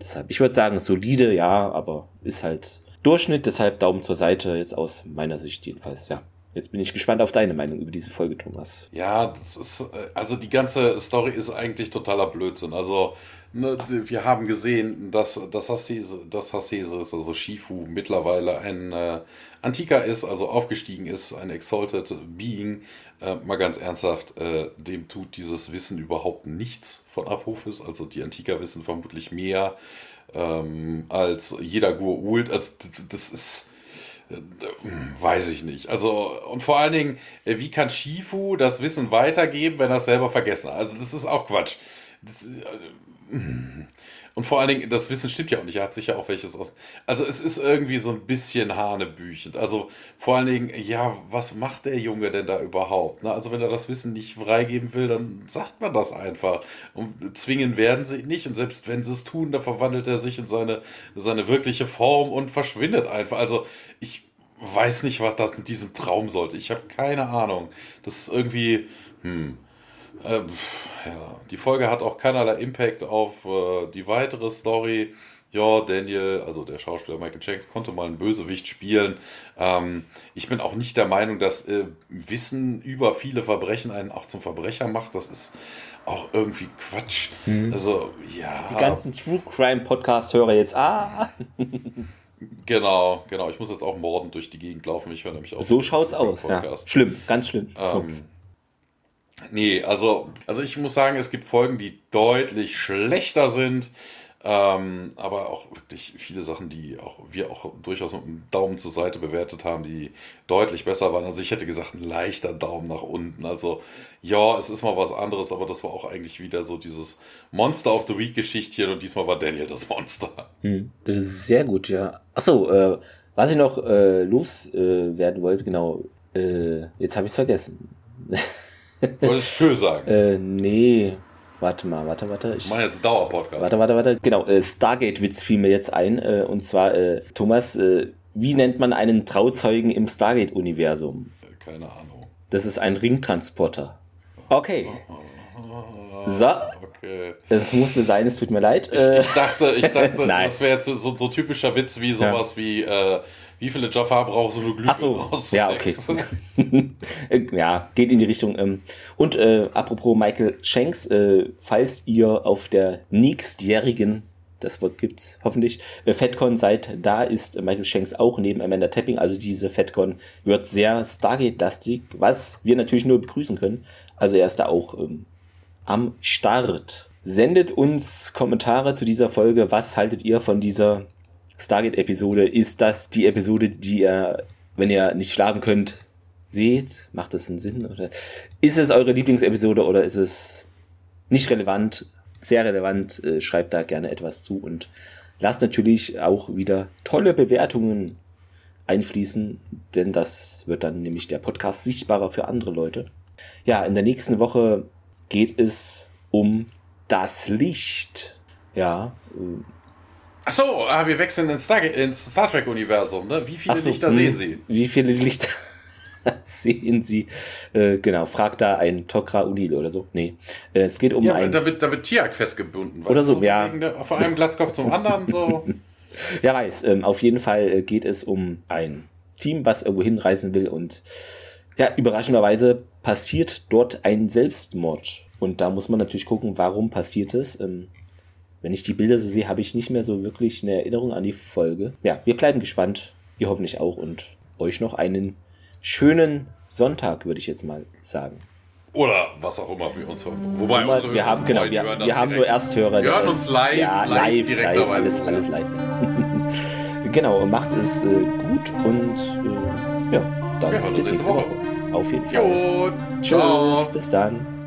deshalb, ich würde sagen, solide, ja, aber ist halt Durchschnitt, deshalb Daumen zur Seite, jetzt aus meiner Sicht jedenfalls, ja. Jetzt bin ich gespannt auf deine Meinung über diese Folge, Thomas. Ja, das ist, äh, also die ganze Story ist eigentlich totaler Blödsinn. Also, ne, wir haben gesehen, dass, dass Hasese, dass Hasese also Shifu, mittlerweile ein äh, Antiker ist, also aufgestiegen ist, ein Exalted Being. Äh, mal ganz ernsthaft, äh, dem tut dieses Wissen überhaupt nichts von Abrufes. Also die Antiker wissen vermutlich mehr ähm, als jeder Gur-Ult. Also das ist Weiß ich nicht. Also, und vor allen Dingen, äh, wie kann Shifu das Wissen weitergeben, wenn er es selber vergessen hat? Also, das ist auch Quatsch. Das, äh, und vor allen Dingen, das Wissen stimmt ja auch nicht. Er hat sich ja auch welches aus. Also, es ist irgendwie so ein bisschen hanebüchend. Also, vor allen Dingen, ja, was macht der Junge denn da überhaupt? Ne? Also, wenn er das Wissen nicht freigeben will, dann sagt man das einfach. Und zwingen werden sie nicht. Und selbst wenn sie es tun, dann verwandelt er sich in seine, seine wirkliche Form und verschwindet einfach. Also, ich weiß nicht, was das mit diesem Traum sollte. Ich habe keine Ahnung. Das ist irgendwie, hm. Äh, ja, die Folge hat auch keinerlei Impact auf äh, die weitere Story. Ja, Daniel, also der Schauspieler Michael Shanks, konnte mal einen Bösewicht spielen. Ähm, ich bin auch nicht der Meinung, dass äh, Wissen über viele Verbrechen einen auch zum Verbrecher macht. Das ist auch irgendwie Quatsch. Hm. Also, ja. Die ganzen True Crime Podcast-Hörer jetzt, ah. Genau, genau. Ich muss jetzt auch mordend durch die Gegend laufen. Ich höre nämlich auch. So schaut's aus. Ja. Schlimm, ganz schlimm. Ähm, nee, also, also ich muss sagen, es gibt Folgen, die deutlich schlechter sind. Ähm, aber auch wirklich viele Sachen, die auch wir auch durchaus mit einem Daumen zur Seite bewertet haben, die deutlich besser waren. Also ich hätte gesagt, ein leichter Daumen nach unten. Also ja, es ist mal was anderes, aber das war auch eigentlich wieder so dieses Monster of the Week Geschichtchen und diesmal war Daniel das Monster. Hm, sehr gut, ja. Achso, äh, was ich noch äh, loswerden äh, wollte, genau, äh, jetzt habe ich es vergessen. Wolltest du schön sagen? äh, nee. Warte mal, warte, warte. Ich mache jetzt Dauerpodcast. Warte, warte, warte. Genau, äh, Stargate-Witz fiel mir jetzt ein. Äh, und zwar, äh, Thomas, äh, wie nennt man einen Trauzeugen im Stargate-Universum? Keine Ahnung. Das ist ein Ringtransporter. Okay. So. Okay. Es musste sein, es tut mir leid. Ich, ich äh, dachte, ich dachte das wäre jetzt so, so, typischer Witz wie sowas ja. wie äh, wie viele Jaffa braucht so eine Glühbirne so, Ja, okay. ja, geht in die Richtung. Ähm. Und äh, apropos Michael Shanks, äh, falls ihr auf der nächstjährigen das Wort gibt's hoffentlich. Äh, FedCon seit da ist Michael Shanks auch neben Amanda Tapping. Also diese FedCon wird sehr Stargate-lastig, was wir natürlich nur begrüßen können. Also er ist da auch ähm, am Start. Sendet uns Kommentare zu dieser Folge. Was haltet ihr von dieser Stargate-Episode? Ist das die Episode, die ihr, wenn ihr nicht schlafen könnt, seht? Macht das einen Sinn? Oder ist es eure Lieblingsepisode oder ist es nicht relevant? Sehr relevant. Äh, schreibt da gerne etwas zu und lasst natürlich auch wieder tolle Bewertungen einfließen, denn das wird dann nämlich der Podcast sichtbarer für andere Leute. Ja, in der nächsten Woche geht es um das Licht. Ja. Äh, Ach so, ah, wir wechseln ins Star, ins Star Trek-Universum. Ne? Wie viele so, Lichter sehen hm, Sie? Wie viele Lichter sehen Sie? Äh, genau, fragt da ein Tokra Unil oder so. Nee, äh, es geht um ja, ein... Da wird, da wird Tiak festgebunden. Oder so, so ja. Der, von einem Glatzkopf zum anderen, so. Wer weiß, ähm, auf jeden Fall äh, geht es um ein Team, was irgendwo hinreisen will und ja, überraschenderweise passiert dort ein Selbstmord. Und da muss man natürlich gucken, warum passiert es. Ähm, wenn ich die Bilder so sehe, habe ich nicht mehr so wirklich eine Erinnerung an die Folge. Ja, wir bleiben gespannt. Ihr hoffentlich auch. Und euch noch einen schönen Sonntag, würde ich jetzt mal sagen. Oder was auch immer wir uns Wobei Thomas, wir haben, genau, wir, wir haben nur Ersthörer. Wir hören uns live, ja, live, live, live alles, alles live. genau, macht es äh, gut und äh, ja, dann bis nächste Woche. Woche. Auf jeden Fall. Jo, Tschüss, bis dann.